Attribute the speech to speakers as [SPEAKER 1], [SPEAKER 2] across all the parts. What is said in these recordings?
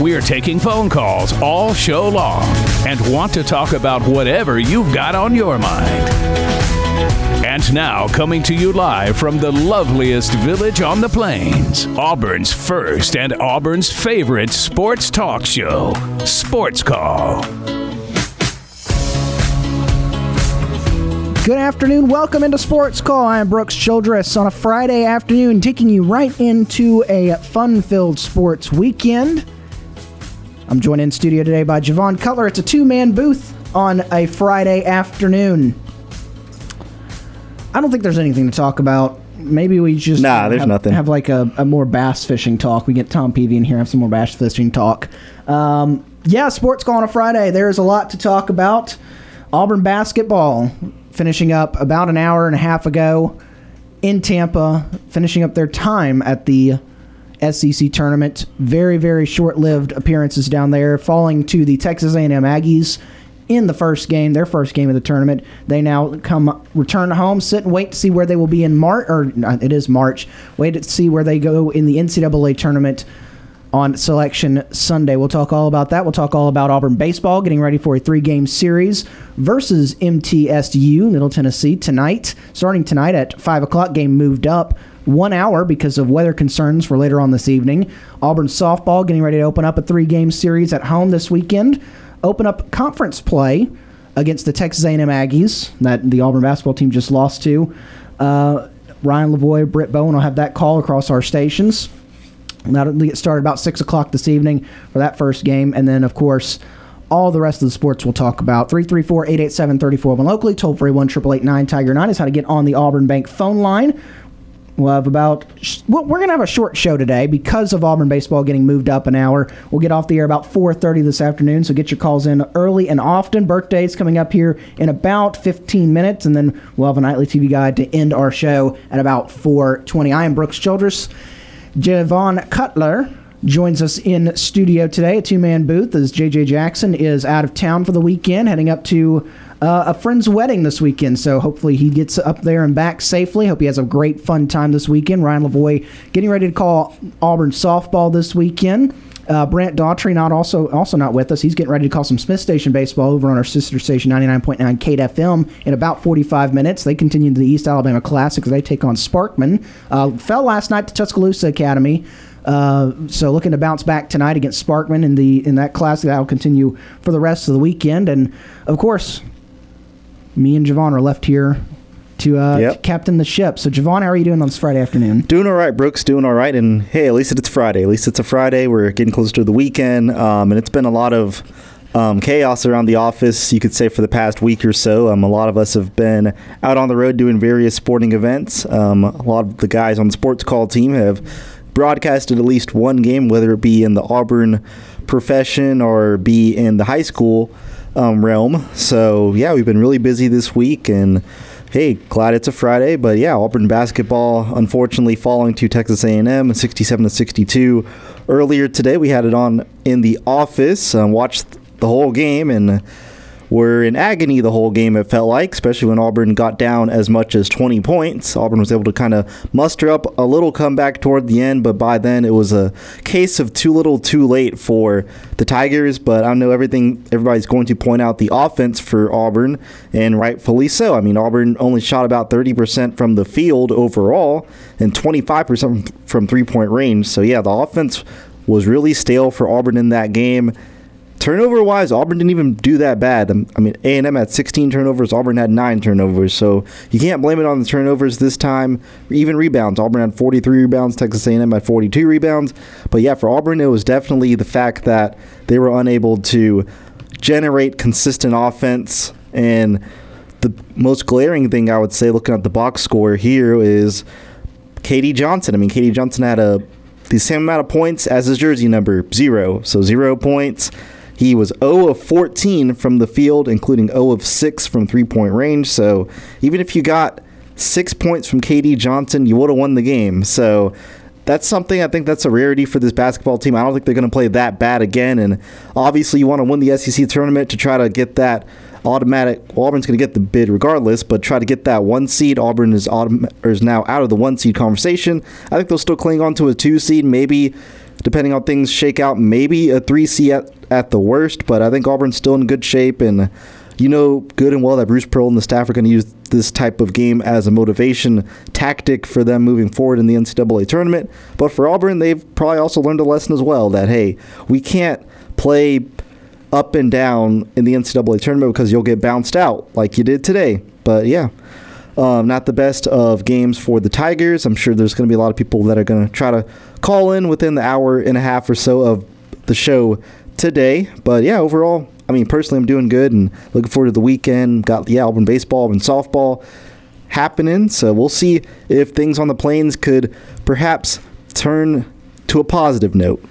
[SPEAKER 1] We're taking phone calls all show long and want to talk about whatever you've got on your mind. And now, coming to you live from the loveliest village on the plains, Auburn's first and Auburn's favorite sports talk show, Sports Call.
[SPEAKER 2] Good afternoon. Welcome into Sports Call. I am Brooks Childress on a Friday afternoon, taking you right into a fun filled sports weekend. I'm joined in studio today by Javon Cutler. It's a two man booth on a Friday afternoon. I don't think there's anything to talk about. Maybe we just
[SPEAKER 3] Nah, there's
[SPEAKER 2] have,
[SPEAKER 3] nothing.
[SPEAKER 2] have like a, a more bass fishing talk. We get Tom Peavy in here, and have some more bass fishing talk. Um, yeah, sports call on a Friday. There's a lot to talk about. Auburn basketball finishing up about an hour and a half ago in Tampa, finishing up their time at the SEC tournament. Very, very short-lived appearances down there, falling to the Texas A&M Aggies in the first game, their first game of the tournament. They now come return home, sit and wait to see where they will be in March, or uh, it is March. Wait to see where they go in the NCAA tournament on Selection Sunday. We'll talk all about that. We'll talk all about Auburn baseball getting ready for a three-game series versus MTSU, Middle Tennessee, tonight. Starting tonight at five o'clock. Game moved up one hour because of weather concerns for later on this evening. Auburn softball getting ready to open up a three-game series at home this weekend. Open up conference play against the Texas A&M Aggies that the Auburn basketball team just lost to. Uh, Ryan Lavoie, Britt Bowen will have that call across our stations. That'll get started about 6 o'clock this evening for that first game. And then, of course, all the rest of the sports we'll talk about. 334 887 3401 locally, toll free 1 888 Tiger 9 is how to get on the Auburn Bank phone line. We'll have about. Well, we're gonna have a short show today because of Auburn baseball getting moved up an hour. We'll get off the air about 4:30 this afternoon, so get your calls in early and often. Birthdays coming up here in about 15 minutes, and then we'll have a nightly TV guide to end our show at about 4:20. I am Brooks Childress. Javon Cutler joins us in studio today, a two man booth, as JJ Jackson is out of town for the weekend, heading up to uh, a friend's wedding this weekend. So hopefully he gets up there and back safely. Hope he has a great, fun time this weekend. Ryan Lavoy getting ready to call Auburn softball this weekend. Uh, Brant Daughtry not also also not with us. He's getting ready to call some Smith Station baseball over on our sister station 99.9 Kate FM in about 45 minutes. They continue to the East Alabama Classic as they take on Sparkman. Uh, fell last night to Tuscaloosa Academy. Uh, so looking to bounce back tonight against Sparkman in the in that classic that will continue for the rest of the weekend. And of course, me and Javon are left here to uh,
[SPEAKER 3] Yep.
[SPEAKER 2] captain the ship. So Javon, how are you doing on this Friday afternoon?
[SPEAKER 3] Doing all right, Brooks. Doing all right, and hey, at least it's Friday. At least it's a Friday. We're getting closer to the weekend, um, and it's been a lot of um, chaos around the office. You could say for the past week or so. Um, a lot of us have been out on the road doing various sporting events. Um, a lot of the guys on the sports call team have broadcasted at least one game, whether it be in the Auburn profession or be in the high school um, realm. So yeah, we've been really busy this week and hey, glad it's a Friday, but yeah, Auburn basketball unfortunately falling to Texas A&M 67 to 62 earlier today. We had it on in the office, uh, watched the whole game and were in agony the whole game, it felt like, especially when Auburn got down as much as 20 points. Auburn was able to kind of muster up a little comeback toward the end, but by then it was a case of too little too late for the Tigers. But I know everything, everybody's going to point out the offense for Auburn, and rightfully so. I mean, Auburn only shot about 30% from the field overall and 25% from three point range. So, yeah, the offense was really stale for Auburn in that game. Turnover wise, Auburn didn't even do that bad. Um, I mean, A and M had 16 turnovers. Auburn had nine turnovers. So you can't blame it on the turnovers this time. Even rebounds, Auburn had 43 rebounds. Texas A&M had 42 rebounds. But yeah, for Auburn, it was definitely the fact that they were unable to generate consistent offense. And the most glaring thing I would say, looking at the box score here, is KD Johnson. I mean, KD Johnson had a the same amount of points as his jersey number, zero. So zero points. He was 0 of 14 from the field, including 0 of 6 from three point range. So even if you got six points from KD Johnson, you would have won the game. So that's something I think that's a rarity for this basketball team. I don't think they're going to play that bad again. And obviously, you want to win the SEC tournament to try to get that automatic. Well, Auburn's going to get the bid regardless, but try to get that one seed. Auburn is autom- is now out of the one seed conversation. I think they'll still cling on to a two seed, maybe depending on things shake out, maybe a three C at, at the worst. But I think Auburn's still in good shape and you know good and well that Bruce Pearl and the staff are going to use this type of game as a motivation tactic for them moving forward in the NCAA tournament. But for Auburn, they've probably also learned a lesson as well that, hey, we can't play up and down in the NCAA tournament because you'll get bounced out like you did today. But yeah. Um, not the best of games for the Tigers. I'm sure there's going to be a lot of people that are going to try to call in within the hour and a half or so of the show today. But yeah, overall, I mean, personally, I'm doing good and looking forward to the weekend. Got the Auburn baseball and softball happening, so we'll see if things on the plains could perhaps turn to a positive note.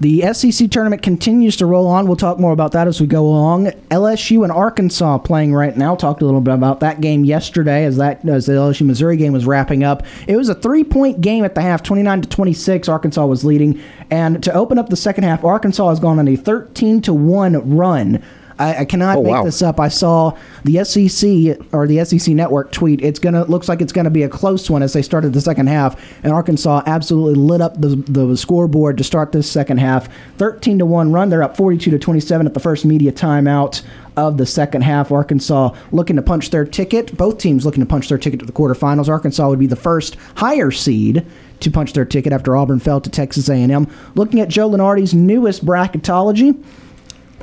[SPEAKER 2] The SEC tournament continues to roll on. We'll talk more about that as we go along. LSU and Arkansas playing right now. Talked a little bit about that game yesterday as that as the LSU Missouri game was wrapping up. It was a three point game at the half, twenty nine to twenty six. Arkansas was leading, and to open up the second half, Arkansas has gone on a thirteen to one run I, I cannot oh, make wow. this up. I saw the SEC or the SEC network tweet. It's gonna looks like it's gonna be a close one as they started the second half, and Arkansas absolutely lit up the the scoreboard to start this second half. Thirteen to one run. They're up forty two to twenty seven at the first media timeout of the second half. Arkansas looking to punch their ticket. Both teams looking to punch their ticket to the quarterfinals. Arkansas would be the first higher seed to punch their ticket after Auburn fell to Texas A&M. Looking at Joe Lunardi's newest bracketology,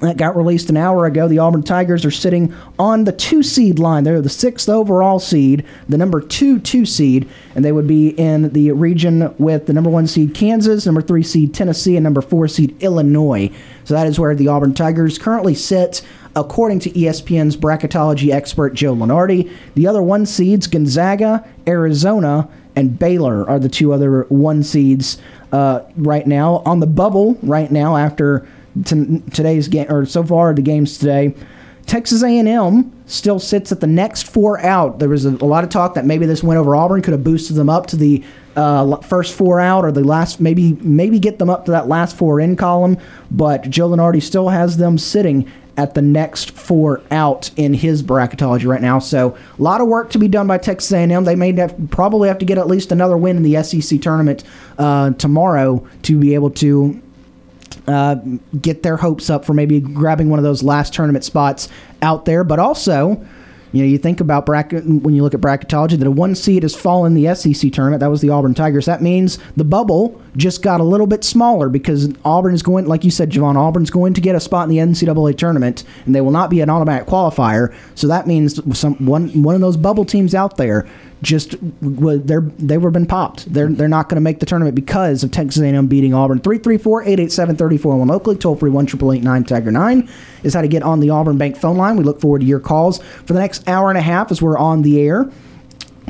[SPEAKER 2] that got released an hour ago. The Auburn Tigers are sitting on the two seed line. They're the sixth overall seed, the number two two seed, and they would be in the region with the number one seed Kansas, number three seed Tennessee, and number four seed Illinois. So that is where the Auburn Tigers currently sit. According to ESPN's bracketology expert Joe Lunardi, the other one seeds, Gonzaga, Arizona, and Baylor, are the two other one seeds uh, right now. On the bubble right now, after to today's game or so far the games today. Texas A&M still sits at the next four out. There was a, a, lot of talk that maybe this win over Auburn could have boosted them up to the uh, first four out or the last maybe maybe get them up to that last four in column. But Joe Lunardi still has them sitting at the next four out in his bracketology right now. So a lot of work to be done by Texas A&M. They may have, probably have to get at least another win in the SEC tournament uh, tomorrow to be able to uh, get their hopes up for maybe grabbing one of those last tournament spots out there. But also, you know, you think about bracket when you look at bracketology that a one seed has fallen the SEC tournament. That was the Auburn Tigers. That means the bubble just got a little bit smaller because Auburn is going, like you said, Javon. Auburn's going to get a spot in the NCAA tournament, and they will not be an automatic qualifier. So that means some one one of those bubble teams out there just they're they were been popped. They're they're not going to make the tournament because of Texas A&M beating Auburn. 334-887-3401 locally, toll free one triple eight nine Tiger nine is how to get on the Auburn Bank phone line. We look forward to your calls for the next hour and a half as we're on the air.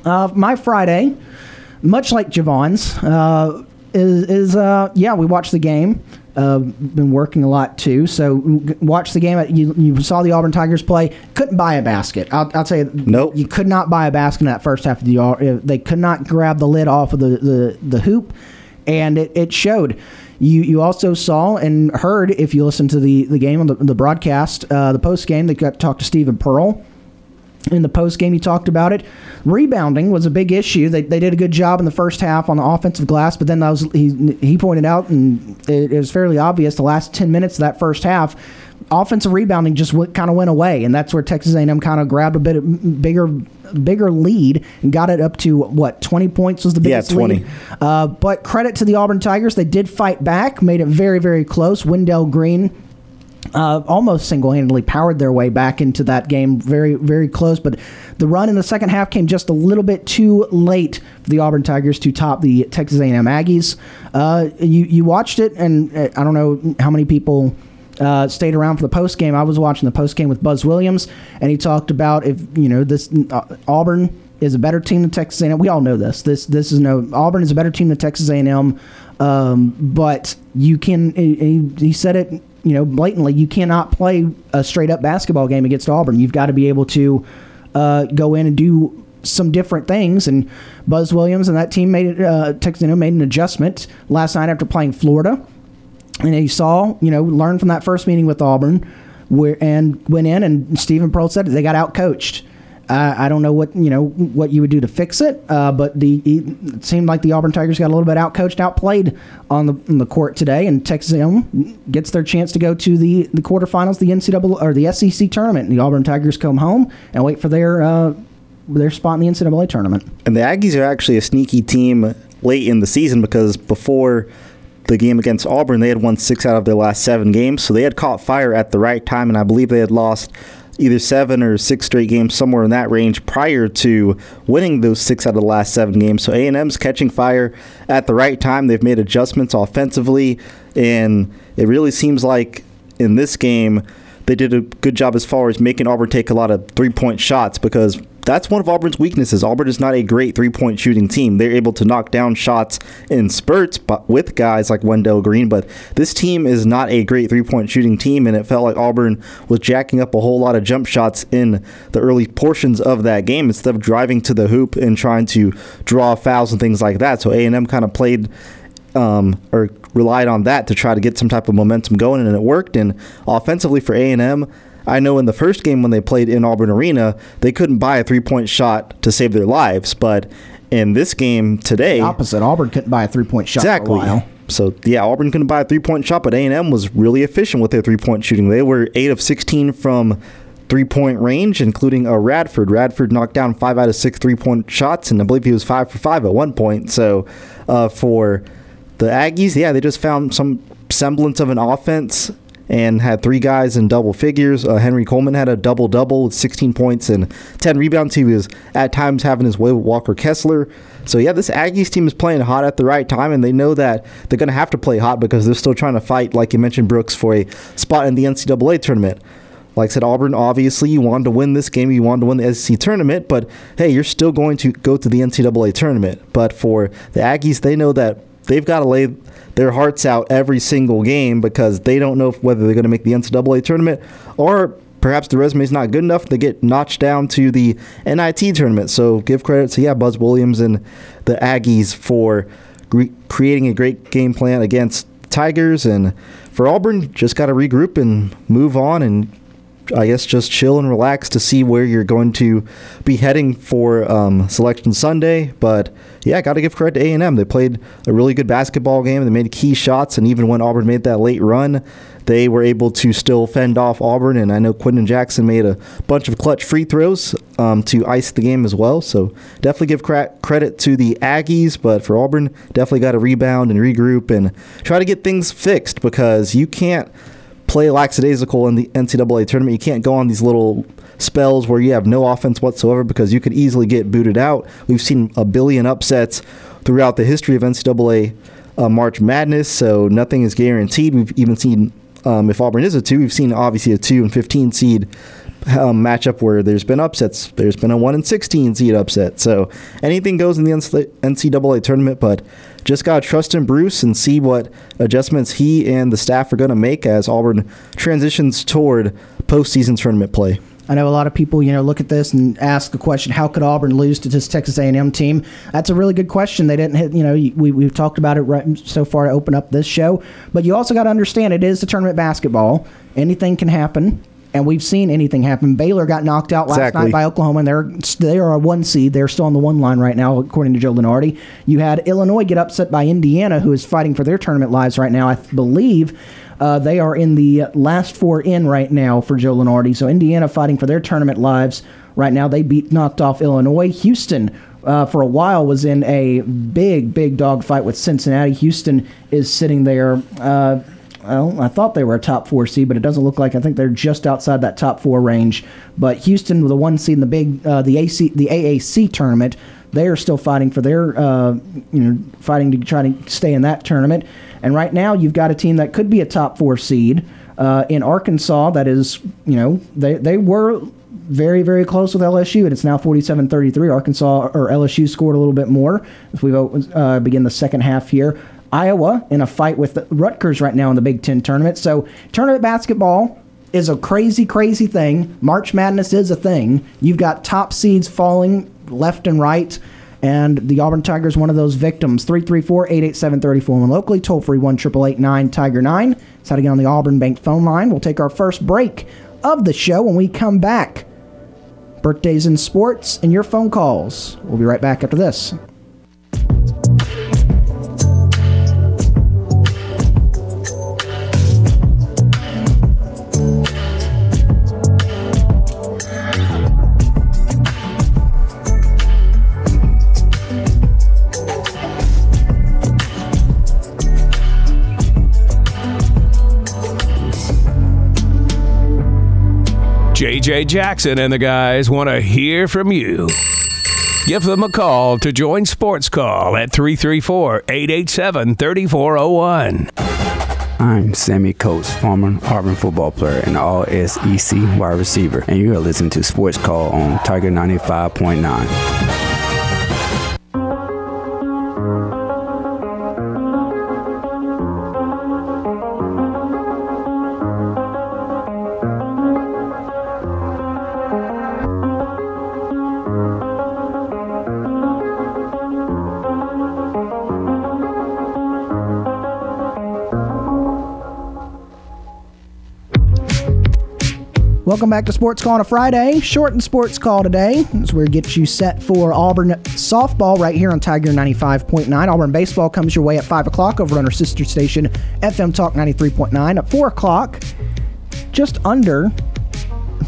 [SPEAKER 2] Uh, my Friday, much like Javon's, uh, is is uh, yeah we watched the game. Uh, been working a lot too. So watch the game. You, you saw the Auburn Tigers play. Couldn't buy a basket. I'll, I'll tell you.
[SPEAKER 3] Nope.
[SPEAKER 2] You could not buy a basket in that first half of the. Uh, they could not grab the lid off of the the, the hoop, and it, it showed. You you also saw and heard if you listened to the the game on the, the broadcast, uh, the post game. They got to talk to Steven Pearl in the post game, he talked about it. Rebounding was a big issue. They, they did a good job in the first half on the offensive glass, but then that was, he, he pointed out, and it, it was fairly obvious the last 10 minutes of that first half, offensive rebounding just w- kind of went away, and that's where Texas A&M kind of grabbed a bit of bigger bigger lead and got it up to what 20 points was the biggest
[SPEAKER 3] yeah, 20.
[SPEAKER 2] lead. Uh, but credit to the Auburn Tigers, they did fight back, made it very very close. Wendell Green uh, almost single-handedly powered their way back into that game, very, very close. But the run in the second half came just a little bit too late for the Auburn Tigers to top the Texas A&M Aggies. Uh, you you watched it, and uh, I don't know how many people. Uh, stayed around for the post game. I was watching the post game with Buzz Williams, and he talked about if you know this uh, Auburn is a better team than Texas A&M. We all know this. This this is no Auburn is a better team than Texas A&M, um, but you can. He, he said it you know, blatantly, you cannot play a straight up basketball game against Auburn. You've got to be able to uh, go in and do some different things. And Buzz Williams and that team made uh, made an adjustment last night after playing Florida, and he saw, you know, learned from that first meeting with Auburn, where and went in and Steven Pearl said they got out coached. I don't know what you know what you would do to fix it, uh, but the it seemed like the Auburn Tigers got a little bit outcoached, outplayed on the on the court today, and Texas A&M gets their chance to go to the the quarterfinals, the NCAA or the SEC tournament. The Auburn Tigers come home and wait for their uh, their spot in the NCAA tournament.
[SPEAKER 3] And the Aggies are actually a sneaky team late in the season because before the game against Auburn, they had won six out of their last seven games, so they had caught fire at the right time, and I believe they had lost either seven or six straight games somewhere in that range prior to winning those six out of the last seven games. So A&M's catching fire at the right time. They've made adjustments offensively, and it really seems like in this game they did a good job as far as making Auburn take a lot of three point shots because that's one of Auburn's weaknesses. Auburn is not a great three point shooting team. They're able to knock down shots in spurts but with guys like Wendell Green, but this team is not a great three point shooting team, and it felt like Auburn was jacking up a whole lot of jump shots in the early portions of that game instead of driving to the hoop and trying to draw fouls and things like that. So A&M kind of played um, or relied on that to try to get some type of momentum going, and it worked. And offensively for A and M, I know in the first game when they played in Auburn Arena, they couldn't buy a three point shot to save their lives, but in this game today,
[SPEAKER 2] the opposite Auburn couldn't buy a three point shot
[SPEAKER 3] exactly. So yeah, Auburn couldn't buy a three point shot, but A and M was really efficient with their three point shooting. They were eight of sixteen from three point range, including a Radford. Radford knocked down five out of six three point shots, and I believe he was five for five at one point. So uh, for the Aggies, yeah, they just found some semblance of an offense and had three guys in double figures. Uh, Henry Coleman had a double double with 16 points and 10 rebounds. He was at times having his way with Walker Kessler. So yeah, this Aggies team is playing hot at the right time, and they know that they're going to have to play hot because they're still trying to fight, like you mentioned, Brooks, for a spot in the NCAA tournament. Like I said, Auburn, obviously, you wanted to win this game. You wanted to win the SEC tournament, but hey, you're still going to go to the NCAA tournament. But for the Aggies, they know that they've got to lay their hearts out every single game because they don't know whether they're going to make the NCAA tournament or perhaps the resume is not good enough to get notched down to the NIT tournament. So give credit to yeah Buzz Williams and the Aggies for re- creating a great game plan against Tigers and for Auburn just got to regroup and move on and I guess just chill and relax to see where you're going to be heading for um, Selection Sunday. But yeah, got to give credit to A and M. They played a really good basketball game. They made key shots, and even when Auburn made that late run, they were able to still fend off Auburn. And I know Quenton Jackson made a bunch of clutch free throws um, to ice the game as well. So definitely give cra- credit to the Aggies. But for Auburn, definitely got to rebound and regroup and try to get things fixed because you can't play lackadaisical in the NCAA tournament. You can't go on these little spells where you have no offense whatsoever because you could easily get booted out. We've seen a billion upsets throughout the history of NCAA uh, March Madness, so nothing is guaranteed. We've even seen um, if Auburn is a two, we've seen obviously a two and fifteen seed um, matchup where there's been upsets. There's been a one and sixteen seed upset. So anything goes in the NCAA tournament, but just got to trust in Bruce and see what adjustments he and the staff are going to make as Auburn transitions toward postseason tournament play.
[SPEAKER 2] I know a lot of people, you know, look at this and ask the question, how could Auburn lose to this Texas A&M team? That's a really good question. They didn't hit, you know, we, we've talked about it right so far to open up this show, but you also got to understand it is the tournament basketball. Anything can happen and we've seen anything happen. Baylor got knocked out last exactly. night by Oklahoma, and they're they are a one seed. They're still on the one line right now, according to Joe Lunardi. You had Illinois get upset by Indiana, who is fighting for their tournament lives right now. I believe uh, they are in the last four in right now for Joe Lunardi. So Indiana fighting for their tournament lives right now. They beat knocked off Illinois. Houston uh, for a while was in a big, big dogfight with Cincinnati. Houston is sitting there. Uh, well, I thought they were a top four seed, but it doesn't look like. I think they're just outside that top four range. But Houston, the one seed in the big, uh, the AC, the AAC tournament, they are still fighting for their, uh, you know, fighting to try to stay in that tournament. And right now, you've got a team that could be a top four seed uh, in Arkansas. That is, you know, they they were very, very close with LSU, and it's now 47-33. Arkansas or LSU scored a little bit more as we uh, begin the second half here. Iowa in a fight with the Rutgers right now in the Big Ten tournament. So tournament basketball is a crazy, crazy thing. March Madness is a thing. You've got top seeds falling left and right. And the Auburn Tigers, one of those victims. 334 887 34 locally, toll free 1 Tiger 9. It's how to get on the Auburn Bank phone line. We'll take our first break of the show when we come back. Birthdays in sports and your phone calls. We'll be right back after this.
[SPEAKER 1] JJ Jackson and the guys want to hear from you. Give them a call to join Sports Call at 334 887 3401.
[SPEAKER 4] I'm Sammy Coates, former Auburn football player and all SEC wide receiver, and you are listening to Sports Call on Tiger 95.9.
[SPEAKER 2] Welcome back to Sports Call on a Friday. Short and Sports Call today is where it gets you set for Auburn softball right here on Tiger 95.9. Auburn baseball comes your way at 5 o'clock over on our sister station, FM Talk 93.9. At 4 o'clock, just under,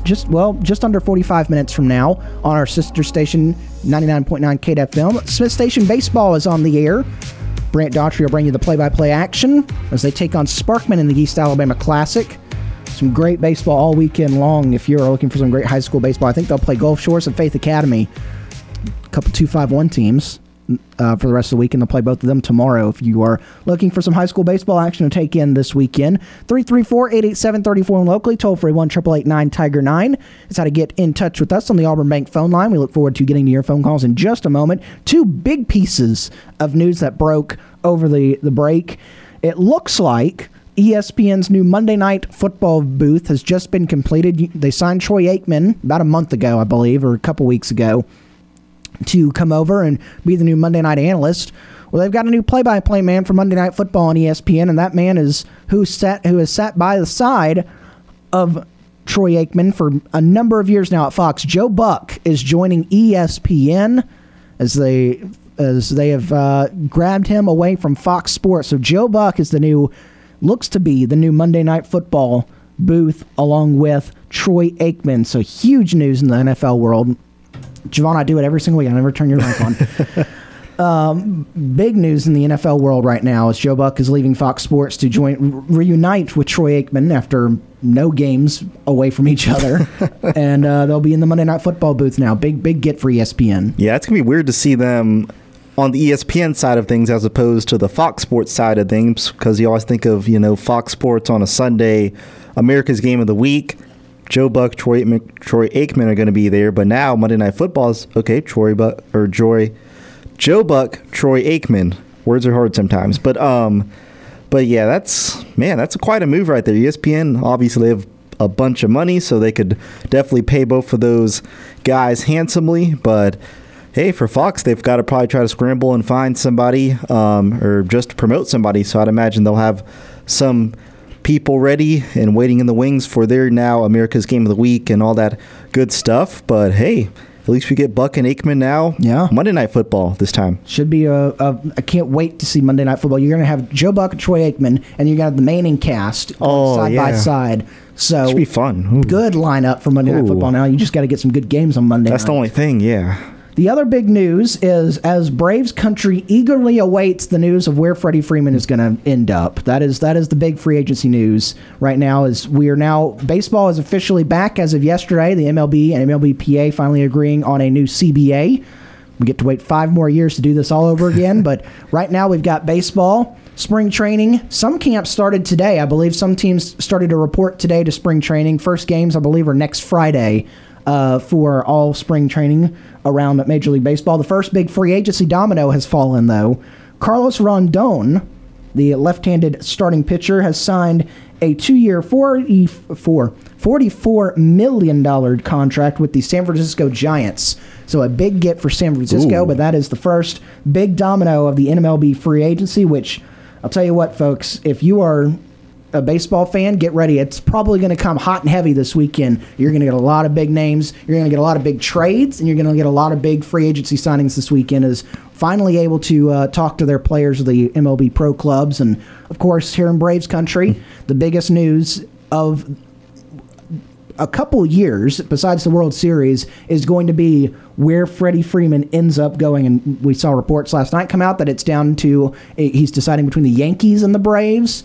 [SPEAKER 2] just, well, just under 45 minutes from now on our sister station, 99.9 KFM. Smith Station Baseball is on the air. Brant Daughtry will bring you the play-by-play action as they take on Sparkman in the East Alabama Classic some great baseball all weekend long. If you're looking for some great high school baseball, I think they'll play Gulf Shores and Faith Academy, a couple two five one teams. Uh, for the rest of the week, and they'll play both of them tomorrow. If you are looking for some high school baseball action to take in this weekend, 334 887 34 locally, toll free 1 Tiger 9 is how to get in touch with us on the Auburn Bank phone line. We look forward to getting to your phone calls in just a moment. Two big pieces of news that broke over the, the break. It looks like ESPN's new Monday Night Football booth has just been completed. They signed Troy Aikman about a month ago, I believe, or a couple weeks ago, to come over and be the new Monday Night analyst. Well, they've got a new play-by-play man for Monday Night Football on ESPN, and that man is who sat who has sat by the side of Troy Aikman for a number of years now at Fox. Joe Buck is joining ESPN as they as they have uh, grabbed him away from Fox Sports. So Joe Buck is the new looks to be the new Monday Night Football booth along with Troy Aikman. So huge news in the NFL world. Javon, I do it every single week. I never turn your mic on. Um, big news in the NFL world right now is Joe Buck is leaving Fox Sports to join reunite with Troy Aikman after no games away from each other, and uh, they'll be in the Monday Night Football booth now. Big big get for ESPN.
[SPEAKER 3] Yeah, it's gonna be weird to see them on the ESPN side of things as opposed to the Fox Sports side of things because you always think of, you know, Fox Sports on a Sunday, America's game of the week. Joe Buck, Troy, Troy Aikman are going to be there, but now Monday Night Football is okay. Troy Buck or Joy, Joe Buck, Troy Aikman. Words are hard sometimes, but um, but yeah, that's man, that's quite a move right there. ESPN obviously have a bunch of money, so they could definitely pay both of those guys handsomely, but hey, for Fox, they've got to probably try to scramble and find somebody um, or just promote somebody. So I'd imagine they'll have some people ready and waiting in the wings for their now America's Game of the Week and all that good stuff. But hey, at least we get Buck and Aikman now.
[SPEAKER 2] Yeah.
[SPEAKER 3] Monday Night Football this time.
[SPEAKER 2] Should be a. a I can't wait to see Monday Night Football. You're going to have Joe Buck and Troy Aikman, and you're going to have the Manning cast
[SPEAKER 3] oh,
[SPEAKER 2] side
[SPEAKER 3] yeah.
[SPEAKER 2] by side. So
[SPEAKER 3] should be fun. Ooh.
[SPEAKER 2] Good lineup for Monday Night Football. Now you just got to get some good games on Monday.
[SPEAKER 3] That's
[SPEAKER 2] night.
[SPEAKER 3] the only thing. Yeah.
[SPEAKER 2] The other big news is as Braves country eagerly awaits the news of where Freddie Freeman is going to end up. That is that is the big free agency news right now. Is we are now baseball is officially back as of yesterday. The MLB and MLBPA finally agreeing on a new CBA. We get to wait five more years to do this all over again, but right now we've got baseball spring training. Some camps started today. I believe some teams started to report today to spring training. First games, I believe, are next Friday uh, for all spring training around Major League Baseball. The first big free agency domino has fallen, though. Carlos Rodón The left-handed starting pitcher has signed a two-year, 44, $44 million contract with the San Francisco Giants. So a big get for San Francisco,
[SPEAKER 3] Ooh.
[SPEAKER 2] but that is the first big domino of the NMLB free agency, which I'll tell you what, folks, if you are a baseball fan, get ready. It's probably going to come hot and heavy this weekend. You're going to get a lot of big names. You're going to get a lot of big trades, and you're going to get a lot of big free agency signings this weekend. As finally able to uh, talk to their players of the MLB pro clubs, and of course here in Braves country, the biggest news of a couple years, besides the World Series, is going to be where Freddie Freeman ends up going. And we saw reports last night come out that it's down to he's deciding between the Yankees and the Braves.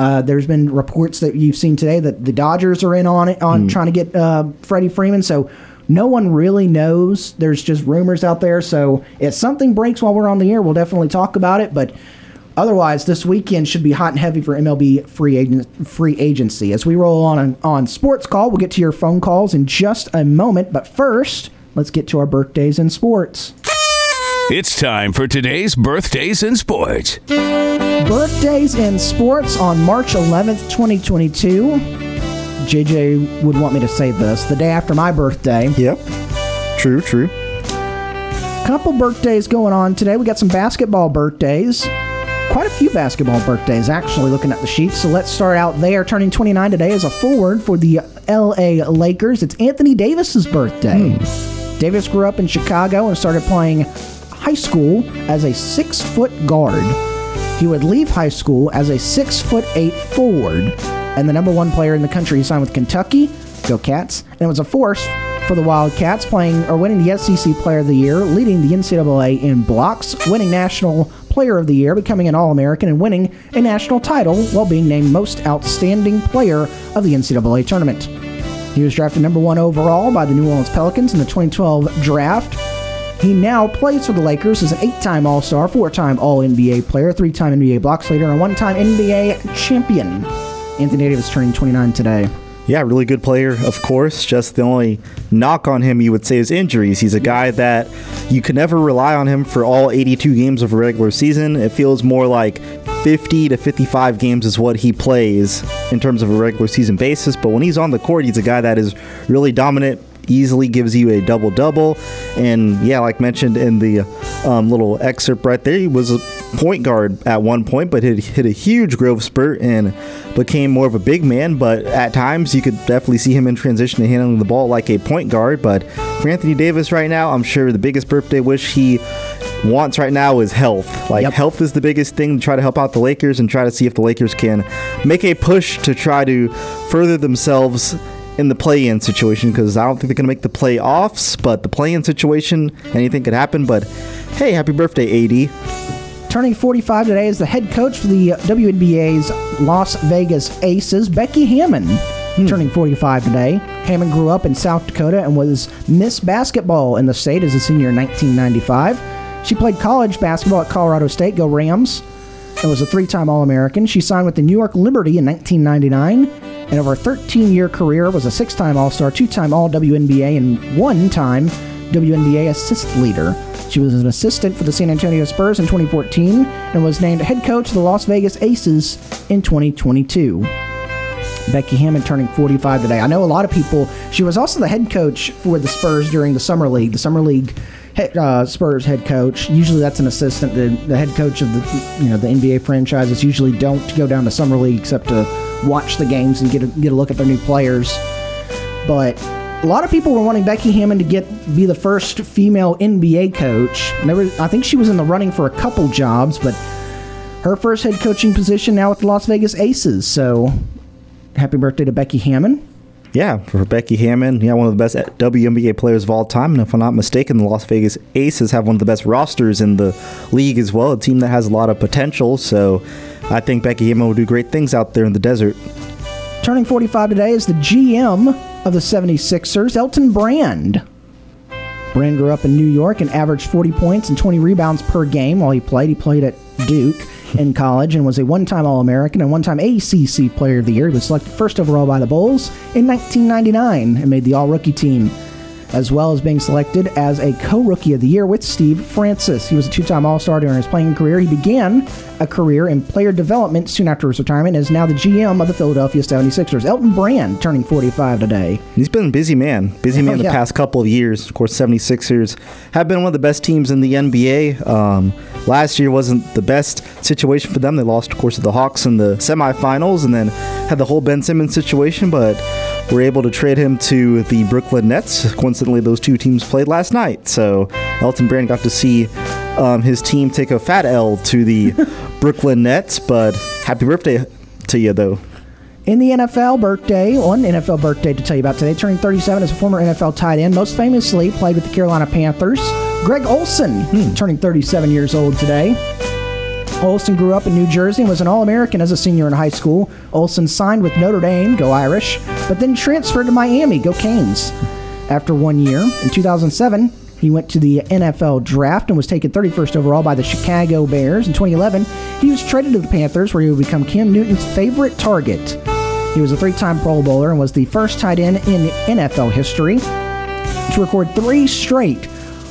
[SPEAKER 2] Uh, there's been reports that you've seen today that the Dodgers are in on it on trying to get uh, Freddie Freeman. So no one really knows. There's just rumors out there. So if something breaks while we're on the air, we'll definitely talk about it. But Otherwise, this weekend should be hot and heavy for MLB free agent, free agency. As we roll on on Sports Call, we'll get to your phone calls in just a moment. But first, let's get to our birthdays in sports.
[SPEAKER 1] It's time for today's birthdays in sports.
[SPEAKER 2] Birthdays in sports on March 11th, 2022. JJ would want me to say this the day after my birthday.
[SPEAKER 3] Yep. True, true.
[SPEAKER 2] Couple birthdays going on today. We got some basketball birthdays. Quite a few basketball birthdays, actually, looking at the sheets. So let's start out there. Turning 29 today is a forward for the LA Lakers. It's Anthony Davis's birthday. Hmm. Davis grew up in Chicago and started playing high school as a six foot guard. He would leave high school as a six foot eight forward, and the number one player in the country. He signed with Kentucky. Go Cats! And it was a force for the Wildcats, playing or winning the SEC Player of the Year, leading the NCAA in blocks, winning National Player of the Year, becoming an All American, and winning a national title while being named Most Outstanding Player of the NCAA Tournament. He was drafted number one overall by the New Orleans Pelicans in the 2012 draft. He now plays for the Lakers as an eight time All Star, four time All NBA player, three time NBA blocks leader, and one time NBA champion. Anthony Davis turning 29 today.
[SPEAKER 3] Yeah, really good player, of course. Just the only knock on him, you would say, is injuries. He's a guy that you can never rely on him for all 82 games of a regular season. It feels more like 50 to 55 games is what he plays in terms of a regular season basis. But when he's on the court, he's a guy that is really dominant, easily gives you a double double. And yeah, like mentioned in the um, little excerpt right there, he was a point guard at one point, but hit, hit a huge growth spurt and became more of a big man. But at times, you could definitely see him in transition to handling the ball like a point guard. But for Anthony Davis right now, I'm sure the biggest birthday wish he wants right now is health. Like
[SPEAKER 2] Yep.
[SPEAKER 3] health is the biggest thing to try to help out the Lakers and try to see if the Lakers can make a push to try to further themselves in the play-in situation because I don't think they're going to make the playoffs, but the play-in situation, anything could happen. But hey, happy birthday, AD!
[SPEAKER 2] Turning 45 today is the head coach for the WNBA's Las Vegas Aces, Becky Hammon. Hmm. Turning 45 today. Hammon grew up in South Dakota and was Miss Basketball in the state as a senior in 1995. She played college basketball at Colorado State, go Rams, and was a three time All American. She signed with the New York Liberty in 1999, and over a 13 year career was a six time All Star, two time All WNBA, and one time WNBA assist leader. She was an assistant for the San Antonio Spurs in 2014 and was named head coach of the Las Vegas Aces in 2022. Becky Hammon turning 45 today. I know a lot of people. She was also the head coach for the Spurs during the summer league. The summer league uh, Spurs head coach. Usually that's an assistant. The, the head coach of the you know the NBA franchises usually don't go down to summer league except to watch the games and get a, get a look at their new players. But a lot of people were wanting Becky Hammon to get be the first female NBA coach. I think she was in the running for a couple jobs, but her first head coaching position now with the Las Vegas Aces. So happy birthday to Becky Hammon.
[SPEAKER 3] Yeah, for Becky Hammon, yeah, one of the best WNBA players of all time. And if I'm not mistaken, the Las Vegas Aces have one of the best rosters in the league as well. A team that has a lot of potential. So I think Becky Hammon will do great things out there in the desert.
[SPEAKER 2] Turning 45 today is the GM of the 76ers, Elton Brand. Brand grew up in New York and averaged 40 points and 20 rebounds per game while he played. He played at Duke in college and was a one time All American and one time ACC Player of the Year. He was selected first overall by the Bulls in 1999 and made the All Rookie team. As well as being selected as a co rookie of the year with Steve Francis. He was a two time All Star during his playing career. He began a career in player development soon after his retirement and is now the GM of the Philadelphia 76ers. Elton Brand turning 45 today.
[SPEAKER 3] He's been a busy man. Busy man
[SPEAKER 2] Oh,
[SPEAKER 3] the past couple of years. Of course, 76ers have been one of the best teams in the NBA. Um, last year wasn't the best situation for them. They lost, of course, to the Hawks in the semifinals and then had the whole Ben Simmons situation, but were able to trade him to the Brooklyn Nets. Coincidentally, those two teams played last night. So Elton Brand got to see um, his team take a fat L to the Brooklyn Nets, but happy birthday to you, though.
[SPEAKER 2] In the NFL birthday, one NFL birthday to tell you about today, turning 37 as a former NFL tight end, most famously played with the Carolina Panthers. Greg Olsen, turning 37 years old today. Olsen grew up in New Jersey and was an All American as a senior in high school. Olsen signed with Notre Dame, go Irish, but then transferred to Miami, go Canes. After one year, in 2007, he went to the NFL draft and was taken 31st overall by the Chicago Bears. In 2011, he was traded to the Panthers, where he would become Cam Newton's favorite target. He was a three time Pro Bowler and was the first tight end in NFL history to record three straight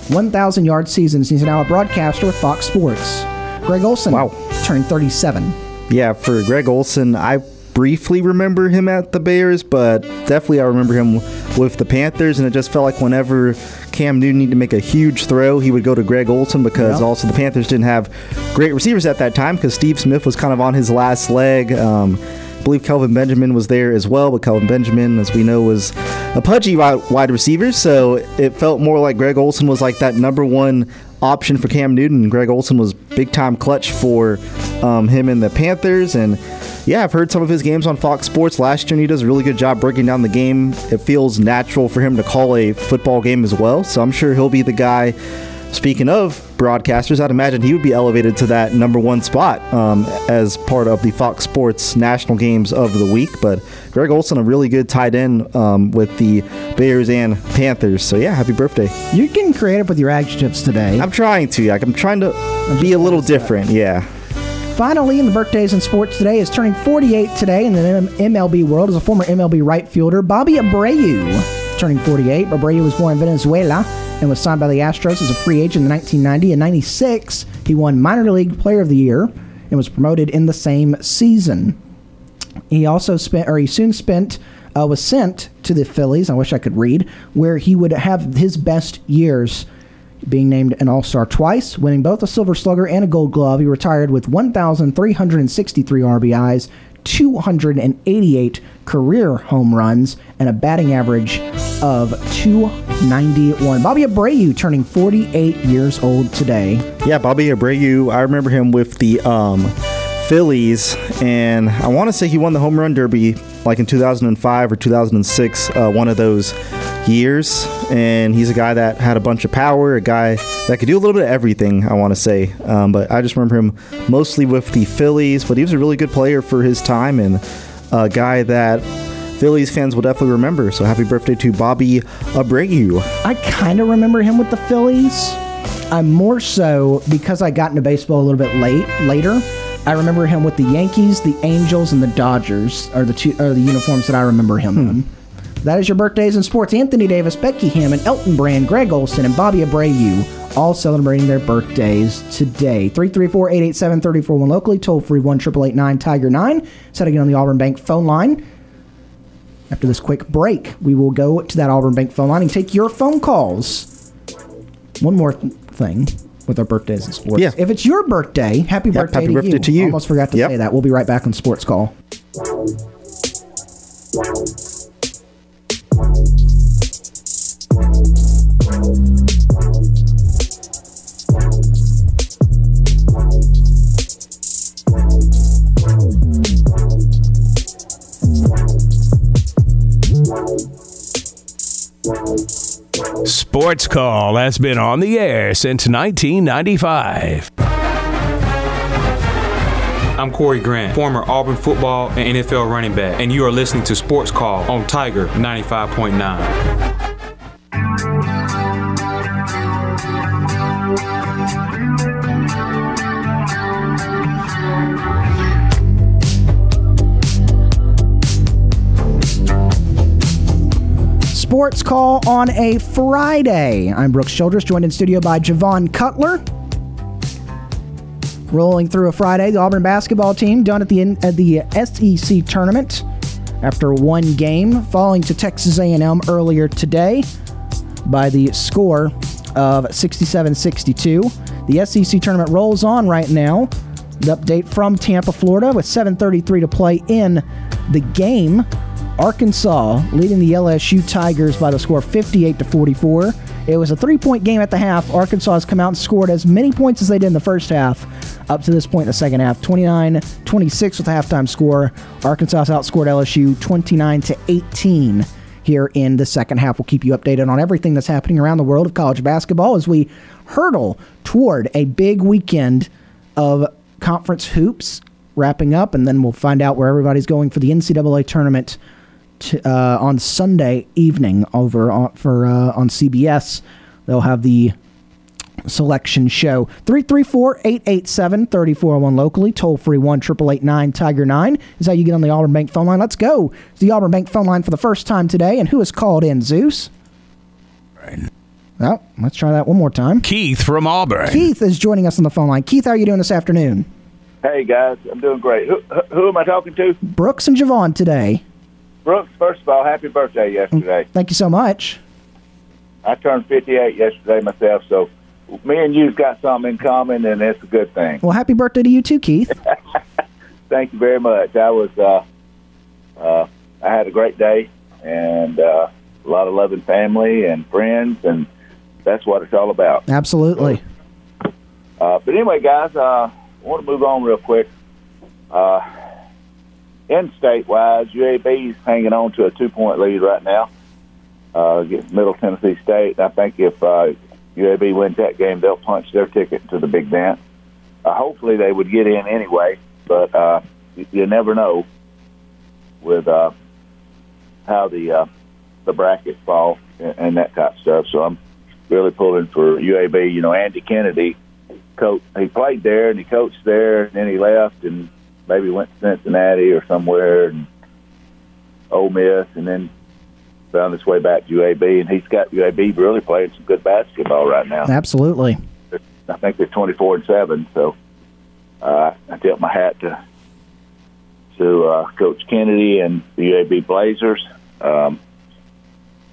[SPEAKER 2] 1,000 yard seasons. He's now a broadcaster with Fox Sports. Greg Olsen
[SPEAKER 3] Wow.
[SPEAKER 2] turned 37.
[SPEAKER 3] Yeah, for Greg Olsen, I briefly remember him at the Bears, but definitely I remember him with the Panthers, and it just felt like whenever Cam Newton needed to make a huge throw, he would go to Greg Olsen because
[SPEAKER 2] Yeah.
[SPEAKER 3] also the Panthers didn't have great receivers at that time because Steve Smith was kind of on his last leg. Um, I believe Kelvin Benjamin was there as well, but Kelvin Benjamin, as we know, was a pudgy wide wide receiver, so it felt more like Greg Olsen was like that number one option for Cam Newton. Greg Olsen was big time clutch for um, him and the Panthers, and yeah, I've heard some of his games on Fox Sports last year, and he does a really good job breaking down the game. It feels natural for him to call a football game as well, so I'm sure he'll be the guy. Speaking of broadcasters, I'd imagine he would be elevated to that number one spot um, as part of the Fox Sports national games of the week. But Greg Olsen, a really good tight end um, with the Bears and Panthers. So yeah, happy birthday!
[SPEAKER 2] You're getting creative with your adjectives today.
[SPEAKER 3] I'm trying to, like, I'm trying to be a little different. Yeah.
[SPEAKER 2] Finally, in the birthdays in sports today is turning 48 today in the M- MLB world is a former MLB right fielder, Bobby Abreu, turning 48. Abreu was born in Venezuela and was signed by the Astros as a free agent in 1990. In 96, he won Minor League Player of the Year and was promoted in the same season. He also spent, or he soon spent, uh, was sent to the Phillies. I wish I could read, where he would have his best years, being named an All Star twice, winning both a Silver Slugger and a Gold Glove. He retired with 1,363 RBIs, 288 career home runs, and a batting average of 291. Bobby Abreu turning 48 years old today.
[SPEAKER 3] Yeah, Bobby Abreu. I remember him with the um, Phillies, and I want to say he won the home run derby like in 2005 or 2006, uh, one of those years. And he's a guy that had a bunch of power, a guy that could do a little bit of everything. I want to say, um, but I just remember him mostly with the Phillies. But he was a really good player for his time, and a guy that. Phillies fans will definitely remember. So happy birthday to Bobby Abreu.
[SPEAKER 2] I kind of remember him with the Phillies. I'm more so because I got into baseball a little bit late later. I remember him with the Yankees, the Angels, and the Dodgers are the two are the uniforms that I remember him hmm. in. That is your birthdays in sports. Anthony Davis, Becky Hammon, Elton Brand, Greg Olsen, and Bobby Abreu all celebrating their birthdays today. 334-887-341 locally, toll free 1 Tiger 9. Set again on the Auburn Bank phone line. After this quick break, we will go to that Auburn Bank phone line and take your phone calls. One more th- thing with our birthdays and sports.
[SPEAKER 3] Yeah.
[SPEAKER 2] If it's your birthday, happy
[SPEAKER 3] Yep,
[SPEAKER 2] birthday,
[SPEAKER 3] happy
[SPEAKER 2] to,
[SPEAKER 3] birthday
[SPEAKER 2] you.
[SPEAKER 3] to you.
[SPEAKER 2] Almost forgot to
[SPEAKER 3] Yep.
[SPEAKER 2] say that. We'll be right back on Sports Call.
[SPEAKER 1] Sports Call has been on the air since 1995.
[SPEAKER 5] I'm Corey Grant, former Auburn football and NFL running back, and you are listening to Sports Call on Tiger 95.9.
[SPEAKER 2] Sports Call on a Friday. I'm Brooks Childress, joined in studio by Javon Cutler. Rolling through a Friday, the Auburn basketball team done at the at the SEC tournament after one game, falling to Texas A&M earlier today by the score of 67-62. The SEC tournament rolls on right now. The update from Tampa, Florida, with 7:33 to play in the game. Arkansas leading the LSU Tigers by the score 58 to 44. It was a three-point game at the half. Arkansas has come out and scored as many points as they did in the first half up to this point in the second half. 29-26 with the halftime score. Arkansas outscored LSU 29 to 18 here in the second half. We'll keep you updated on everything that's happening around the world of college basketball as we hurdle toward a big weekend of conference hoops wrapping up, and then we'll find out where everybody's going for the NCAA tournament to, uh, on Sunday evening over on, for uh, on CBS. They'll have the selection show. 334-887-3401 locally. Toll free 1 Tiger 9 is how you get on the Auburn Bank phone line. Let's go. It's the Auburn Bank phone line for the first time today. And who has called in, Zeus?
[SPEAKER 1] Right.
[SPEAKER 2] Well, let's try that one more time.
[SPEAKER 1] Keith from Auburn.
[SPEAKER 2] Keith is joining us on the phone line. Keith, how are you doing this afternoon?
[SPEAKER 6] Hey guys, I'm doing great. Who, who am I talking to?
[SPEAKER 2] Brooks and Javon today.
[SPEAKER 6] Brooks, first of all, happy birthday yesterday.
[SPEAKER 2] Thank you so much.
[SPEAKER 6] I turned 58 yesterday myself, so me and you've got something in common, and it's a good thing.
[SPEAKER 2] Well, happy birthday to you too, Keith.
[SPEAKER 6] Thank you very much. I was, uh, uh, I had a great day, and uh, a lot of loving family and friends, and that's what it's all about.
[SPEAKER 2] Absolutely.
[SPEAKER 6] Uh, but anyway, guys, uh, I want to move on real quick. Uh, in state wise, UAB's hanging on to a two point lead right now uh, against Middle Tennessee State. I think if uh, UAB wins that game, they'll punch their ticket to the big dance. Uh, hopefully, they would get in anyway, but uh, you, you never know with uh, how the uh, the brackets fall and, and that type of stuff. So I'm really pulling for UAB. You know, Andy Kennedy, coach, he played there and he coached there, and then he left and maybe went to Cincinnati or somewhere and Ole Miss, and then found his way back to UAB, and he's got UAB really playing some good basketball right now.
[SPEAKER 2] Absolutely.
[SPEAKER 6] I think they're 24 and seven. So uh, I tip my hat to to uh, Coach Kennedy and the UAB Blazers. Um,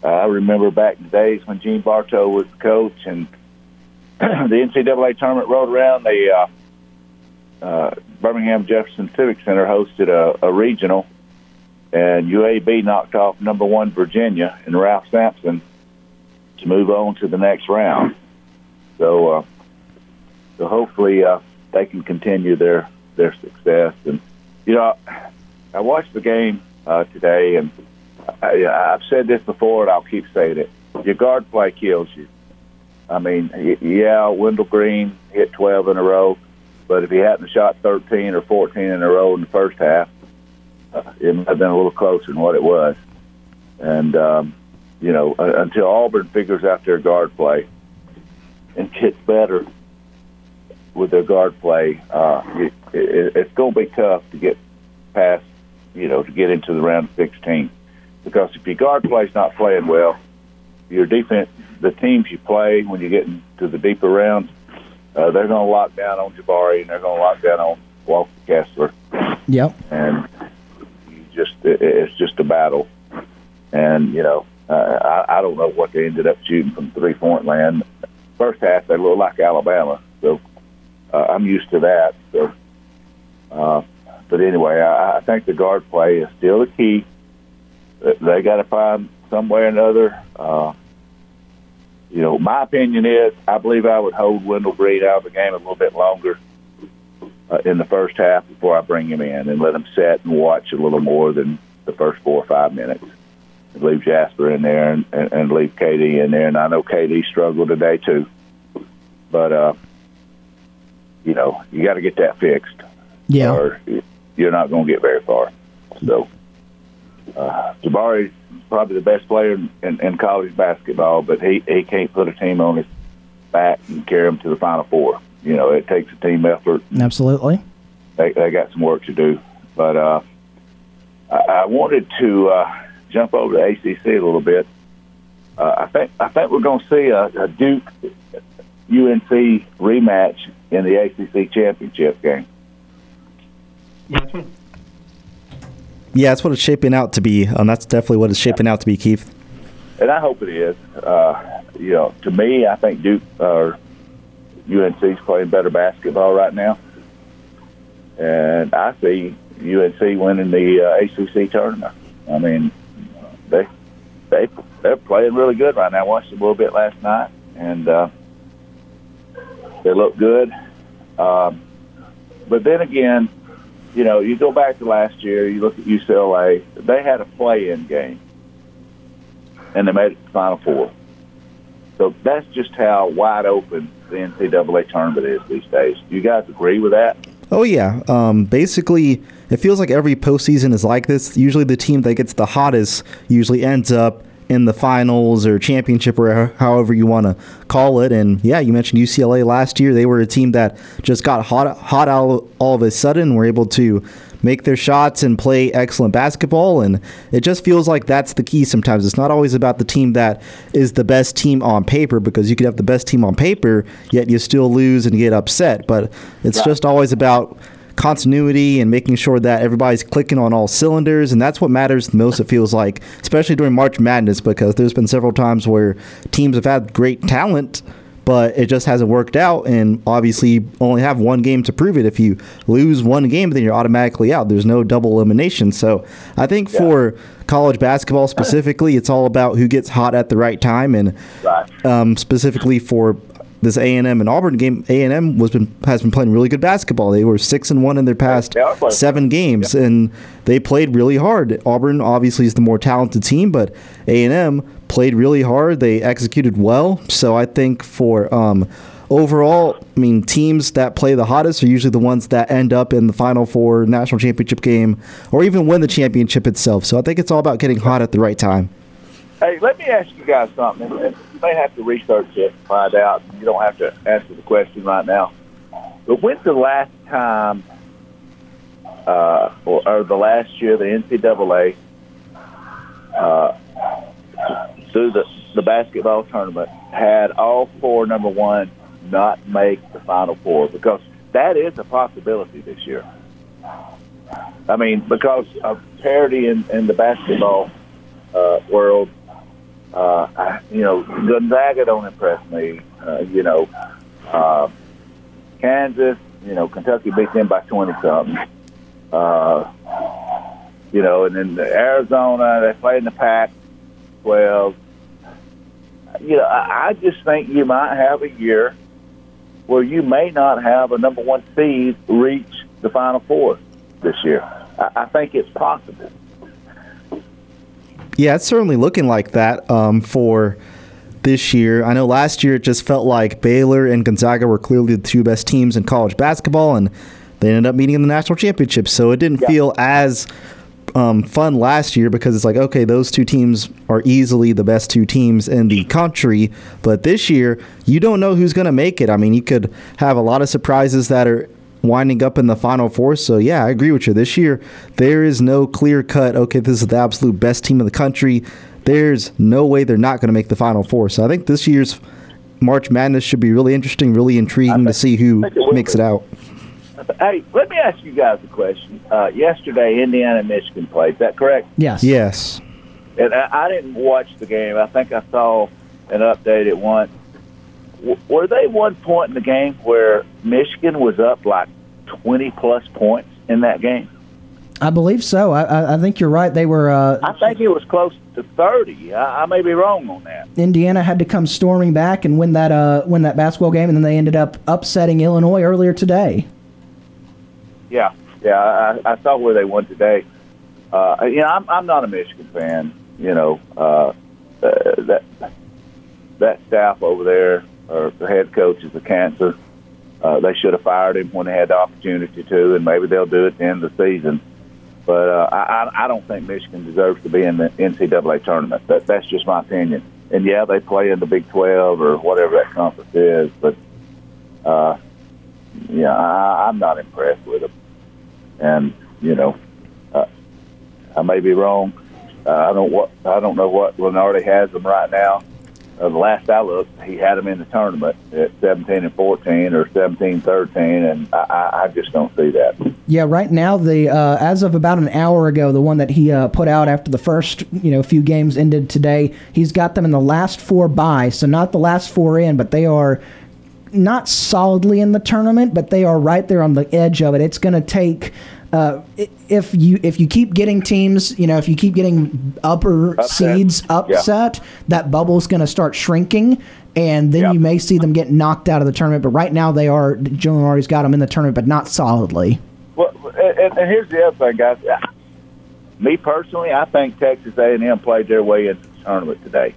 [SPEAKER 6] I remember back in the days when Gene Bartow was the coach, and the NCAA tournament rolled around. They uh, uh, Birmingham Jefferson Civic Center hosted a, a regional and UAB knocked off number one Virginia and Ralph Sampson to move on to the next round. So, uh, so hopefully uh, they can continue their their success. And you know, I watched the game uh, today, and I, I've said this before, and I'll keep saying it: your guard play kills you. I mean, yeah, Wendell Green hit 12 in a row, but if he hadn't shot 13 or 14 in a row in the first half, uh, it might have been a little closer than what it was. And um, you know, uh, until Auburn figures out their guard play and gets better with their guard play, uh, it, it, it's going to be tough to get past, you know, to get into the round of 16. Because if your guard play's not playing well, your defense, the teams you play when you get into the deeper rounds, uh, they're going to lock down on Jabari and they're going to lock down on Walker Kessler.
[SPEAKER 2] Yep.
[SPEAKER 6] And just it's just a battle. And you know, uh, I, I don't know what they ended up shooting from three point land. First half they looked like Alabama, so uh, I'm used to that. So, uh, but anyway, I, I think the guard play is still the key. They got to find some way or another. Uh, you know, my opinion is I believe I would hold Wendell Green out of the game a little bit longer uh, in the first half before I bring him in and let him sit and watch a little more than the first four or five minutes. And leave Jasper in there and, and, and leave KD in there. And I know KD struggled today too, but uh, you know you got to get that fixed.
[SPEAKER 2] Yeah.
[SPEAKER 6] Or you're not going to get very far. So uh, Jabari's probably the best player in, in, in college basketball, but he he can't put a team on his back and carry them to the Final Four you know, it takes a team effort.
[SPEAKER 2] Absolutely.
[SPEAKER 6] They, they got some work to do. But uh, I, I wanted to uh, jump over to ACC a little bit uh, I think I think we're going to see a, a Duke UNC rematch in the ACC championship game.
[SPEAKER 3] Yeah, that's what it's shaping out to be. Um, that's definitely what it's shaping out to be, Keith.
[SPEAKER 6] And I hope it is. Uh, you know, to me, I think Duke or UNC's playing better basketball right now, and I see UNC winning the uh, ACC tournament. I mean, they they they're playing really good right now. I watched a little bit last night, and uh, they look good. Um, but then again, you know, you go back to last year. You look at UCLA; they had a play-in game, and they made it to the Final Four. So that's just how wide open the NCAA tournament is these days. Do you guys agree with that?
[SPEAKER 3] Oh yeah. Um, basically, it feels like every postseason is like this. Usually, the team that gets the hottest usually ends up in the finals or championship or however you want to call it. And yeah, you mentioned UCLA last year. They were a team that just got hot, hot all, all of a sudden. Were able to make their shots and play excellent basketball. And it just feels like that's the key sometimes. It's not always about the team that is the best team on paper because you could have the best team on paper, yet you still lose and get upset. But it's just always about continuity and making sure that everybody's clicking on all cylinders. And that's what matters the most, it feels like, especially during March Madness, because there's been several times where teams have had great talent. But it just hasn't worked out, and obviously you only have one game to prove it. If you lose one game, then you're automatically out. There's no double elimination. So I think yeah. for college basketball specifically, it's all about who gets hot at the right time, and um, specifically for this A and M and Auburn game, A and M was been has been playing really good basketball. They were six and one in their past seven games, yeah. and they played really hard. Auburn obviously is the more talented team, but A and M played really hard. They executed well. So I think for um, overall, I mean, teams that play the hottest are usually the ones that end up in the Final Four, national championship game, or even win the championship itself. So I think it's all about getting hot at the right time.
[SPEAKER 6] Hey, let me ask you guys something. May have to research it and find out. You don't have to answer the question right now. But when's the last time, uh, or, or, the last year, the NCAA uh, through the the basketball tournament had all four number one not make the Final Four? Because that is a possibility this year. I mean, because of parity in, in the basketball uh, world uh, I, you know, Gonzaga don't impress me. Uh, you know, uh, Kansas, you know, Kentucky beat them by 20 something. Uh, you know, and then Arizona, they play in the Pac 12. You know, I, I just think you might have a year where you may not have a number one seed reach the Final Four this year. I, I think it's possible.
[SPEAKER 3] Yeah, it's certainly looking like that um, for this year. I know last year it just felt like Baylor and Gonzaga were clearly the two best teams in college basketball, and they ended up meeting in the national championship. So it didn't yeah. feel as um, fun last year because it's like, okay, those two teams are easily the best two teams in the country. But this year, you don't know who's going to make it. I mean, you could have a lot of surprises that are winding up in the final four. So yeah, I agree with you. This year there is no clear cut. Okay, this is the absolute best team in the country. There's no way they're not going to make the final four. So I think this year's March Madness should be really interesting, really intriguing think, to see who it makes it out.
[SPEAKER 6] Hey, let me ask you guys a question. Uh, yesterday, Indiana and Michigan played. Is that correct?
[SPEAKER 2] Yes.
[SPEAKER 3] Yes.
[SPEAKER 6] And I, I didn't watch the game. I think I saw an update at once were they one point in the game where Michigan was up like 20 plus points in that game?
[SPEAKER 2] I believe so. I, I think you're right. They were. Uh,
[SPEAKER 6] I think it was close to 30. I, I, may be wrong on that.
[SPEAKER 2] Indiana had to come storming back and win that uh, win that basketball game, and then they ended up upsetting Illinois earlier today.
[SPEAKER 6] Yeah, yeah. I, I saw where they won today. Uh, you know, I'm, I'm not a Michigan fan. You know, uh, uh, that that staff over there or the head coach is a cancer. Uh, they should have fired him when they had the opportunity to, and maybe they'll do it at the end of the season. But uh, I, I don't think Michigan deserves to be in the NCAA tournament. That, that's just my opinion. And yeah, they play in the Big 12 or whatever that conference is, but uh, yeah, I, I'm not impressed with them. And you know, uh, I may be wrong, Uh, I don't what I don't know what Lunardi has them right now. Uh, the last I looked, he had them in the tournament at 17 and 14 or 17 13, and I, I just don't see that.
[SPEAKER 2] Yeah, right now the uh, as of about an hour ago, the one that he uh, put out after the first you know few games ended today, he's got them in the last four by, so not the last four in, but they are not solidly in the tournament, but they are right there on the edge of it. It's going to take uh, if you if you keep getting teams, you know, if you keep getting upper upset. seeds upset, yeah. that bubble's going to start shrinking, and then you may see them get knocked out of the tournament. But right now, they are. Joe Lunardi's got them in the tournament, but not solidly.
[SPEAKER 6] Well, and, and here's the other thing, guys. Me personally, I think Texas A&M played their way into the tournament today.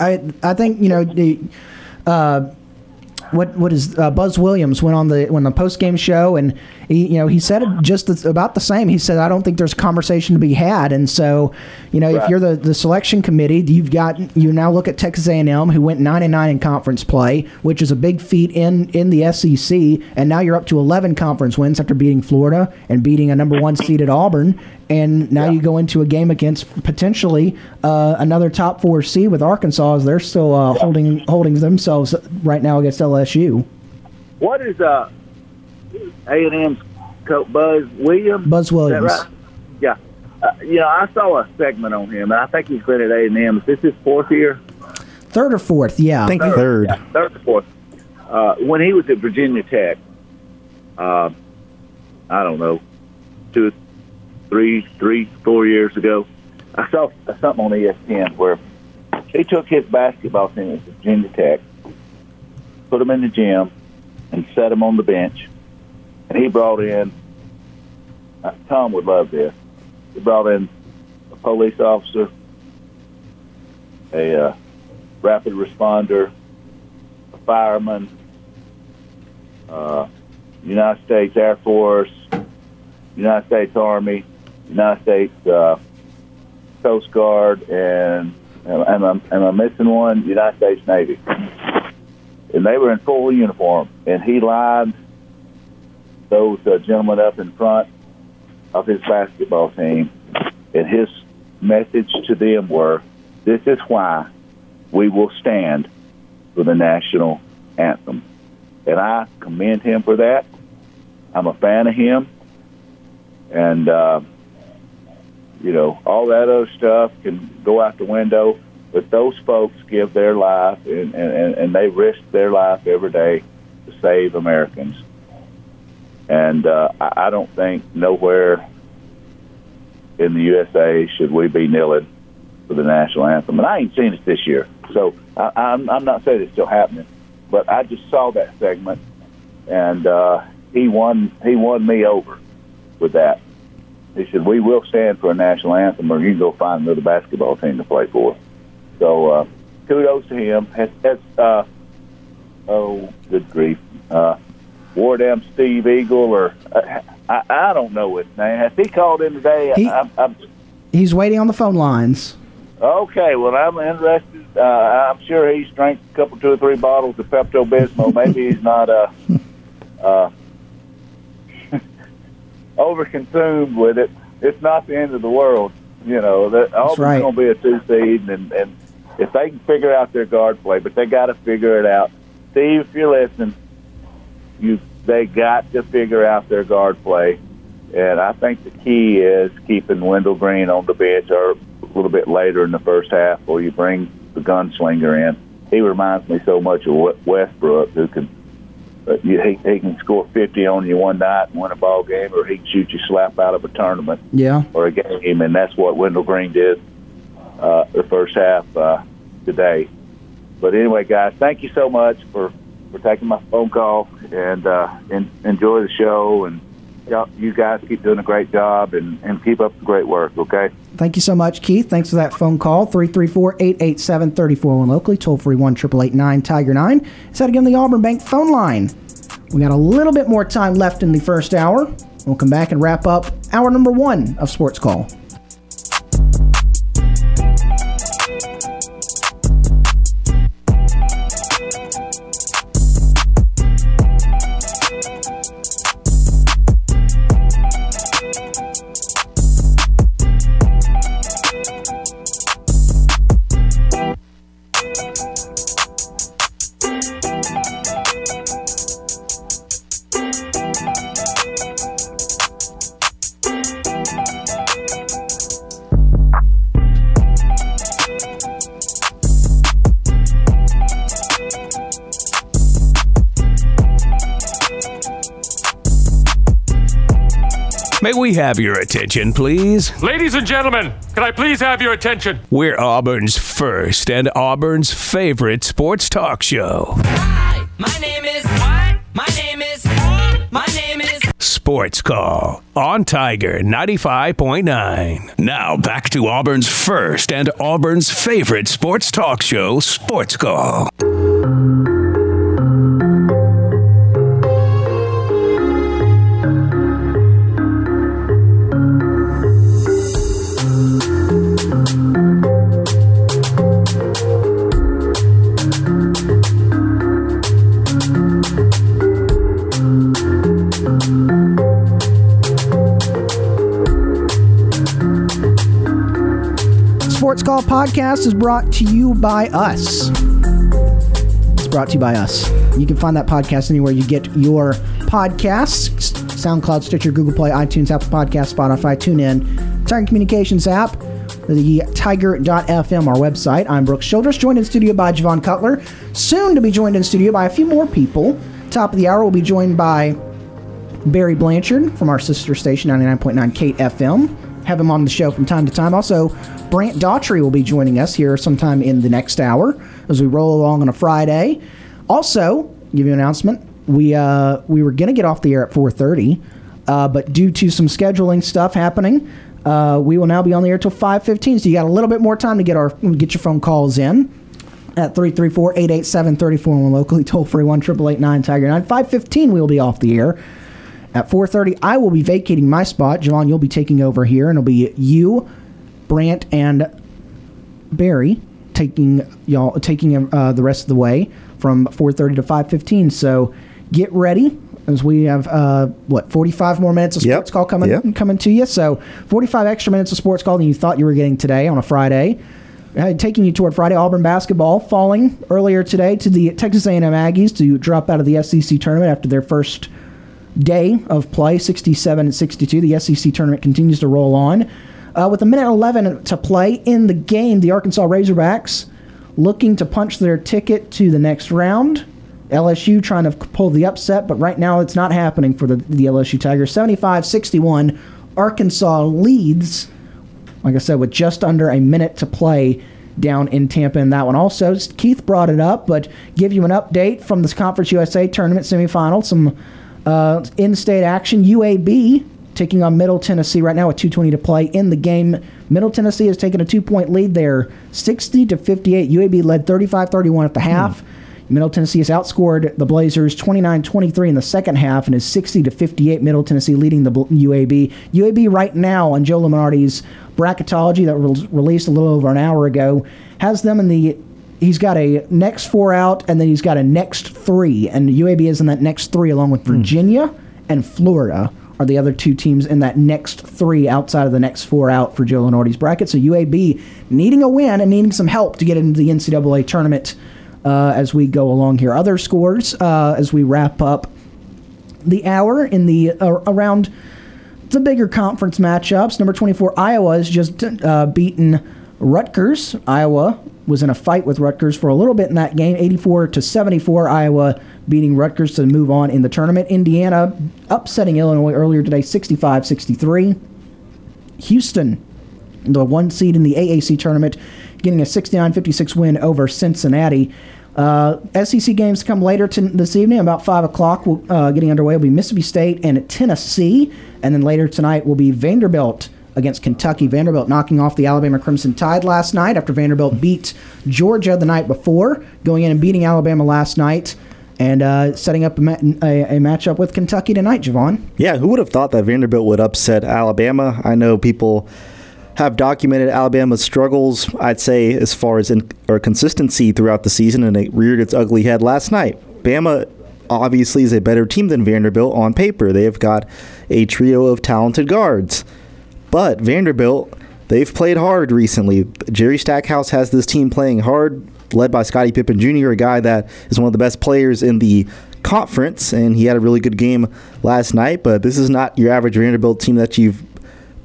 [SPEAKER 2] I I think you know the. Uh, what what is uh, Buzz Williams went on the when the post game show and he you know he said just about the same. He said I don't think there's conversation to be had, and so you know right. if you're the, the selection committee, you've got you now look at Texas A&M who went nine and nine in conference play, which is a big feat in in the SEC, and now you're up to 11 conference wins after beating Florida and beating a number one seed at Auburn, and now yeah. you go into a game against potentially uh, another top four seed with Arkansas as they're still uh, yeah. holding holding themselves right now against LSU.
[SPEAKER 6] What is uh, A and M's coach Buzz Williams?
[SPEAKER 2] Buzz Williams.
[SPEAKER 6] Right? Yeah. Uh, you know, I saw a segment on him, and I think he's been at A and M. Is this his fourth year?
[SPEAKER 2] Third or fourth? Yeah,
[SPEAKER 3] I think third. Third,
[SPEAKER 6] yeah, third or fourth. Uh, when he was at Virginia Tech, uh, I don't know, two, three, three, four years ago, I saw something on ESPN where he took his basketball team at Virginia Tech, put them in the gym, and set them on the bench. And he brought in, uh, Tom would love this, he brought in a police officer, a uh, rapid responder, a fireman, uh, United States Air Force, United States Army, United States uh, Coast Guard, and am I, am I missing one? United States Navy. And they were in full uniform, and he lined those uh, gentlemen up in front of his basketball team, and his message to them were, "This is why we will stand for the national anthem," and I commend him for that. I'm a fan of him, and. Uh, you know, all that other stuff can go out the window. But those folks give their life and, and, and they risk their life every day to save Americans. And uh, I don't think nowhere in the USA should we be kneeling for the national anthem. And I ain't seen it this year, so I, I'm, I'm not saying it's still happening. But I just saw that segment, and uh, he won. He won me over with that. He said, "We will stand for a national anthem, or you can go find another basketball team to play for." So, uh, kudos to him. Has, has uh, oh, good grief, uh, Wardam Steve Eagle, or uh, I, I don't know his name. Has he called in today?
[SPEAKER 2] He,
[SPEAKER 6] I,
[SPEAKER 2] I'm, he's waiting on the phone lines.
[SPEAKER 6] Okay, well, I'm interested. Uh, I'm sure he's drank a couple, two or three bottles of Pepto Bismol. Maybe he's not uh, uh, overconsumed with it, it's not the end of the world. You know, that Auburn's right. going to be a two seed, and and if they can figure out their guard play, but they got to figure it out. Steve, if you're listening, you they got to figure out their guard play, and I think the key is keeping Wendell Green on the bench or a little bit later in the first half, or you bring the gunslinger in. He reminds me so much of Westbrook, who can you, he, he can score 50 on you one night and win a ball game, or he can shoot you slap out of a tournament
[SPEAKER 2] yeah.
[SPEAKER 6] or a game, and that's what Wendell Green did uh, the first half uh, today. But anyway, guys, thank you so much for, for taking my phone call, and uh, enjoy the show, and you guys keep doing a great job, and, and keep up the great work, okay?
[SPEAKER 2] Thank you so much, Keith. Thanks for that phone call. 334 887 341 locally, toll free 1 Tiger 9. Is that again the Auburn Bank phone line? We got a little bit more time left in the first hour. We'll come back and wrap up hour number one of Sports Call.
[SPEAKER 1] May we have your attention, please?
[SPEAKER 7] Ladies and gentlemen, can I please have your attention?
[SPEAKER 1] We're Auburn's first and Auburn's favorite sports talk show.
[SPEAKER 8] Hi, my name is. What? My name is. My name is.
[SPEAKER 1] Sports Call on Tiger 95.9. Now back to Auburn's first and Auburn's favorite sports talk show, Sports Call.
[SPEAKER 2] Podcast is brought to you by us. It's brought to you by us. You can find that podcast anywhere you get your podcasts SoundCloud, Stitcher, Google Play, iTunes, Apple Podcast, Spotify, TuneIn, Tiger Communications app, the Tiger.fm, our website. I'm Brooks Childress, joined in studio by Javon Cutler. Soon to be joined in studio by a few more people. Top of the hour, we'll be joined by Barry Blanchard from our sister station, 99.9 Kate FM. Have him on the show from time to time. Also, Brant Daughtry will be joining us here sometime in the next hour as we roll along on a Friday. Also, give you an announcement. We uh, we were gonna get off the air at 4:30, uh, but due to some scheduling stuff happening, uh, we will now be on the air till 5:15. So you got a little bit more time to get our get your phone calls in at 334-887-34 locally toll free 1 tiger 9 515 we will be off the air at 4.30 i will be vacating my spot Javon, you'll be taking over here and it'll be you brant and barry taking y'all taking uh, the rest of the way from 4.30 to 5.15 so get ready as we have uh, what 45 more minutes of
[SPEAKER 3] Yep.
[SPEAKER 2] sports call coming
[SPEAKER 3] Yep.
[SPEAKER 2] coming to you so 45 extra minutes of sports call than you thought you were getting today on a friday uh, taking you toward Friday, Auburn basketball falling earlier today to the Texas A&M Aggies to drop out of the SEC tournament after their first day of play, 67 and 62. The SEC tournament continues to roll on. Uh, with a minute 11 to play in the game, the Arkansas Razorbacks looking to punch their ticket to the next round. LSU trying to pull the upset, but right now it's not happening for the, the LSU Tigers. 75 61. Arkansas leads like I said, with just under a minute to play down in Tampa in that one. Also, Keith brought it up, but give you an update from this Conference USA tournament semifinal. Some uh, in-state action. UAB taking on Middle Tennessee right now with 2:20 to play in the game. Middle Tennessee has taken a two-point lead there, 60 to 58. UAB led 35-31 at the hmm. half. Middle Tennessee has outscored the Blazers 29-23 in the second half and is 60 to 58. Middle Tennessee leading the UAB. UAB right now on Joe Lunardi's bracketology that was released a little over an hour ago has them in the. He's got a next four out and then he's got a next three, and UAB is in that next three along with hmm. Virginia and Florida are the other two teams in that next three outside of the next four out for Joe Lunardi's bracket. So UAB needing a win and needing some help to get into the NCAA tournament uh, as we go along here. Other scores uh, as we wrap up the hour in the uh, around the bigger conference matchups. Number 24, Iowa has just uh, beaten Rutgers. Iowa was in a fight with Rutgers for a little bit in that game, 84 to 74. Iowa beating Rutgers to move on in the tournament. Indiana upsetting Illinois earlier today, 65 63. Houston, the one seed in the AAC tournament, getting a 69 56 win over Cincinnati. Uh, SEC games come later to this evening, about 5 o'clock, will, uh, getting underway, will be Mississippi State and Tennessee. And then later tonight will be Vanderbilt against Kentucky. Vanderbilt knocking off the Alabama Crimson Tide last night after Vanderbilt beat Georgia the night before, going in and beating Alabama last night. And uh, setting up a, ma- a, a matchup with Kentucky tonight, Javon.
[SPEAKER 3] Yeah, who would have thought that Vanderbilt would upset Alabama? I know people have documented Alabama's struggles, I'd say, as far as in, or consistency throughout the season, and it reared its ugly head last night. Bama obviously is a better team than Vanderbilt on paper. They have got a trio of talented guards. But Vanderbilt, they've played hard recently. Jerry Stackhouse has this team playing hard, led by Scottie Pippen Jr., a guy that is one of the best players in the conference, and he had a really good game last night. But this is not your average Vanderbilt team that you've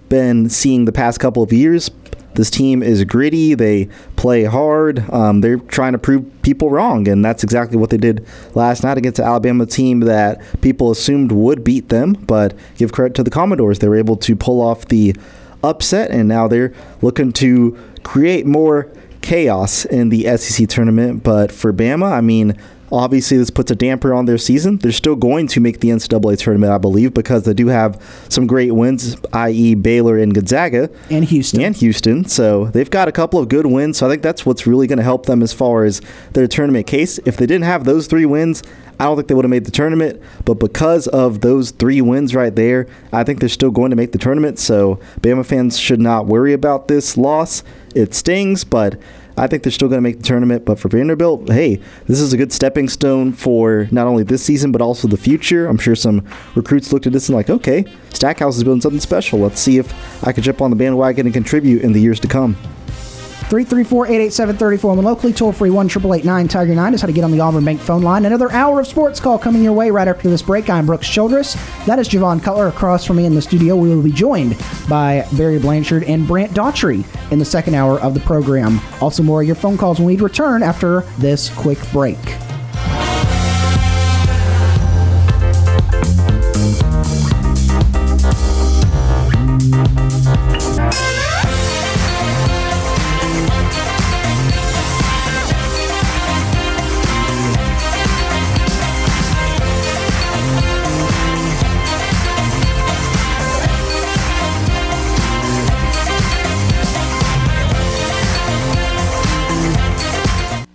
[SPEAKER 3] been seeing the past couple of years. This team is gritty. They play hard. Um, they're trying to prove people wrong, and that's exactly what they did last night against the Alabama team that people assumed would beat them. But give credit to the Commodores; they were able to pull off the upset, and now they're looking to create more chaos in the SEC tournament. But for Bama, I mean, obviously this puts a damper on their season. They're still going to make the NCAA tournament, I believe, because they do have some great wins, i.e., Baylor and Gonzaga
[SPEAKER 2] And Houston.
[SPEAKER 3] and Houston. So they've got a couple of good wins. So I think that's what's really going to help them as far as their tournament case. If they didn't have those three wins, I don't think they would have made the tournament. But because of those three wins right there, I think they're still going to make the tournament. So Bama fans should not worry about this loss. It stings, but I think they're still going to make the tournament. But for Vanderbilt, hey, this is a good stepping stone for not only this season, but also the future. I'm sure some recruits looked at this and like, okay, Stackhouse is building something special. Let's see if I can jump on the bandwagon and contribute in the years to come.
[SPEAKER 2] 334-887-34 and locally toll free 1 Tiger 9 is how to get on the Auburn Bank phone line. Another hour of sports call coming your way right after this break. I'm Brooks Childress. That is Javon Cutler across from me in the studio. We will be joined by Barry Blanchard and Brant Daughtry in the second hour of the program. Also more of your phone calls when we return after this quick break.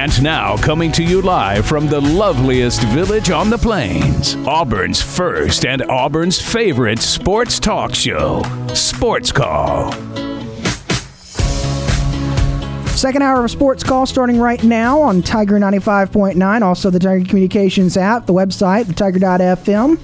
[SPEAKER 1] And now, coming to you live from the loveliest village on the plains, Auburn's first and Auburn's favorite sports talk show, Sports Call.
[SPEAKER 2] Second hour of Sports Call starting right now on Tiger 95.9, also the Tiger Communications app, the website, the Tiger.fm,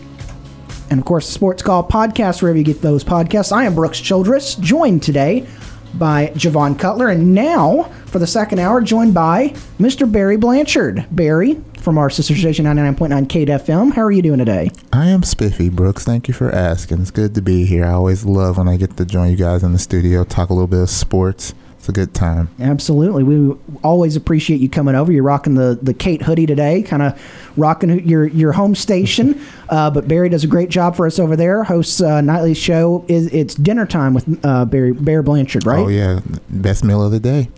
[SPEAKER 2] and of course the Sports Call podcast, wherever you get those podcasts. I am Brooks Childress, joined today by Javon Cutler, and now for the second hour, joined by Mr. Barry Blanchard. Barry from our sister station 99.9 Kate. How are you doing today?
[SPEAKER 9] I am spiffy, Brooks. Thank you for asking. It's good to be here. I always love when I get to join you guys in the studio, talk a little bit of sports. It's a good time.
[SPEAKER 2] Absolutely. We always appreciate you coming over. You're rocking the, the Kate hoodie today, kind of rocking your, your home station. uh, but Barry does a great job for us over there. Hosts uh, nightly show. Is It's dinner time with uh, Barry Bear Blanchard, right?
[SPEAKER 9] Oh yeah, best meal of the day.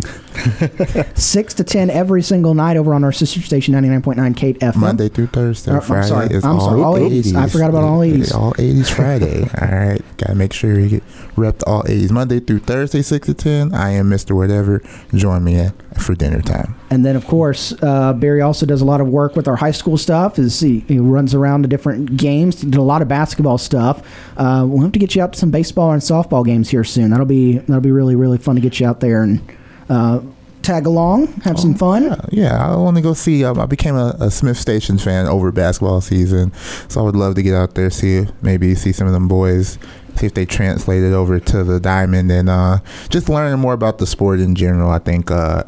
[SPEAKER 2] Six to ten every single night over on our sister station, 99.9 Kate FM.
[SPEAKER 9] Monday through Thursday.
[SPEAKER 2] I'm
[SPEAKER 9] Friday
[SPEAKER 2] sorry.
[SPEAKER 9] is
[SPEAKER 2] I'm
[SPEAKER 9] all,
[SPEAKER 2] sorry. All
[SPEAKER 9] 80s.
[SPEAKER 2] 80s. I forgot about all 80s.
[SPEAKER 9] All 80s Friday. all right. Got to make sure you get repped all 80s. Monday through Thursday, 6 to 10. I am Mr. Whatever. Join me at, for dinner time.
[SPEAKER 2] And then, of course, uh, Barry also does a lot of work with our high school stuff. Is he, he runs around to different games, did a lot of basketball stuff. Uh, we'll have to get you out to some baseball and softball games here soon. That'll be that'll be really really fun to get you out there and uh, tag along, have some fun.
[SPEAKER 9] Uh, Yeah, I want to go see. Um, I became a, a Smith Station fan over basketball season, so I would love to get out there, see maybe see some of them boys, see if they translate it over to the diamond, and uh, just learning more about the sport in general. I think. Uh,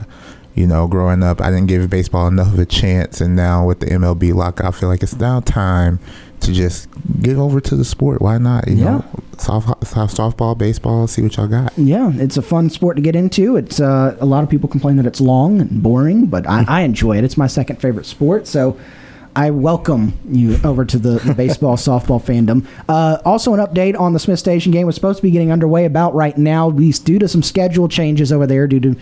[SPEAKER 9] you know, growing up, I didn't give baseball enough of a chance, and now with the MLB lockout, I feel like it's now time to just get over to the sport. Why not? You
[SPEAKER 2] Yeah.
[SPEAKER 9] know, soft, soft, softball, baseball, see what y'all got.
[SPEAKER 2] Yeah, it's a fun sport to get into. It's uh, a lot of people complain that it's long and boring, but I, I enjoy it. It's my second favorite sport, so I welcome you over to the, the baseball softball fandom. Uh, also, an update on the Smith Station game was supposed to be getting underway about right now. We due to some schedule changes over there, due to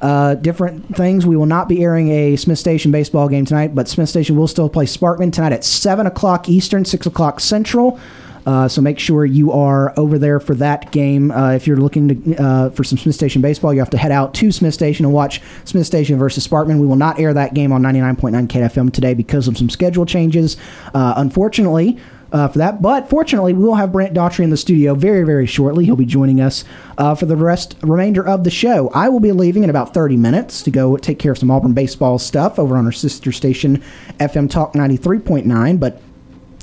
[SPEAKER 2] uh, different things, we will not be airing a Smith Station baseball game tonight. But Smith Station will still play Sparkman tonight at seven o'clock Eastern, six o'clock Central. Uh, so make sure you are over there for that game. Uh, if you're looking to, uh, for some Smith Station baseball, you have to head out to Smith Station and watch Smith Station versus Sparkman. We will not air that game on 99.9 KFM today because of some schedule changes. Uh, unfortunately, uh, for that. But fortunately, we will have Brant Daughtry in the studio very, very shortly. He'll be joining us uh, for the rest remainder of the show. I will be leaving in about 30 minutes to go take care of some Auburn baseball stuff over on our sister station, FM Talk 93.9. But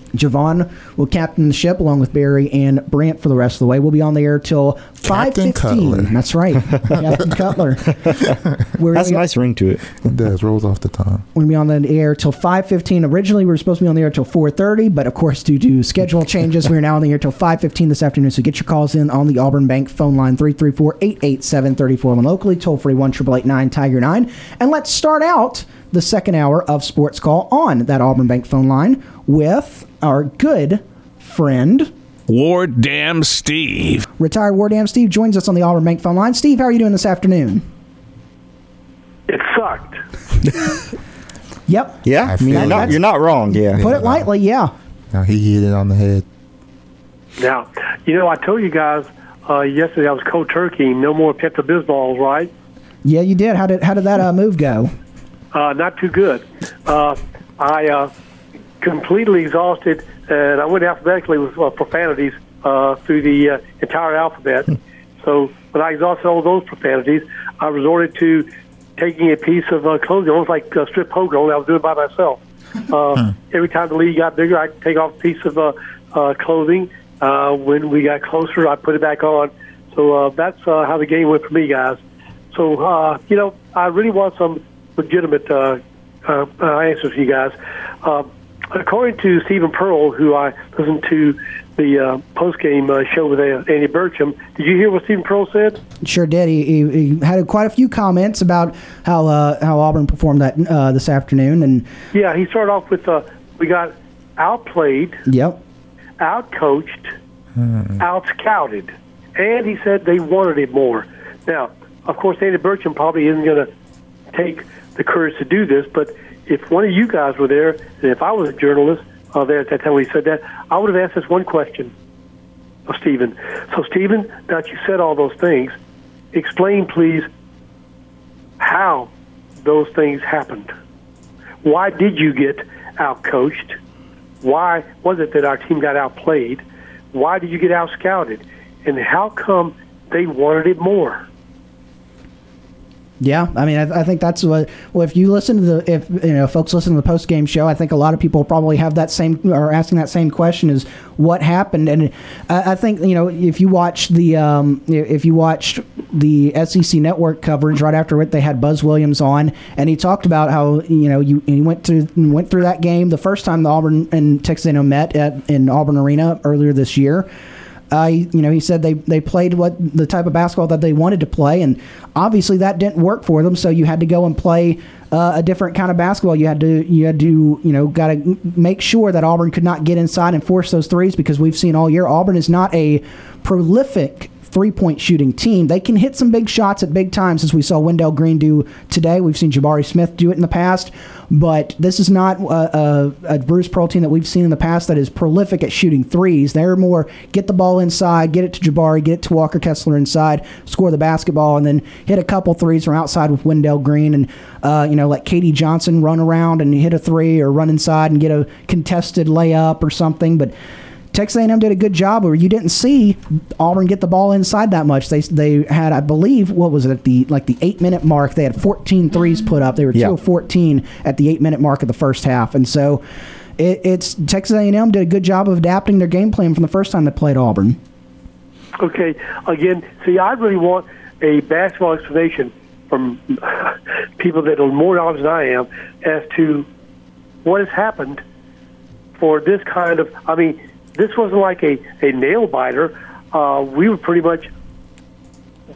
[SPEAKER 2] Javon will captain the ship along with Barry and Brant for the rest of the way. We'll be on the air till
[SPEAKER 9] Captain
[SPEAKER 2] fifteen.
[SPEAKER 9] Cutler.
[SPEAKER 2] That's right, Captain Cutler. We're
[SPEAKER 3] That's a nice ring to it.
[SPEAKER 9] It does rolls off the tongue.
[SPEAKER 2] we're gonna be on the air till 5.15 originally we were supposed to be on the air till 4.30 but of course due to schedule changes we're now on the air till 5.15 this afternoon so get your calls in on the auburn bank phone line 334-887-34 locally toll free 1 tiger 9 and let's start out the second hour of sports call on that auburn bank phone line with our good friend
[SPEAKER 1] Ward Dam Steve.
[SPEAKER 2] retired war dam steve joins us on the auburn bank phone line steve how are you doing this afternoon
[SPEAKER 10] It sucked.
[SPEAKER 2] yep
[SPEAKER 3] Yeah,
[SPEAKER 9] I
[SPEAKER 3] I mean, you're, not, you're not wrong. Yeah.
[SPEAKER 2] put it lightly yeah
[SPEAKER 9] Now he hit it on the head.
[SPEAKER 10] Now, you know, I told you guys uh, yesterday I was cold turkey. No more Pepto Bismols, right?
[SPEAKER 2] yeah you did how did how did that uh, move go
[SPEAKER 10] Uh, not too good. Uh, I uh, completely exhausted, and I went alphabetically with uh, profanities uh, through the uh, entire alphabet. so when I exhausted all those profanities, I resorted to taking a piece of uh, clothing, almost like uh, strip poker, only I was doing it by myself. Uh, Every time the lead got bigger, I'd take off a piece of uh, uh, clothing. Uh, when we got closer, I put it back on. So uh, that's uh, how the game went for me, guys. So, uh, you know, I really want some legitimate uh, uh, uh, answers from you guys. Uh, according to Steven Pearl, who I listened to the uh, post-game uh, show with uh, Andy Burcham, did you hear what Steven Pearl said?
[SPEAKER 2] Sure did. He, he, he had quite a few comments about how uh, how Auburn performed that uh, this afternoon, and
[SPEAKER 10] Yeah, he started off with uh, we got outplayed,
[SPEAKER 2] yep,
[SPEAKER 10] outcoached, outscouted, and he said they wanted it more. Now, of course, Andy Burcham probably isn't going to take the courage to do this, but if one of you guys were there, and if I was a journalist uh, there at that time when he said that, I would have asked this one question of Steven. So, Steven, now that you said all those things, explain, please, how those things happened. Why did you get outcoached? Why was it that our team got outplayed? Why did you get outscouted? And how come they wanted it more?
[SPEAKER 2] Yeah. I mean, I, I think that's what. Well, if you listen to the, if you know, folks listen to the post game show, I think a lot of people probably have that same or asking that same question: is what happened? And I, I think you know, if you watch the, um, if you watched the SEC network coverage right after it, they had Buzz Williams on, and he talked about how you know you he went to went through that game the first time the Auburn and Texas A&M met at in Auburn Arena earlier this year. Uh, you know, he said they, they played what the type of basketball that they wanted to play, and obviously that didn't work for them. So you had to go and play uh, a different kind of basketball. You had to you had to you know got to make sure that Auburn could not get inside and force those threes because we've seen all year Auburn is not a prolific three point shooting team. They can hit some big shots at big times, as we saw Wendell Green do today. We've seen Jabari Smith do it in the past, but this is not a, a, a Bruce Pearl team that we've seen in the past that is prolific at shooting threes. They're more get the ball inside, get it to Jabari, get it to Walker Kessler inside, score the basketball, and then hit a couple threes from outside with Wendell Green, and uh, you know let KD Johnson run around and hit a three, or run inside and get a contested layup or something, but. Texas A&M did a good job where you didn't see Auburn get the ball inside that much. They they had, I believe, what was it at the like the eight minute mark? They had 14 threes put up. They were
[SPEAKER 3] Yeah.
[SPEAKER 2] of 14 at the eight minute mark of the first half, and so it, it's Texas A&M did a good job of adapting their game plan from the first time they played Auburn.
[SPEAKER 10] Okay, again, see, I really want a basketball explanation from people that are more knowledge than I am as to what has happened for this kind of. I mean, this wasn't like a, a nail biter. Uh, we were pretty much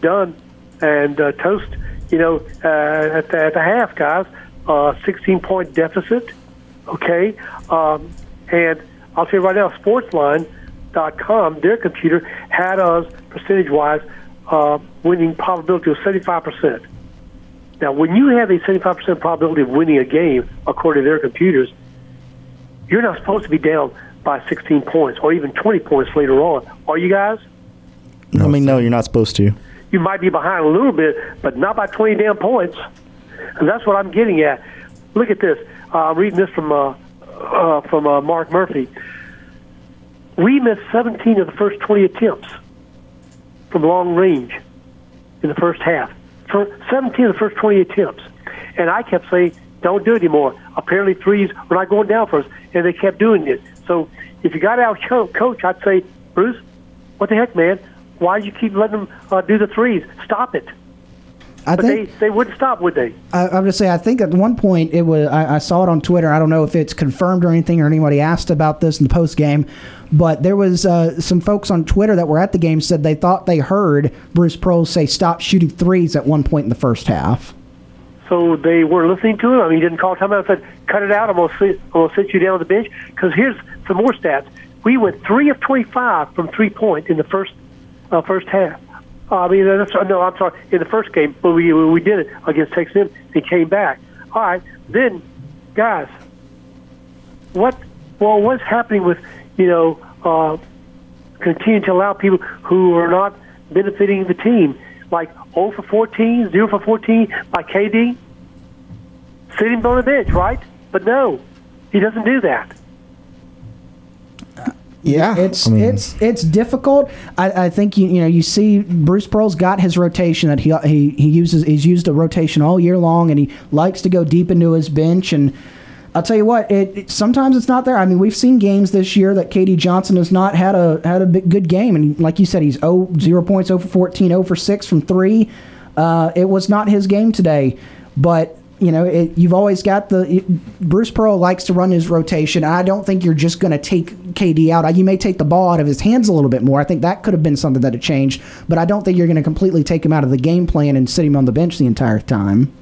[SPEAKER 10] done and uh, toast, you know, uh, at, the, at the half, guys. Uh, 16 point deficit, okay? Um, and I'll tell you right now, Sportsline.com, their computer had us percentage wise uh, winning probability of 75%. Now, when you have a 75% probability of winning a game, according to their computers, you're not supposed to be down by 16 points or even 20 points later on. Are you guys?
[SPEAKER 3] I mean, no, you're not supposed to.
[SPEAKER 10] You might be behind a little bit, but not by 20 damn points. And that's what I'm getting at. Look at this. Uh, I'm reading this from uh, uh, from uh, Mark Murphy. We missed 17 of the first 20 attempts from long range in the first half. For 17 of the first 20 attempts. And I kept saying, don't do it anymore. Apparently, threes were not going down for us, and they kept doing it. So if you got out coach, I'd say, Bruce, what the heck, man? Why do you keep letting them uh, do the threes? Stop it.
[SPEAKER 2] I
[SPEAKER 10] but
[SPEAKER 2] think
[SPEAKER 10] they, they wouldn't stop, would they?
[SPEAKER 2] I, I'm to say I think at one point it was I, I saw it on Twitter. I don't know if it's confirmed or anything or anybody asked about this in the post game, but there was uh, some folks on Twitter that were at the game said they thought they heard Bruce Pearl say stop shooting threes at one point in the first half.
[SPEAKER 10] So they were listening to him. I mean, he didn't call timeout and said, "Cut it out. I'm to sit, I'm to sit you down on the bench." Because here's some more stats. We went three of 25 from three point in the first uh, first half. Uh, I mean, no, I'm sorry. In the first game, but we we did it against Texas. M. They came back. All right, then, guys, what? Well, what's happening with you know uh, continuing to allow people who are not benefiting the team, like 0 for 14, 0 for 14 by KD, sitting on the bench, right? But no, he doesn't do that.
[SPEAKER 2] Yeah, it's it's it's difficult. I, I think you you know you see Bruce Pearl's got his rotation that he he he uses. He's used a rotation all year long, and he likes to go deep into his bench. And I'll tell you what, it, it sometimes it's not there. I mean, we've seen games this year that KD Johnson has not had a had a big, good game, and like you said, he's 0, 0 points, 0 for 14, 0 for six from three. Uh, it was not his game today, but you know, it, you've always got the it, Bruce Pearl likes to run his rotation. I don't think you're just going to take KD out. You may take the ball out of his hands a little bit more. I think that could have been something that had changed, but I don't think you're going to completely take him out of the game plan and sit him on the bench the entire time.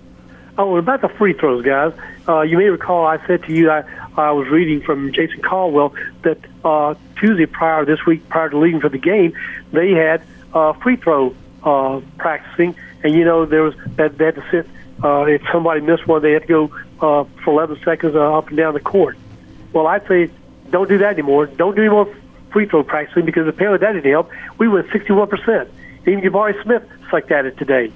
[SPEAKER 10] Oh, about the free throws, guys. Uh, you may recall I said to you I, I was reading from Jason Caldwell that uh, Tuesday prior this week, prior to leaving for the game, they had uh, free throw uh, practicing, and you know there was that they had to sit uh, if somebody missed one, they had to go uh, for 11 seconds uh, up and down the court. Well, I'd say don't do that anymore. Don't do any more free throw practicing because apparently that didn't help. We went 61%. Even Jabari Smith sucked at it today.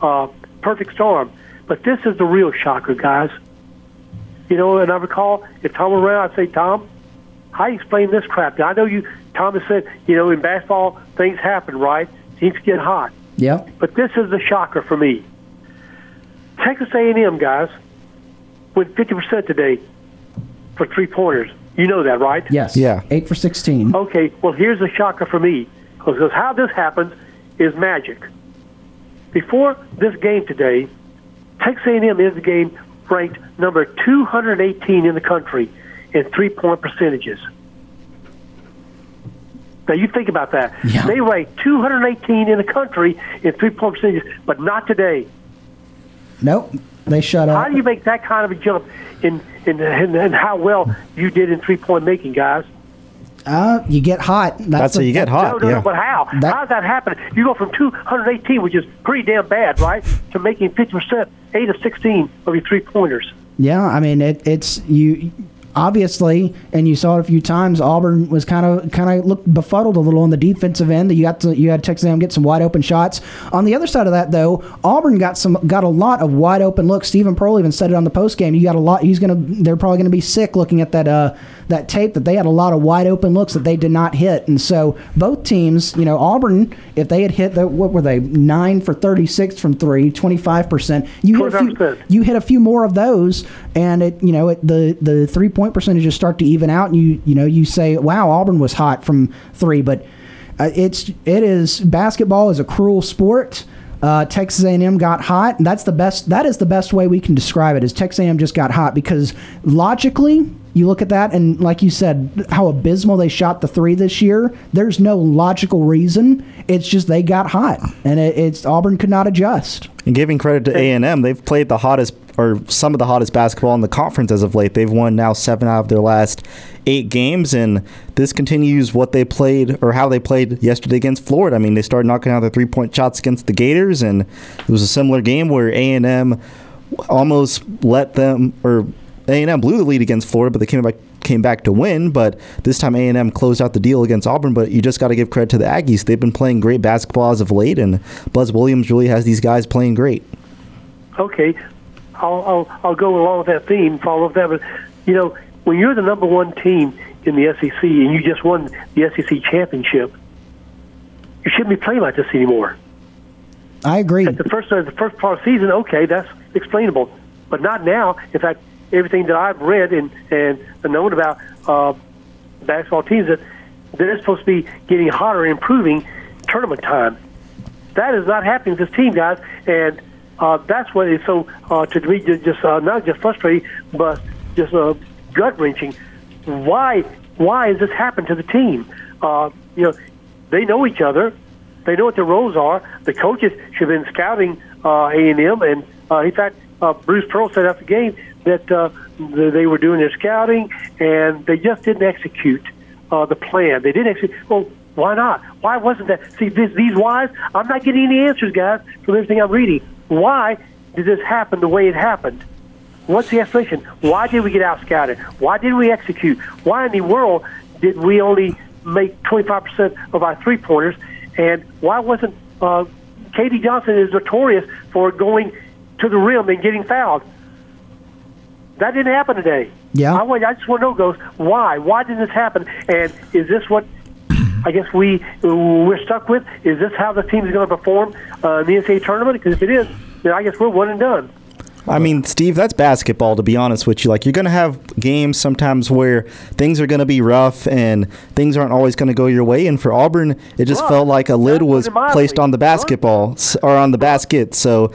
[SPEAKER 10] Uh, perfect storm. But this is the real shocker, guys. You know, and I recall if Tom were around, I'd say, Tom, how do you explain this crap? Now, I know you, Tom has said, you know, in basketball, things happen, right? Teams get hot.
[SPEAKER 2] Yep.
[SPEAKER 10] But this is the shocker for me. Texas A&M guys went 50% today for three pointers. You know that, right?
[SPEAKER 2] Yes.
[SPEAKER 3] Yeah.
[SPEAKER 2] Eight for 16.
[SPEAKER 10] Okay. Well, here's the shocker for me because how this happens is magic. Before this game today, Texas A&M is the game ranked number 218 in the country in three-point percentages. Now you think about that.
[SPEAKER 2] Yeah.
[SPEAKER 10] They rank 218 in the country in three-point percentages, but not today.
[SPEAKER 2] Nope. They shut up.
[SPEAKER 10] How do you make that kind of a jump in in, in, in how well you did in three point making, guys?
[SPEAKER 2] Uh, you get hot. That's,
[SPEAKER 3] That's how you get hot.
[SPEAKER 10] No, no,
[SPEAKER 3] yeah.
[SPEAKER 10] no, but how?
[SPEAKER 2] That-
[SPEAKER 10] how does that happen? You go from 218, which is pretty damn bad, right, to making 50%, 8 of 16 of your three pointers.
[SPEAKER 2] Yeah, I mean it, it's you obviously, and you saw it a few times. Auburn was kind of kind of looked befuddled a little on the defensive end. That you got to you had Texas A&M get some wide open shots. On the other side of that, though, Auburn got some got a lot of wide open looks. Steven Pearl even said it on the post game. You got a lot. He's gonna they're probably gonna be sick looking at that uh that tape that they had a lot of wide open looks that they did not hit. And so both teams, you know, Auburn, if they had hit the what were they nine for thirty six from three, 25 percent. You hit a few you hit a few more of those, and it you know it, the the three point percentages start to even out, and you you know you say, wow, Auburn was hot from three, but uh, it's it is basketball is a cruel sport. Uh, Texas A&M got hot, and that's the best. That is the best way we can describe it. Is Texas A&M just got hot because logically, you look at that, and like you said, how abysmal they shot the three this year. There's no logical reason. It's just they got hot, and it, it's Auburn could not adjust.
[SPEAKER 3] And giving credit to A and M, they've played the hottest or some of the hottest basketball in the conference as of late. They've won now seven out of their last eight games, and this continues what they played or how they played yesterday against Florida. I mean, they started knocking out their three point shots against the Gators, and it was a similar game where A and M almost let them or A&M blew the lead against Florida, but they came back came back to win. But this time A&M closed out the deal against Auburn. But you just got to give credit to the Aggies; they've been playing great basketball as of late, and Buzz Williams really has these guys playing great.
[SPEAKER 10] Okay, I'll I'll, I'll go along with that theme, follow up that. But you know, when you're the number one team in the SEC and you just won the SEC championship, you shouldn't be playing like this anymore.
[SPEAKER 2] I agree.
[SPEAKER 10] At the first uh, the first part of the season, okay, that's explainable, but not now. In fact, everything that I've read and and known about uh, basketball teams that they're supposed to be getting hotter, and improving tournament time. That is not happening with this team, guys, and uh, that's what is so uh, to me just uh, not just frustrating, but just uh, gut wrenching. Why why has this happened to the team? Uh, you know, they know each other. They know what their roles are. The coaches should have been scouting uh, A&M, and uh, in fact, uh, Bruce Pearl said after the game that uh, they were doing their scouting, and they just didn't execute uh, the plan. They didn't execute. Well, why not? Why wasn't that? See, this, these whys, I'm not getting any answers, guys, from everything I'm reading. Why did this happen the way it happened? What's the explanation? Why did we get out scouted? Why didn't we execute? Why in the world did we only make 25% of our three pointers? And why wasn't uh, KD Johnson is notorious for going to the rim and getting fouled? That didn't happen today.
[SPEAKER 2] Yeah.
[SPEAKER 10] I, I just want to know, goes why? Why did this happen? And is this what I guess we we're stuck with? Is this how the team is going to perform uh, in the NCAA tournament? Because if it is, then I guess we're one and done.
[SPEAKER 3] I mean, Steve, that's basketball, to be honest with you. Like, you're going to have games sometimes where things are going to be rough and things aren't always going to go your way. And for Auburn, it just
[SPEAKER 10] Rough.
[SPEAKER 3] felt like a lid was placed on the basketball or on the basket. So,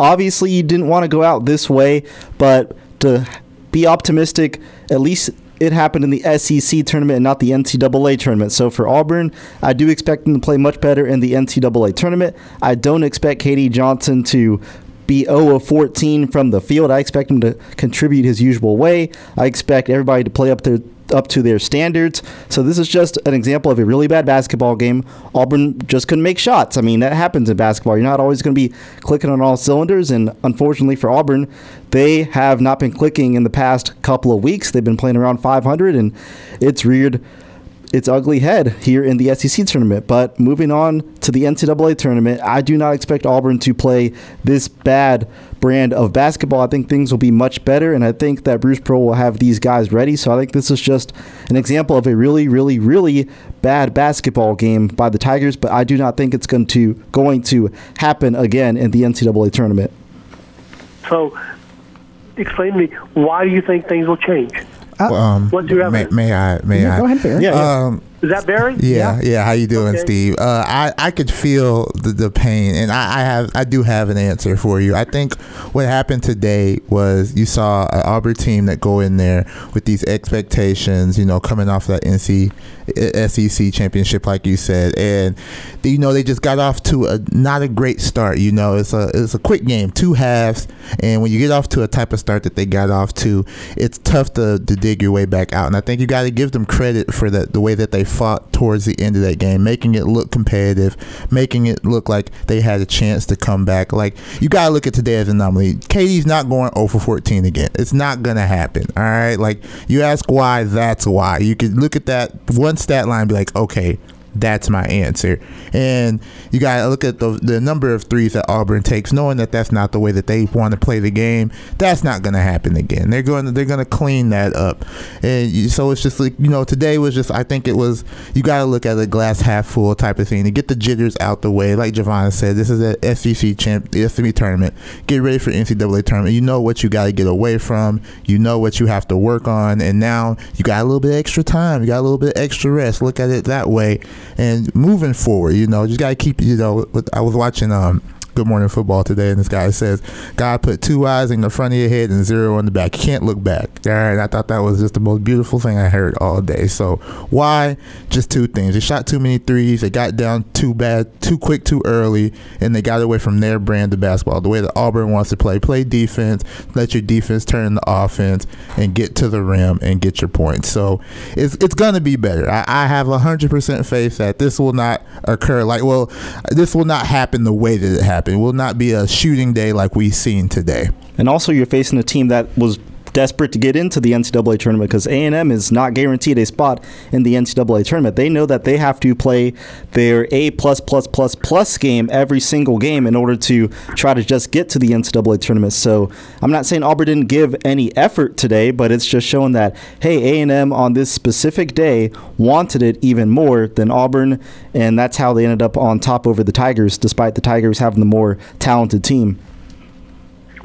[SPEAKER 3] obviously, you didn't want to go out this way, but to be optimistic, at least it happened in the SEC tournament and not the NCAA tournament. So for Auburn, I do expect them to play much better in the NCAA tournament. I don't expect KD Johnson to be 0 of 14 from the field. I expect him to contribute his usual way. I expect everybody to play up their up to their standards. So this is just an example of a really bad basketball game. Auburn just couldn't make shots. I mean, that happens in basketball. You're not always going to be clicking on all cylinders and unfortunately for Auburn, they have not been clicking in the past couple of weeks. They've been playing around 500 and it's reared its ugly head here in the SEC tournament. But moving on to the NCAA tournament, I do not expect Auburn to play this bad brand of basketball. I think things will be much better, and I think that Bruce Pearl will have these guys ready. So I think this is just an example of a really, really, really bad basketball game by the Tigers. But I do not think it's going to going to happen again in the NCAA tournament.
[SPEAKER 10] So, explain to me why do you think things will change?
[SPEAKER 9] Um,
[SPEAKER 10] What's your
[SPEAKER 9] may,
[SPEAKER 10] evidence?
[SPEAKER 9] may I? May
[SPEAKER 2] Yeah,
[SPEAKER 9] I?
[SPEAKER 2] go ahead, Barry.
[SPEAKER 3] Yeah, yeah.
[SPEAKER 9] Um,
[SPEAKER 10] Is that Barry?
[SPEAKER 9] Yeah, yeah. How you doing,
[SPEAKER 10] Okay.
[SPEAKER 9] Steve? Uh, I I could feel the, the pain, and I, I have I do have an answer for you. I think what happened today was you saw an Auburn team that go in there with these expectations, you know, coming off that NC Uh, SEC championship, like you said, and you know they just got off to a not a great start. You know, it's a it's a quick game, two halves, and when you get off to a type of start that they got off to, it's tough to, to dig your way back out. And I think you got to give them credit for the the way that they fought towards the end of that game, making it look competitive, making it look like they had a chance to come back. Like you got to look at today as an anomaly. KD's not going 0 for 14 again. It's not gonna happen. All right, like you ask why, that's why. You could look at that one stat line be like, okay. That's my answer, and you gotta look at the the number of threes that Auburn takes, knowing that that's not the way that they want to play the game. That's not gonna happen again. They're going to they're gonna clean that up, and you, so it's just like you know today was just I think it was you gotta look at a glass half full type of thing to get the jitters out the way. Like Javon said, this is a SEC champ SEC tournament. Get ready for NCAA tournament. You know what you gotta get away from. You know what you have to work on, and now you got a little bit extra time. You got a little bit extra rest. Look at it that way, and moving forward, you know, just gotta keep you know. I was watching um. Good Morning Football today, and this guy says, God put two eyes in the front of your head and zero in the back. You can't look back. All right, I thought that was just the most beautiful thing I heard all day. So, why? Just two things. They shot too many threes, they got down too bad, too quick, too early, and they got away from their brand of basketball, the way that Auburn wants to play. Play defense, let your defense turn into offense, and get to the rim and get your points. So, it's, it's going to be better. I, I have 100% faith that this will not occur like, well, this will not happen the way that it happened. It will not be a shooting day like we've seen today.
[SPEAKER 3] And also, you're facing a team that was desperate to get into the NCAA tournament because A&M is not guaranteed a spot in the NCAA tournament. They know that they have to play their A plus plus plus plus game every single game in order to try to just get to the NCAA tournament. So I'm not saying Auburn didn't give any effort today, but it's just showing that hey, A&M on this specific day wanted it even more than Auburn, and that's how they ended up on top over the Tigers, despite the Tigers having the more talented team.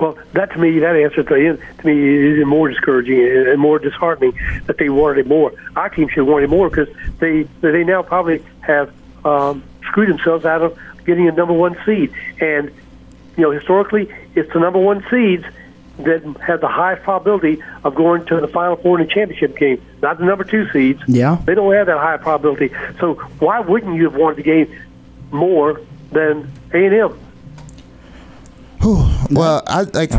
[SPEAKER 10] Well, that to me, that answer to, to me is more discouraging and more disheartening that they wanted it more. Our team should have wanted more because they they now probably have um, screwed themselves out of getting a number one seed. And you know, historically, it's the number one seeds that have the highest probability of going to the Final Four in the championship game, not the number two seeds.
[SPEAKER 2] Yeah.
[SPEAKER 10] They don't have that high probability. So why wouldn't you have wanted the game more than A and M?
[SPEAKER 9] Well, I like.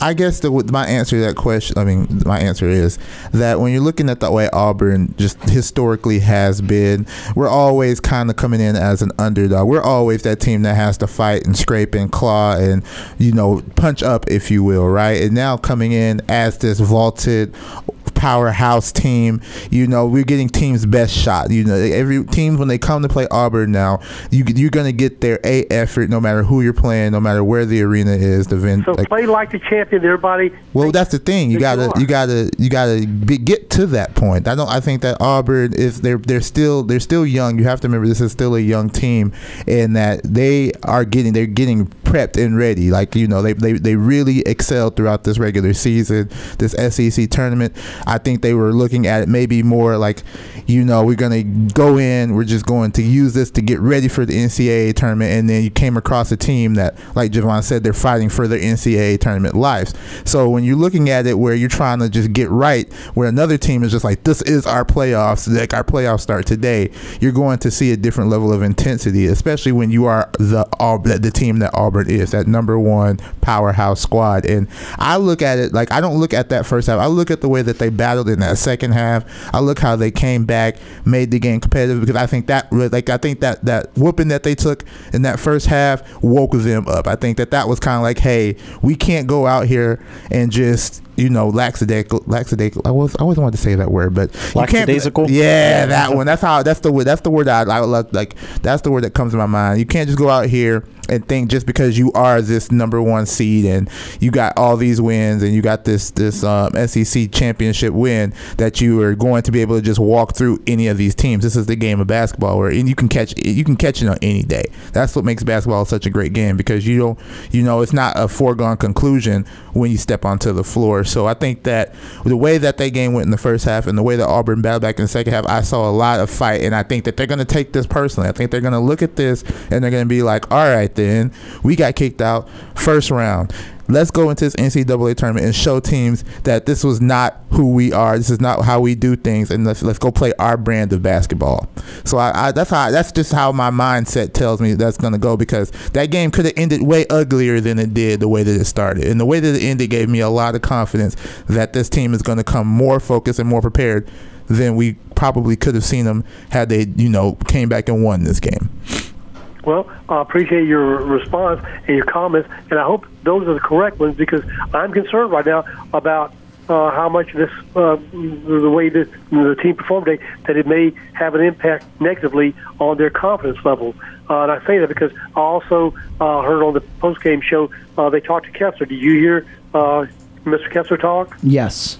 [SPEAKER 9] I guess the, my answer to that question, I mean, my answer is that when you're looking at the way Auburn just historically has been, we're always kind of coming in as an underdog. We're always that team that has to fight and scrape and claw and, you know, punch up, if you will, right? And now coming in as this vaulted powerhouse team. You know, we're getting teams' best shot. You know, every team when they come to play Auburn now, you you're gonna get their a effort no matter who you're playing, no matter where the arena is. The vent.
[SPEAKER 10] So
[SPEAKER 9] like,
[SPEAKER 10] play like the champion, everybody.
[SPEAKER 9] well, that's the thing. You
[SPEAKER 10] you
[SPEAKER 9] gotta,
[SPEAKER 10] are.
[SPEAKER 9] you gotta, you gotta be, get to that point. I don't. I think that Auburn is they're they're still they're still young. You have to remember this is still a young team, and that they are getting they're getting prepped and ready. Like you know, they they, they really excelled throughout this regular season, this SEC tournament. I think they were looking at it maybe more like, you know, we're gonna go in. We're just going to use this to get ready for the NCAA tournament, and then you came across a team that, like Javon said, they're fighting for their NCAA tournament lives. So when you're looking at it where you're trying to just get right, where another team is just like, this is our playoffs, like our playoffs start today, you're going to see a different level of intensity, especially when you are the the team that Auburn is, that number one powerhouse squad. And I look at it like I don't look at that first half. I look at the way that they battled in that second half. I look how they came back, made the game competitive because I think that like I think that that whooping that they took in that first half woke them up. I think that that was kind of like, hey, we can't go out here and just you know lackadaisical lackadaisical. I was I always wanted to say that word, but
[SPEAKER 3] Lackadaisical?
[SPEAKER 9] Yeah, that one. That's how. That's the word. That's the word that I, I love. Like that's the word that comes to my mind. You can't just go out here and think just because you are this number one seed and you got all these wins and you got this this um, SEC championship win that you are going to be able to just walk through any of these teams. This is the game of basketball where you can catch you can catch it on any day. That's what makes basketball such a great game because you don't you know it's not a foregone conclusion when you step onto the floor. So I think that the way that that game went in the first half and the way that Auburn battled back in the second half, I saw a lot of fight, and I think that they're going to take this personally. I think they're going to look at this and they're going to be like, "All right, then we got kicked out first round." Let's go into this NCAA tournament and show teams that this was not who we are. This is not how we do things, and let's let's go play our brand of basketball. So I, I that's how that's just how my mindset tells me that's to go because that game could have ended way uglier than it did the way that it started, and the way that it ended gave me a lot of confidence that this team is to come more focused and more prepared than we probably could have seen them had they you know came back and won this game.
[SPEAKER 10] Well, I appreciate your response and your comments, and I hope those are the correct ones because I'm concerned right now about uh, how much this, uh, the way that the team performed today, that it may have an impact negatively on their confidence level. Uh, and I say that because I also uh, heard on the post-game show uh, they talked to Kessler. Did you hear uh, Mr. Kessler talk?
[SPEAKER 2] Yes.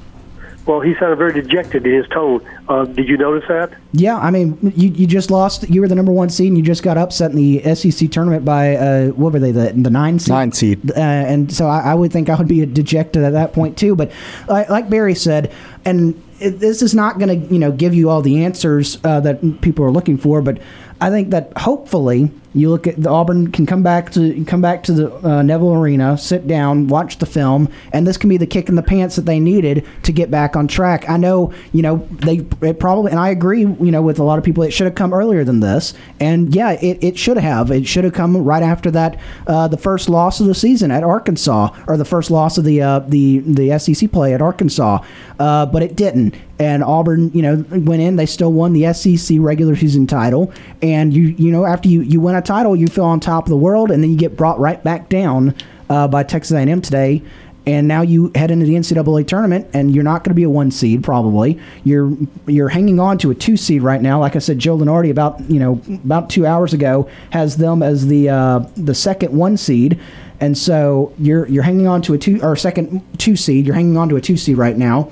[SPEAKER 10] Well, he sounded very dejected in his tone. Uh, did you notice that?
[SPEAKER 2] Yeah, I mean, you, you just lost. You were the number one seed, and you just got upset in the SEC tournament by uh, what were they? The the nine seed.
[SPEAKER 3] Nine seed.
[SPEAKER 2] Uh, and so I, I would think I would be dejected at that point too. But like, like Barry said, and it, this is not going to you know give you all the answers uh, that people are looking for, but I think that hopefully you look at the Auburn can come back to come back to the uh, Neville Arena, sit down, watch the film, and this can be the kick in the pants that they needed to get back on track. I know, you know, they it probably, and I agree, you know, with a lot of people, it should have come earlier than this, and yeah, it, it should have. It should have come right after that, uh, the first loss of the season at Arkansas, or the first loss of the uh, the the SEC play at Arkansas, uh, but it didn't. And Auburn, you know, went in. They still won the SEC regular season title. And you, you know, after you you win a title, you feel on top of the world, and then you get brought right back down uh, by Texas A&M today. and now you head into the NCAA tournament, and you're not going to be a one seed probably. You're you're hanging on to a two seed right now. Like I said, Joe Lunardi about you know about two hours ago has them as the uh, the second one seed, and so you're you're hanging on to a two or second two seed. You're hanging on to a two seed right now.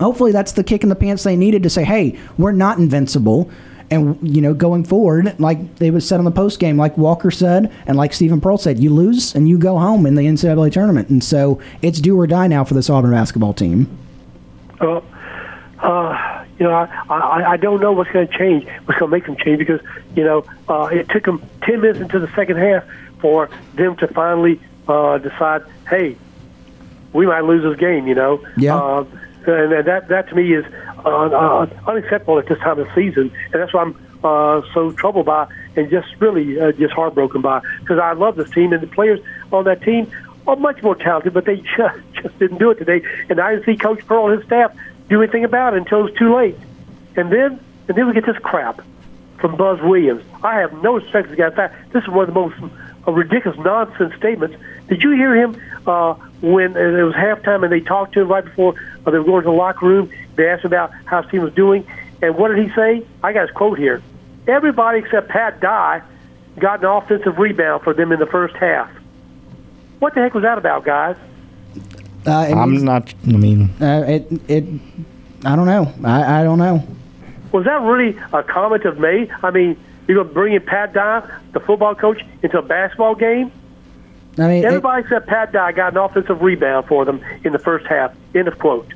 [SPEAKER 2] Hopefully, that's the kick in the pants they needed to say, "Hey, we're not invincible." And you know, going forward, like they was said on the post game, like Walker said, and like Steven Pearl said, you lose and you go home in the NCAA tournament, and so it's do or die now for this Auburn basketball team.
[SPEAKER 10] Uh, uh, you know, I, I, I don't know what's going to change, what's going to make them change because, you know, uh, it took them 10 minutes into the second half for them to finally uh, decide, hey, we might lose this game, you know.
[SPEAKER 2] Yeah.
[SPEAKER 10] Uh, and that, that to me is uh, uh, unacceptable at this time of season. And that's why I'm uh, so troubled by and just really uh, just heartbroken by because I love this team and the players on that team are much more talented, but they just, just didn't do it today. And I didn't see Coach Pearl and his staff do anything about it until it was too late. And then and then we get this crap from Buzz Williams. I have no respect for fact, this is one of the most uh, ridiculous nonsense statements. Did you hear him uh, when it was halftime and they talked to him right before uh, they were going to the locker room? They asked about how his team was doing, and what did he say? I got his quote here. Everybody except Pat Dye got an offensive rebound for them in the first half. What the heck was that about, guys?
[SPEAKER 2] Uh,
[SPEAKER 3] I'm
[SPEAKER 2] means-
[SPEAKER 3] not. I mean,
[SPEAKER 2] Uh, it it. I don't know. I, I don't know.
[SPEAKER 10] Was that really a comment of May? I mean, you're going to bring in Pat Dye, the football coach, into a basketball game?
[SPEAKER 2] I mean, it-
[SPEAKER 10] Everybody except Pat Dye got an offensive rebound for them in the first half. End of quote.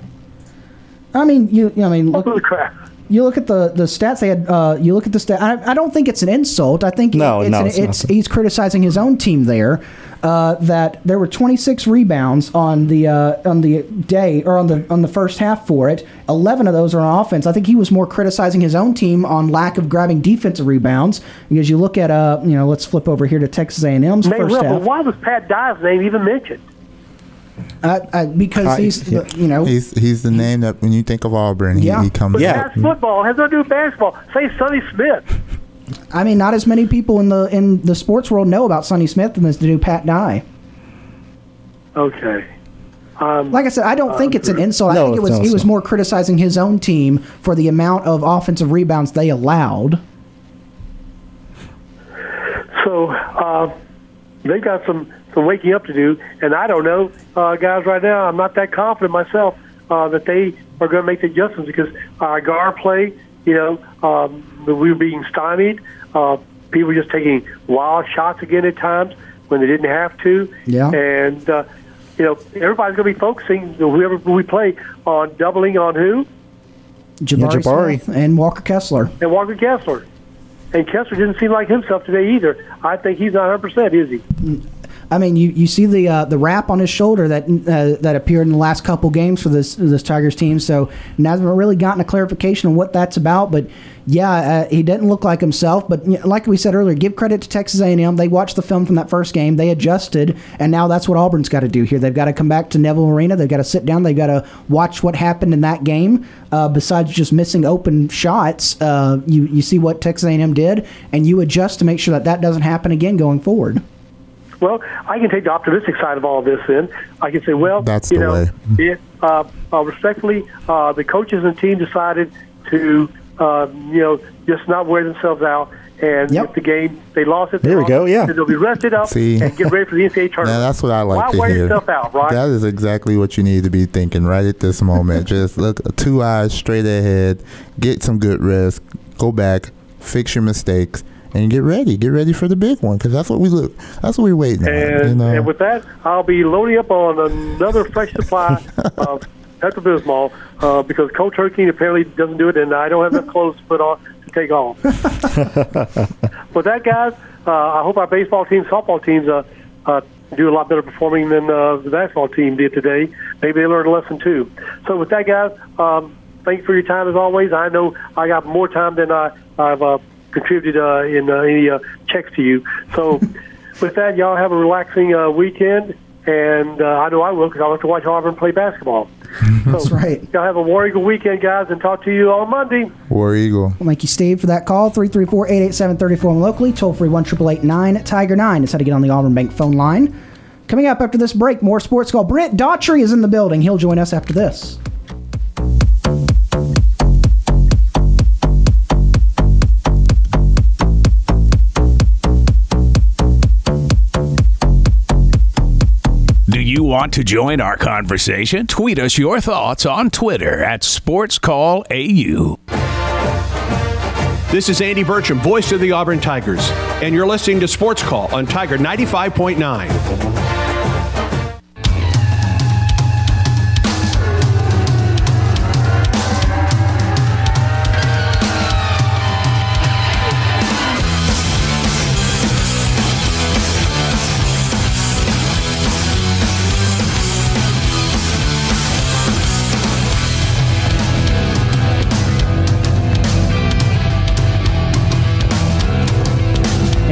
[SPEAKER 2] I mean, you. I mean, look.
[SPEAKER 10] Holy crap.
[SPEAKER 2] You look at the, the stats they had. Uh, you look at the stat. I, I don't think it's an insult. I think
[SPEAKER 3] No,
[SPEAKER 2] it's,
[SPEAKER 3] no,
[SPEAKER 2] an-
[SPEAKER 3] it's
[SPEAKER 2] it's he's criticizing his own team there. Uh, that there were 26 rebounds on the uh, on the day or on the on the first half for it. 11 of those are on offense. I think he was more criticizing his own team on lack of grabbing defensive rebounds because you look at uh you know let's flip over here to Texas A&M's
[SPEAKER 10] May
[SPEAKER 2] first
[SPEAKER 10] well,
[SPEAKER 2] half
[SPEAKER 10] but why was Pat Dye's name even mentioned?
[SPEAKER 2] Uh, uh, because
[SPEAKER 9] I-
[SPEAKER 2] he's
[SPEAKER 9] yeah.
[SPEAKER 2] you know
[SPEAKER 9] He's he's the name that when you think of Auburn, he,
[SPEAKER 2] Yeah.
[SPEAKER 9] he comes.
[SPEAKER 10] But
[SPEAKER 3] Yeah.
[SPEAKER 10] that's football. Has nothing to do with basketball. Say Sonny Smith.
[SPEAKER 2] I mean not as many people in the in the sports world know about Sonny Smith than as do Pat Dye.
[SPEAKER 10] Okay. Um,
[SPEAKER 2] Like I said, I don't think it's an insult. I think it was he was more criticizing his own team for the amount of offensive rebounds they allowed.
[SPEAKER 10] So uh, they've got some, some waking up to do, and I don't know, uh, guys. Right now, I'm not that confident myself uh, that they are going to make the adjustments because our guard play, you know, um, we were being stymied. Uh, people were just taking wild shots again at times when they didn't have to.
[SPEAKER 2] Yeah.
[SPEAKER 10] And uh, you know, everybody's going to be focusing whoever we play on doubling on who
[SPEAKER 2] Jabari,
[SPEAKER 3] Jabari.
[SPEAKER 2] Smith and Walker Kessler.
[SPEAKER 10] and Walker Kessler. And Kessler didn't seem like himself today either. I think he's not 100 percent, is he?
[SPEAKER 2] I mean, you, you see the uh, the wrap on his shoulder that uh, that appeared in the last couple games for this this Tigers team. So hasn't really gotten a clarification on what that's about. But yeah, uh, he didn't look like himself. But like we said earlier, give credit to Texas A&M. They watched the film from that first game. They adjusted, and now that's what Auburn's got to do here. They've got to come back to Neville Arena. They've got to sit down. They've got to watch what happened in that game. Uh, besides just missing open shots, uh, you you see what Texas A&M did, and you adjust to make sure that that doesn't happen again going forward.
[SPEAKER 10] Well, I can take the optimistic side of all this. Then I can say, well,
[SPEAKER 9] That's
[SPEAKER 10] you
[SPEAKER 9] the
[SPEAKER 10] know,
[SPEAKER 9] way.
[SPEAKER 10] It, uh, uh, respectfully, uh, the coaches and team decided to, uh, you know, just not wear themselves out. And
[SPEAKER 2] Yep.
[SPEAKER 10] the game they lost it, they
[SPEAKER 3] There we go,
[SPEAKER 10] it,
[SPEAKER 3] yeah.
[SPEAKER 10] they'll be rested up
[SPEAKER 9] See?
[SPEAKER 10] and get ready for the NCAA tournament.
[SPEAKER 9] Now that's what I like
[SPEAKER 10] Why
[SPEAKER 9] to
[SPEAKER 10] wear
[SPEAKER 9] hear.
[SPEAKER 10] yourself out, right?
[SPEAKER 9] That is exactly what you need to be thinking right at this moment. Just look two eyes straight ahead, get some good rest, go back, fix your mistakes, and get ready. Get ready for the big one because that's what we look. That's what we're waiting on.
[SPEAKER 10] And,
[SPEAKER 9] You know?
[SPEAKER 10] and with that, I'll be loading up on another fresh supply of Pepto Bismol uh, because Coach Hurricane apparently doesn't do it, and I don't have enough clothes to put on to take off. with that, guys, uh, I hope our baseball teams, softball teams, uh, uh, do a lot better performing than uh, the basketball team did today. Maybe they learned a lesson too. So with that, guys, um, thank you for your time as always. I know I got more time than I, I've uh, contributed uh, in uh, any uh, checks to you. So with that, y'all have a relaxing uh, weekend. And uh, I know I will because I like to watch Auburn play basketball.
[SPEAKER 2] That's right.
[SPEAKER 10] Y'all have a War Eagle weekend, guys, and talk to you on Monday.
[SPEAKER 9] War Eagle.
[SPEAKER 2] Thank you, Steve, for that call. 334-887-34 locally. Toll free one triple eight nine Tiger nine. That's how to get on the Auburn Bank phone line. Coming up after this break, more sports call. Brent Daughtry is in the building. He'll join us after this.
[SPEAKER 1] You want to join our conversation? Tweet us your thoughts on Twitter at SportsCallAU.
[SPEAKER 11] This is Andy Burcham, voice of the Auburn Tigers, and you're listening to Sports Call on Tiger 95.9.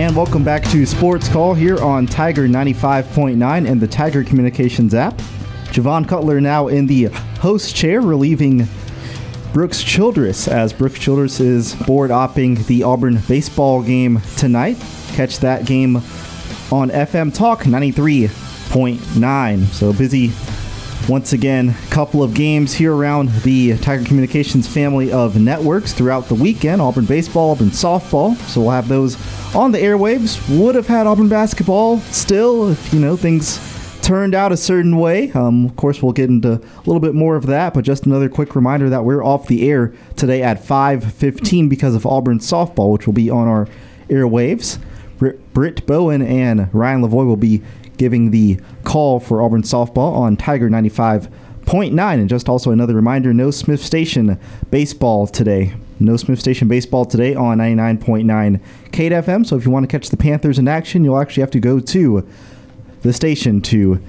[SPEAKER 3] And welcome back to Sports Call here on Tiger 95.9 and the Tiger Communications app. Javon Cutler now in the host chair, relieving Brooks Childress as Brooks Childress is board opping the Auburn baseball game tonight. Catch that game on FM Talk 93.9. So busy once again, couple of games here around the Tiger Communications family of networks throughout the weekend. Auburn baseball, Auburn softball. So we'll have those on the airwaves. Would have had Auburn basketball still if you know things turned out a certain way. Um, of course, we'll get into a little bit more of that, but just another quick reminder that we're off the air today at 5:15 because of Auburn softball, which will be on our airwaves. Britt, Bowen and Ryan Lavoie will be giving the call for Auburn softball on Tiger 95.9. And just also another reminder no Smith Station baseball today. No Smith Station baseball today on 99.9 Kate FM. So if you want to catch the Panthers in action, you'll actually have to go to the station to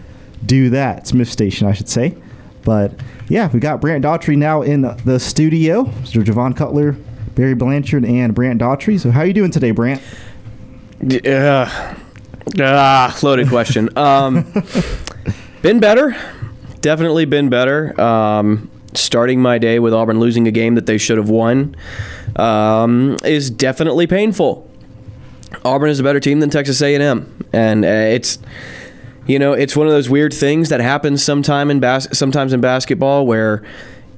[SPEAKER 3] do that. Smith Station, I should say. But yeah, we got Brant Daughtry now in the studio. Mr. Javon Cutler, Barry Blanchard, and Brant Daughtry. So how are you doing today, Brant?
[SPEAKER 12] Yeah. Ah, loaded question. Um, been better. Definitely been better. Um, starting my day with Auburn losing a game that they should have won um, is definitely painful. Auburn is a better team than Texas A&M, and uh, it's you know it's one of those weird things that happens sometime in bas- sometimes in basketball where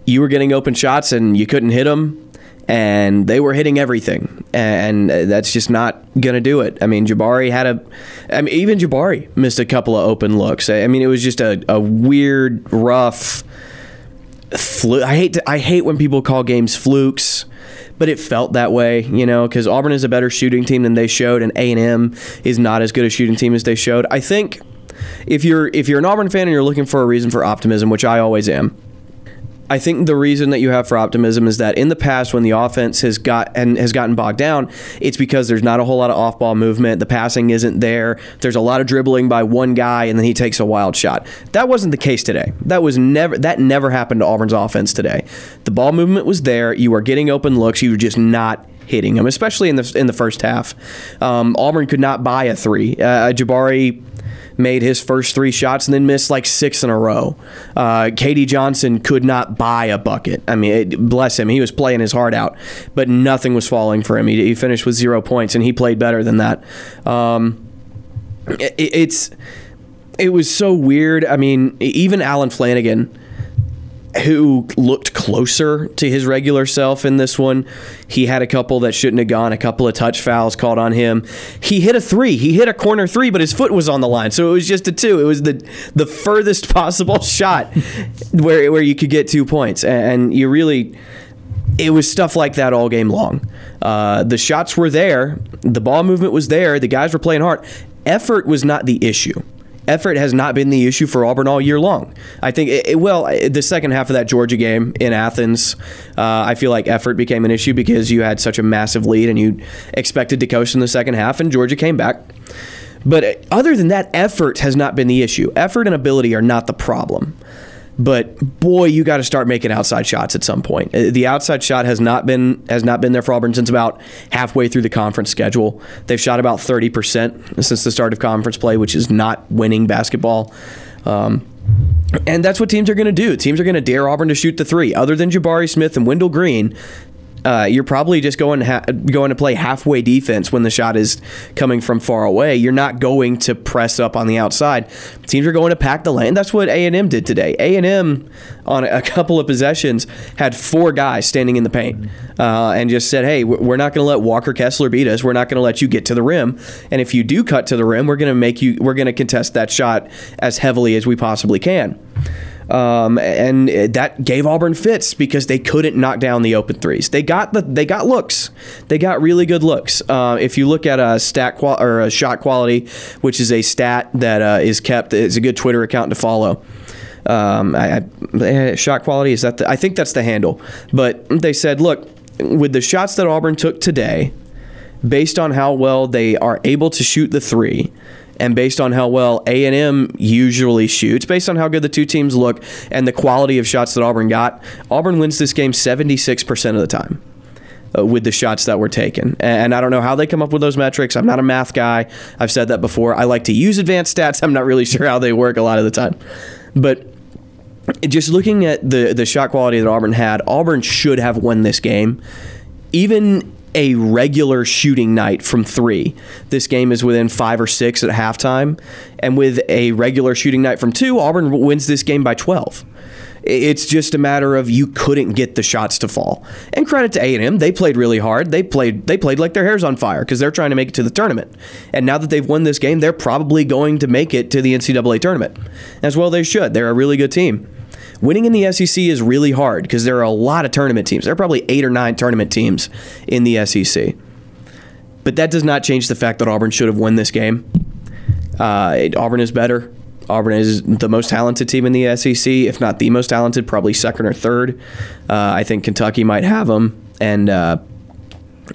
[SPEAKER 12] you were getting open shots and you couldn't hit them and they were hitting everything, and that's just not to do it. I mean, Jabari had a, I mean, even Jabari missed a couple of open looks. I mean, it was just a, a weird, rough. Flu- I hate to, I hate when people call games flukes, but it felt that way, you know, because Auburn is a better shooting team than they showed, and A and M is not as good a shooting team as they showed. I think if you're if you're an Auburn fan and you're looking for a reason for optimism, which I always am, I think the reason that you have for optimism is that in the past, when the offense has got and has gotten bogged down, it's because there's not a whole lot of off-ball movement. The passing isn't there. There's a lot of dribbling by one guy, and then he takes a wild shot. That wasn't the case today. That was never that never happened to Auburn's offense today. The ball movement was there. You were getting open looks. You were just not hitting them, especially in the in the first half. Um, Auburn could not buy a three. Uh, Jabari made his first three shots and then missed like six in a row. Uh, KD Johnson could not buy a bucket. I mean, it, bless him, he was playing his heart out, but nothing was falling for him. He, he finished with zero points, and he played better than that. Um, it, it's it was so weird. I mean, even Allen Flanigan who looked closer to his regular self in this one. He had a couple that shouldn't have gone, a couple of touch fouls called on him. He hit a three. He hit a corner three, but his foot was on the line, so it was just a two. It was the the furthest possible shot where where you could get two points, and you really. It was stuff like that all game long. Uh, the shots were there, the ball movement was there, the guys were playing hard. Effort was not the issue effort has not been the issue for Auburn all year long. I think, it, well, the second half of that Georgia game in Athens, uh, I feel like effort became an issue because you had such a massive lead and you expected to coast in the second half, and Georgia came back. But other than that, effort has not been the issue. Effort and ability are not the problem. But boy, you got to start making outside shots at some point. Uh, the outside shot has not been has not been there for Auburn since about halfway through the conference schedule. They've shot about thirty percent since the start of conference play, which is not winning basketball. Um, and that's what teams are going to do. Teams are going to dare Auburn to shoot the three. Other than Jabari Smith and Wendell Green, uh, you're probably just going ha- going to play halfway defense when the shot is coming from far away. You're not going to press up on the outside. Teams are going to pack the lane. That's what A and M did today. A and M on a couple of possessions had four guys standing in the paint uh, and just said, "Hey, we're not going to let Walker Kessler beat us. We're not going to let you get to the rim. And if you do cut to the rim, we're going to make you. We're going to contest that shot as heavily as we possibly can." Um, and that gave Auburn fits because they couldn't knock down the open threes. They got the they got looks. They got really good looks. Uh, if you look at a stat qual- or a shot quality, which is a stat that uh, is kept, it's a good Twitter account to follow. Um, I, I, eh, shot quality is that the, I think that's the handle. But they said, look, with the shots that Auburn took today, based on how well they are able to shoot the three and based on how well A&M usually shoots, based on how good the two teams look and the quality of shots that Auburn got, Auburn wins this game 76% of the time. Uh, with the shots that were taken. And I don't know how they come up with those metrics. I'm not a math guy. I've said that before. I like to use advanced stats. I'm not really sure how they work a lot of the time. But just looking at the the shot quality that Auburn had, Auburn should have won this game. Even a regular shooting night from three. This game is within five or six at halftime. And with a regular shooting night from two, Auburn wins this game by 12. It's just a matter of you couldn't get the shots to fall. And credit to A&M, they played really hard. They played they played like their hair's on fire because they're trying to make it to the tournament. And now that they've won this game, they're probably going to make it to the NCAA tournament. As well they should. They're a really good team. Winning in the SEC is really hard because there are a lot of tournament teams. There are probably eight or nine tournament teams in the SEC. But that does not change the fact that Auburn should have won this game. Uh, Auburn is better. Auburn is the most talented team in the SEC, if not the most talented, probably second or third. Uh, I think Kentucky might have them, and uh,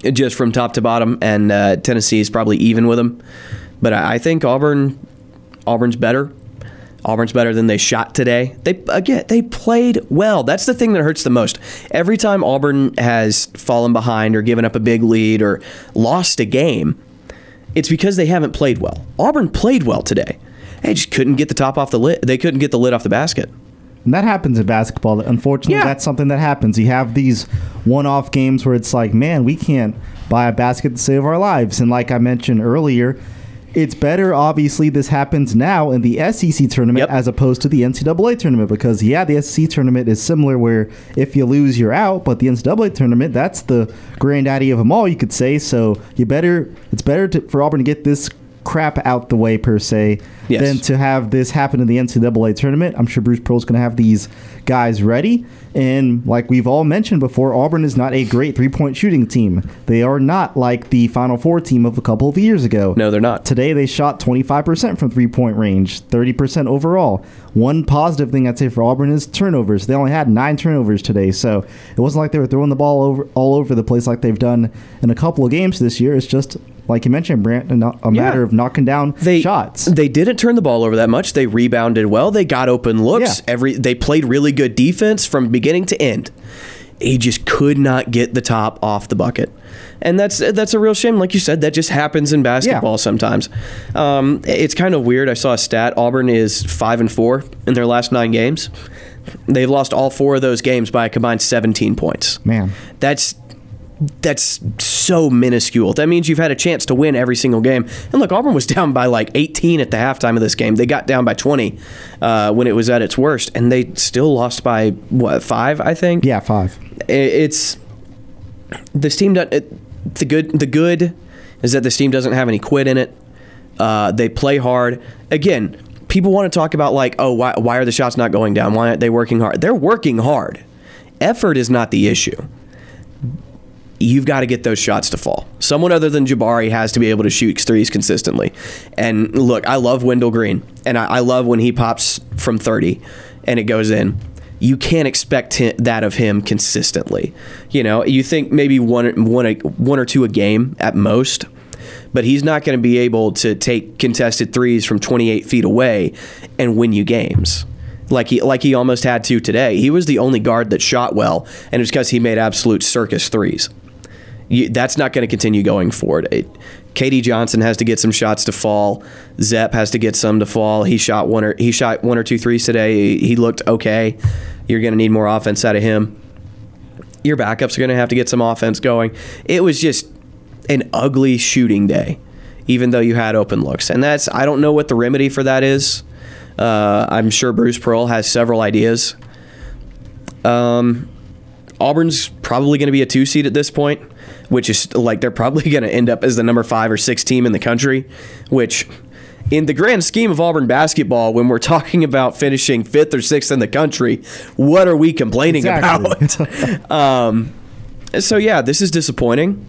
[SPEAKER 12] just from top to bottom, and uh, Tennessee is probably even with them. But I I think Auburn, Auburn's better. Auburn's better than they shot today. They again, they played well. That's the thing that hurts the most. Every time Auburn has fallen behind or given up a big lead or lost a game, it's because they haven't played well. Auburn played well today. They just couldn't get the top off the lid. They couldn't get the lid off the basket.
[SPEAKER 3] And that happens in basketball. Unfortunately, that's something that happens. You have these one-off games where it's like, man, we can't buy a basket to save our lives. And like I mentioned earlier, it's better. Obviously, this happens now in the SEC tournament as opposed to the NCAA tournament because yeah, the SEC tournament is similar where if you lose, you're out. But the NCAA tournament, that's the granddaddy of them all, you could say. So you better. It's better to, for Auburn to get this crap out the way per se
[SPEAKER 12] Yes.
[SPEAKER 3] than to have this happen in the NCAA tournament. I'm sure Bruce Pearl's going to have these guys ready. And like we've all mentioned before, Auburn is not a great three point shooting team. They are not like the Final Four team of a couple of years ago.
[SPEAKER 12] No, they're not.
[SPEAKER 3] Today they shot 25% from three point range, 30% overall. One positive thing I'd say for Auburn is turnovers. They only had nine turnovers today, so it wasn't like they were throwing the ball over all over the place like they've done in a couple of games this year. It's just like you mentioned, Brant, a, matter of knocking down shots.
[SPEAKER 12] They didn't turn the ball over that much. They rebounded well. They got open looks.
[SPEAKER 3] Yeah.
[SPEAKER 12] Every they played really good defense from beginning to end. He just could not get the top off the bucket, and that's that's a real shame. Like you said, that just happens in basketball sometimes. Um, it's kind of weird. I saw a stat: Auburn is five and four in their last nine games. They've lost all four of those games by a combined 17 points.
[SPEAKER 3] Man,
[SPEAKER 12] that's that's so minuscule. That means you've had a chance to win every single game. And look, Auburn was down by like 18 at the halftime of this game. They got down by 20 uh, when it was at its worst, and they still lost by what five? I think.
[SPEAKER 3] Yeah, five.
[SPEAKER 12] It's this team. It, the good. The good is that this team doesn't have any quit in it. Uh, they play hard. Again, people want to talk about like, oh, why, why are the shots not going down? Why aren't they working hard? They're working hard. Effort is not the issue you've got to get those shots to fall. Someone other than Jabari has to be able to shoot threes consistently. And look, I love Wendell Green, and I, I love when he pops from 30 and it goes in. You can't expect hi- that of him consistently. You know, you think maybe one, one, one or two a game at most, but he's not going to be able to take contested threes from 28 feet away and win you games like he like he almost had to today. He was the only guard that shot well, and it's because he made absolute circus threes. You, that's not going to continue going forward. It, KD Johnson has to get some shots to fall. Zep has to get some to fall. He shot one or he shot one or two threes today. He looked okay. You're going to need more offense out of him. Your backups are going to have to get some offense going. It was just an ugly shooting day, even though you had open looks. And that's, I don't know what the remedy for that is. Uh, I'm sure Bruce Pearl has several ideas. Um, Auburn's probably going to be a two seed at this point, which is like they're probably going to end up as the number five or six team in the country, which in the grand scheme of Auburn basketball, when we're talking about finishing fifth or sixth in the country, what are we complaining
[SPEAKER 3] Exactly.
[SPEAKER 12] about? um, so, yeah, this is disappointing,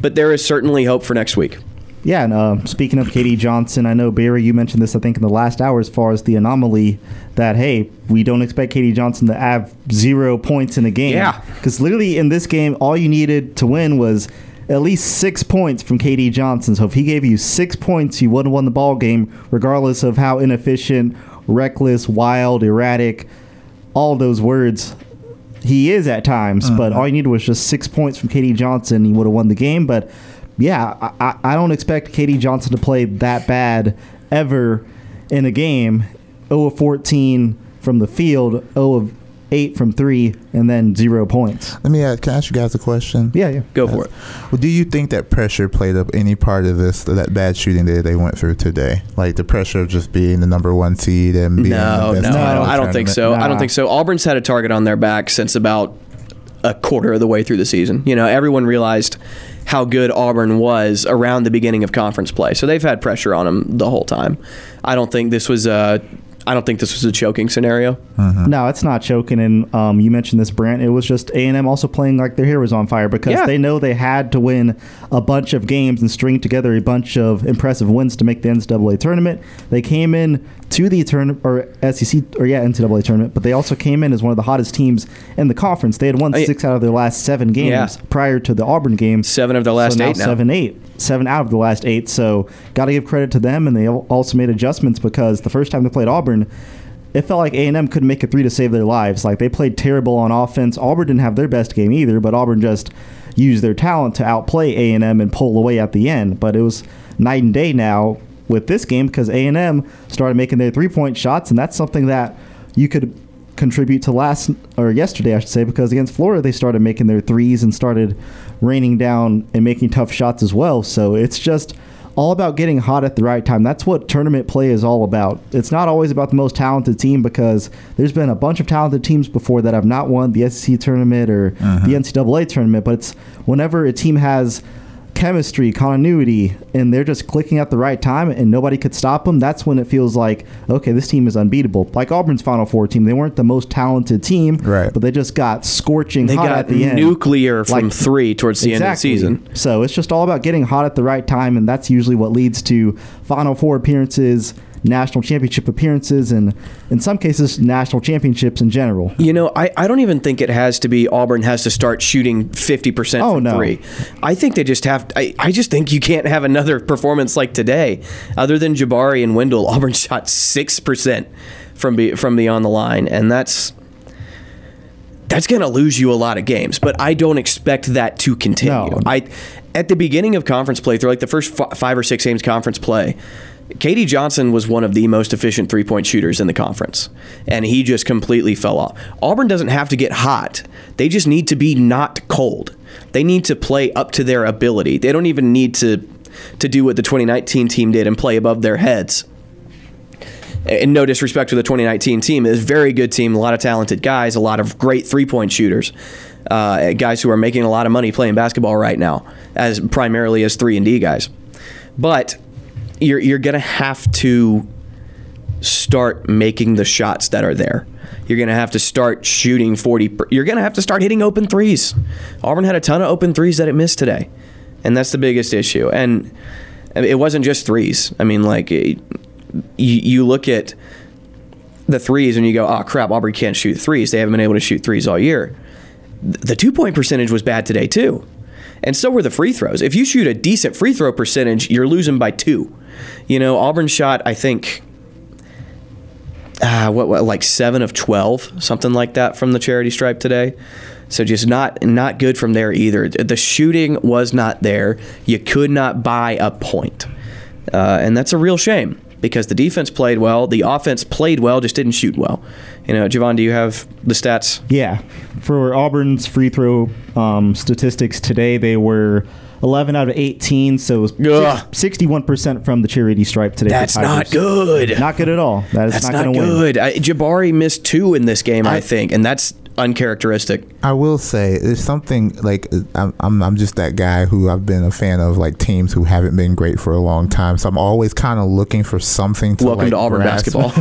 [SPEAKER 12] but there is certainly hope for next week.
[SPEAKER 3] Yeah, and uh, speaking of KD Johnson, I know Barry, you mentioned this I think in the last hour as far as the anomaly that hey, we don't expect KD Johnson to have zero points in a game.
[SPEAKER 12] Yeah.
[SPEAKER 3] because literally in this game, all you needed to win was at least six points from KD Johnson. So if he gave you six points, you would have won the ball game, regardless of how inefficient, reckless, wild, erratic, all those words he is at times, but all you needed was just six points from KD Johnson. You would have won the game. But yeah, I, I- I don't expect KD Johnson to play that bad ever in a game. 0 of 14 from the field, 0 of 8 from 3, and then zero points.
[SPEAKER 9] Let me ask, can I ask you guys a question?
[SPEAKER 3] Yeah, yeah.
[SPEAKER 12] Go for it.
[SPEAKER 9] Well, do you think that pressure played up any part of this, that bad shooting that they went through today? Like the pressure of just being the number one seed and being
[SPEAKER 12] No,
[SPEAKER 9] the
[SPEAKER 12] no,
[SPEAKER 9] best team
[SPEAKER 12] I don't, I don't think so.
[SPEAKER 9] tournament?
[SPEAKER 12] I don't think so. Auburn's had a target on their back since about a quarter of the way through the season. You know, everyone realized how good Auburn was around the beginning of conference play, so they've had pressure on them the whole time. I don't think this was a. I don't think this was a choking scenario.
[SPEAKER 3] No, it's not choking. And um, you mentioned this, Brant. It was just A and M also playing like their hair was on fire because
[SPEAKER 12] Yeah.
[SPEAKER 3] they know they had to win a bunch of games and string together a bunch of impressive wins to make the NCAA tournament. They came in to the tournament or SEC or yeah NCAA tournament, but they also came in as one of the hottest teams in the conference. They had won
[SPEAKER 12] Oh, yeah.
[SPEAKER 3] six out of their last seven games
[SPEAKER 12] Yeah.
[SPEAKER 3] prior to the Auburn game.
[SPEAKER 12] Seven of the last
[SPEAKER 3] so now
[SPEAKER 12] eight now.
[SPEAKER 3] Seven, eight, seven out of the last eight. So got to give credit to them, and they also made adjustments because the first time they played Auburn, it felt like A and M couldn't make a three to save their lives. Like they played terrible on offense. Auburn didn't have their best game either, but Auburn just used their talent to outplay A and M and pull away at the end. But it was night and day now with this game because A and M started making their three point shots, and that's something that you could contribute to last or yesterday, I should say, because against Florida they started making their threes and started raining down and making tough shots as well. So it's just all about getting hot at the right time. That's what tournament play is all about. It's not always about the most talented team because there's been a bunch of talented teams before that have not won the SEC tournament or uh-huh. the NCAA tournament, but it's whenever a team has chemistry, continuity, and they're just clicking at the right time and nobody could stop them, that's when it feels like, okay, this team is unbeatable. Like Auburn's Final Four team, they weren't the most talented team,
[SPEAKER 9] Right.
[SPEAKER 3] but they just got scorching
[SPEAKER 12] They
[SPEAKER 3] hot
[SPEAKER 12] got
[SPEAKER 3] at the end.
[SPEAKER 12] nuclear from
[SPEAKER 3] Like-
[SPEAKER 12] three towards the end of the season.
[SPEAKER 3] So it's just all about getting hot at the right time, and that's usually what leads to Final Four appearances, national championship appearances, and in some cases, national championships in general.
[SPEAKER 12] You know, I, I don't even think it has to be Auburn has to start shooting 50%
[SPEAKER 3] Oh,
[SPEAKER 12] from
[SPEAKER 3] no.
[SPEAKER 12] three. I think they just have, I, I just think you can't have another performance like today. Other than Jabari and Wendell, Auburn shot 6% from, be, from beyond the line. And that's, that's going to lose you a lot of games. But I don't expect that to continue.
[SPEAKER 3] No.
[SPEAKER 12] I, at the beginning of conference play, through like the first f- five or six games conference play, KD Johnson was one of the most efficient three point shooters in the conference, and he just completely fell off. Auburn doesn't have to get hot, they just need to be not cold. They need to play up to their ability. They don't even need to, to do what the 2019 team did and play above their heads. And no disrespect to the 2019 team, it's a very good team, a lot of talented guys, a lot of great three point shooters, uh, guys who are making a lot of money playing basketball right now, as primarily as three and D guys. But you're you're gonna have to start making the shots that are there. You're gonna have to start shooting 40. per- You're gonna have to start hitting open threes. Auburn had a ton of open threes that it missed today, and that's the biggest issue. And it wasn't just threes. I mean, like you, you look at the threes and you go, oh crap, Auburn can't shoot threes. They haven't been able to shoot threes all year. The two point percentage was bad today too. And so were the free throws. If you shoot a decent free throw percentage, you're losing by two. You know, Auburn shot, I think, uh, what, what, like seven of 12, something like that from the charity stripe today. So just not not good from there either. The shooting was not there. You could not buy a point, uh, and that's a real shame because the defense played well, the offense played well, just didn't shoot well. You know, Javon, do you have the stats?
[SPEAKER 3] Yeah, for Auburn's free throw um, statistics today, they were 11 out of 18, so
[SPEAKER 12] Ugh.
[SPEAKER 3] 61% from the charity stripe today.
[SPEAKER 12] That's not good.
[SPEAKER 3] Not good at all. That is
[SPEAKER 12] That's
[SPEAKER 3] not,
[SPEAKER 12] not,
[SPEAKER 3] going to win.
[SPEAKER 12] good. I, Jabari missed two in this game, I, think, and that's uncharacteristic.
[SPEAKER 9] I will say there's something like I'm, I'm I'm just that guy who I've been a fan of like teams who haven't been great for a long time. So I'm always kind of looking for something to
[SPEAKER 12] Welcome
[SPEAKER 9] like,
[SPEAKER 12] to Auburn
[SPEAKER 9] grasp.
[SPEAKER 12] basketball.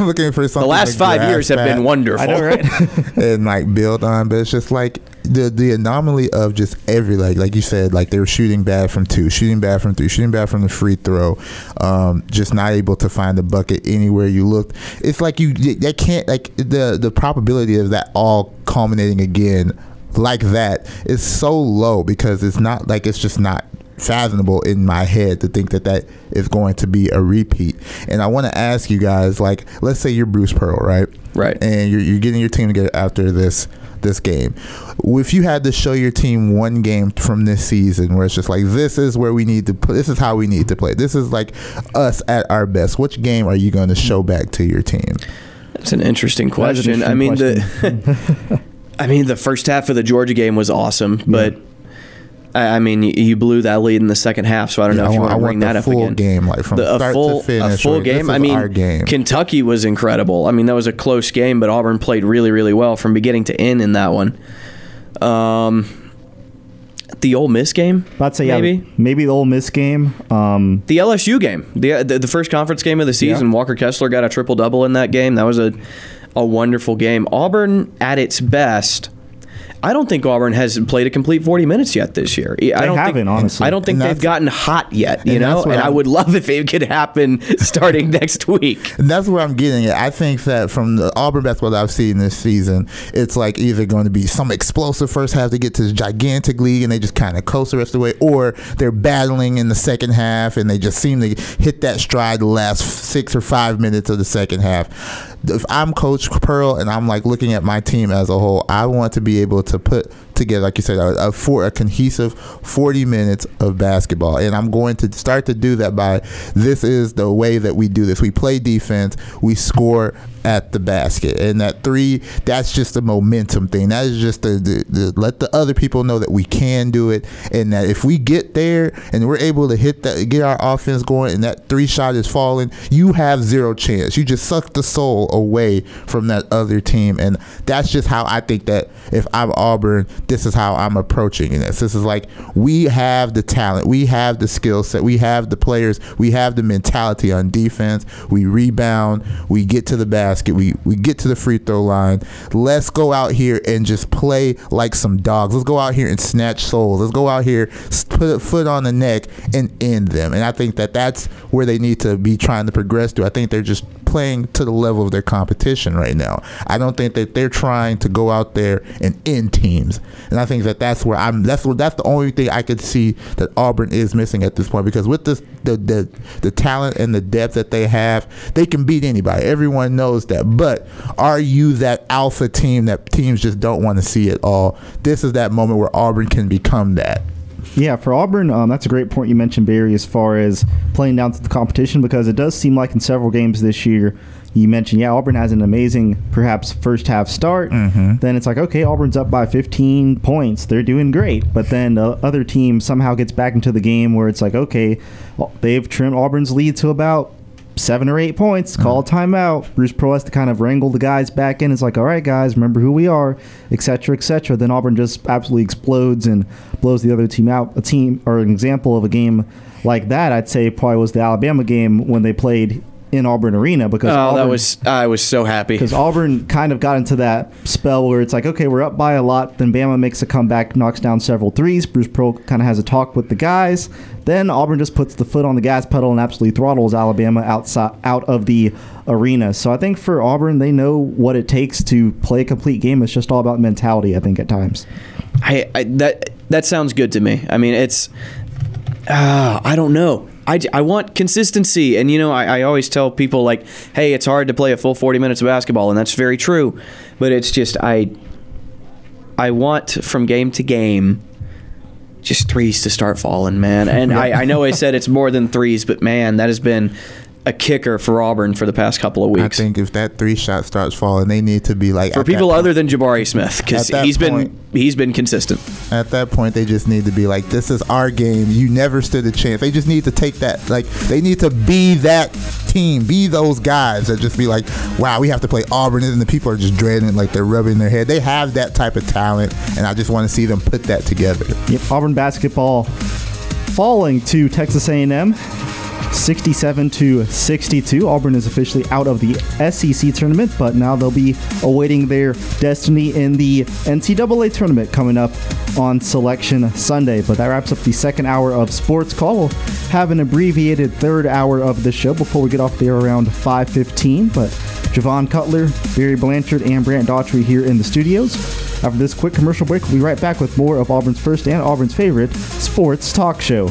[SPEAKER 9] I'm looking for something.
[SPEAKER 12] The last
[SPEAKER 9] to
[SPEAKER 12] five years have been wonderful. I know, right?
[SPEAKER 9] and like build on, but it's just like the the anomaly of just every like like you said like they were shooting bad from two, shooting bad from three, shooting bad from the free throw, um, just not able to find the bucket anywhere you looked. It's like you they can't like the the probability of that all culminating again like that is so low because it's not like it's just not fathomable in my head to think that that is going to be a repeat. And I want to ask you guys, like, let's say you're Bruce Pearl, right?
[SPEAKER 12] Right.
[SPEAKER 9] And you're, you're getting your team together after this this game. If you had to show your team one game from this season where it's just like this is where we need to put, this is how we need to play. This is like us at our best. Which game are you going to show back to your team?
[SPEAKER 12] That's an interesting question.
[SPEAKER 3] an
[SPEAKER 12] I mean
[SPEAKER 3] interesting
[SPEAKER 12] the I mean the first half of the Georgia game was awesome, but I, I mean you, you blew that lead in the second half, so I don't
[SPEAKER 9] Yeah,
[SPEAKER 12] know if
[SPEAKER 9] I
[SPEAKER 12] you
[SPEAKER 9] want-
[SPEAKER 12] want to
[SPEAKER 9] want
[SPEAKER 12] bring that up
[SPEAKER 9] full
[SPEAKER 12] again.
[SPEAKER 9] game, like, from
[SPEAKER 12] The- a
[SPEAKER 9] start to
[SPEAKER 12] full,
[SPEAKER 9] finish,
[SPEAKER 12] A full
[SPEAKER 9] like,
[SPEAKER 12] game. I mean,
[SPEAKER 9] our game.
[SPEAKER 12] Kentucky was incredible. I mean, that was a close game, but Auburn played really, really well from beginning to end in that one. Um, the Ole Miss game,
[SPEAKER 3] I'd say
[SPEAKER 12] maybe.
[SPEAKER 3] yeah, maybe the Ole Miss game. Um,
[SPEAKER 12] The LSU game, the, the the first conference game of the season. Walker Kessler got a triple double in that game. That was a a wonderful game. Auburn at its best. I don't think Auburn has played a complete 40 minutes yet this year. I don't
[SPEAKER 3] haven't,
[SPEAKER 12] think,
[SPEAKER 3] honestly.
[SPEAKER 12] I don't think
[SPEAKER 9] And
[SPEAKER 12] they've gotten hot yet, you
[SPEAKER 9] and
[SPEAKER 12] know. And I
[SPEAKER 9] I'm-
[SPEAKER 12] would love if it could happen starting next week.
[SPEAKER 9] And that's where I'm getting it. I think that from the Auburn basketball that I've seen this season, it's like either going to be some explosive first half to get to this gigantic league and they just kind of coast the rest of the way, or they're battling in the second half and they just seem to hit that stride the last six or five minutes of the second half. If I'm Coach Pearl and I'm like looking at my team as a whole, I want to be able to put together, like you said, a, a for a cohesive 40 minutes of basketball, and I'm going to start to do that by this is the way that we do this. We play defense, we score at the basket, and that three, that's just a momentum thing. That is just the, the, the let the other people know that we can do it, and that if we get there and we're able to hit that, get our offense going, and that three shot is falling, you have zero chance. You just suck the soul away from that other team, and that's just how I think that if I'm Auburn, this is how I'm approaching this. This is like we have the talent, we have the skill set, we have the players, we have the mentality on defense. We rebound, we get to the basket, we we get to the free throw line. Let's go out here and just play like some dogs. Let's go out here and snatch souls. Let's go out here, put a foot on the neck and end them. And I think that that's where they need to be trying to progress to. I think they're just playing to the level of their competition right now. I don't think that they're trying to go out there and end teams. And I think that that's where I'm. That's what that's the only thing I could see that Auburn is missing at this point because with this the the the talent and the depth that they have, they can beat anybody. Everyone knows that. But are you that alpha team that teams just don't want to see at all? This is that moment where Auburn can become that.
[SPEAKER 3] Yeah, for Auburn, um, that's a great point you mentioned, Barry, as far as playing down to the competition, because it does seem like in several games this year, you mentioned, yeah, Auburn has an amazing, perhaps, first half start. Mm-hmm. Then it's like, okay, Auburn's up by 15 points. They're doing great. But then the other team somehow gets back into the game where it's like, okay, they've trimmed Auburn's lead to about seven or eight points. Call a timeout. Bruce Pearl has to kind of wrangle the guys back in. It's like, all right, guys, remember who we are, etc., etc. Then Auburn just absolutely explodes and blows the other team out. A team or an example of a game like that, I'd say probably was the Alabama game when they played in Auburn Arena because
[SPEAKER 12] Oh,
[SPEAKER 3] Auburn,
[SPEAKER 12] that was I was so happy.
[SPEAKER 3] because Auburn kind of got into that spell where it's like, okay, we're up by a lot. Then Bama makes a comeback, knocks down several threes. Bruce Pearl kind of has a talk with the guys. Then Auburn just puts the foot on the gas pedal and absolutely throttles Alabama outside out of the arena. So I think for Auburn, they know what it takes to play a complete game. It's just all about mentality. I think at times.
[SPEAKER 12] I, I that that sounds good to me. I mean, it's uh, I don't know. I, I want consistency, and you know, I, I always tell people like, hey, it's hard to play a full forty minutes of basketball, and that's very true. But it's just I I want from game to game just threes to start falling, man. And I, I know I said it's more than threes, but man, that has been a kicker for Auburn for the past couple of weeks.
[SPEAKER 9] I think if that three shot starts falling, they need to be like
[SPEAKER 12] for
[SPEAKER 9] at that
[SPEAKER 12] people other than Jabari Smith, because
[SPEAKER 9] At that
[SPEAKER 12] he's
[SPEAKER 9] point-
[SPEAKER 12] been he's been consistent.
[SPEAKER 9] At that point, they just need to be like, "This is our game. You never stood a chance." They just need to take that. Like, they need to be that team, be those guys that just be like, "Wow, we have to play Auburn," and the people are just dreading it, like they're rubbing their head. They have that type of talent, and I just want to see them put that together.
[SPEAKER 3] Yep, Auburn basketball falling to Texas A&M. 67 to 62. Auburn is officially out of the SEC tournament, but now they'll be awaiting their destiny in the NCAA tournament coming up on Selection Sunday. But that wraps up the second hour of Sports Call. We'll have an abbreviated third hour of the show before we get off there around 5:15. But Javon Cutler, Barry Blanchard, and Brant Daughtry here in the studios. After this quick commercial break, we'll be right back with more of Auburn's first and Auburn's favorite sports talk show.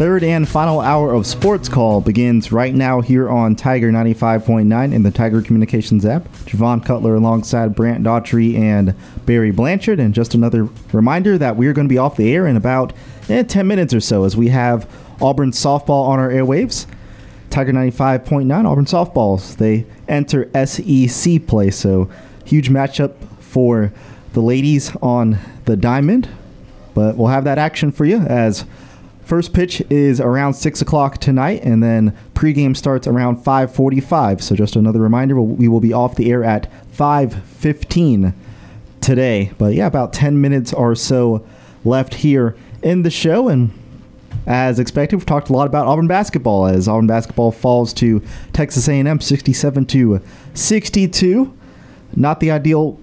[SPEAKER 3] Third and final hour of Sports Call begins right now here on Tiger 95.9 in the Tiger Communications app. Javon Cutler alongside Brant Daughtry and Barry Blanchard. And just another reminder that we're going to be off the air in about eh, 10 minutes or so as we have Auburn softball on our airwaves. Tiger 95.9, Auburn softballs. They enter SEC play. So huge matchup for the ladies on the diamond. But we'll have that action for you as First pitch is around six o'clock tonight, and then pregame starts around five forty-five. So just another reminder: we will be off the air at five fifteen today. But yeah, about ten minutes or so left here in the show, and as expected, we've talked a lot about Auburn basketball as Auburn basketball falls to Texas A&M sixty-seven to sixty-two. Not the ideal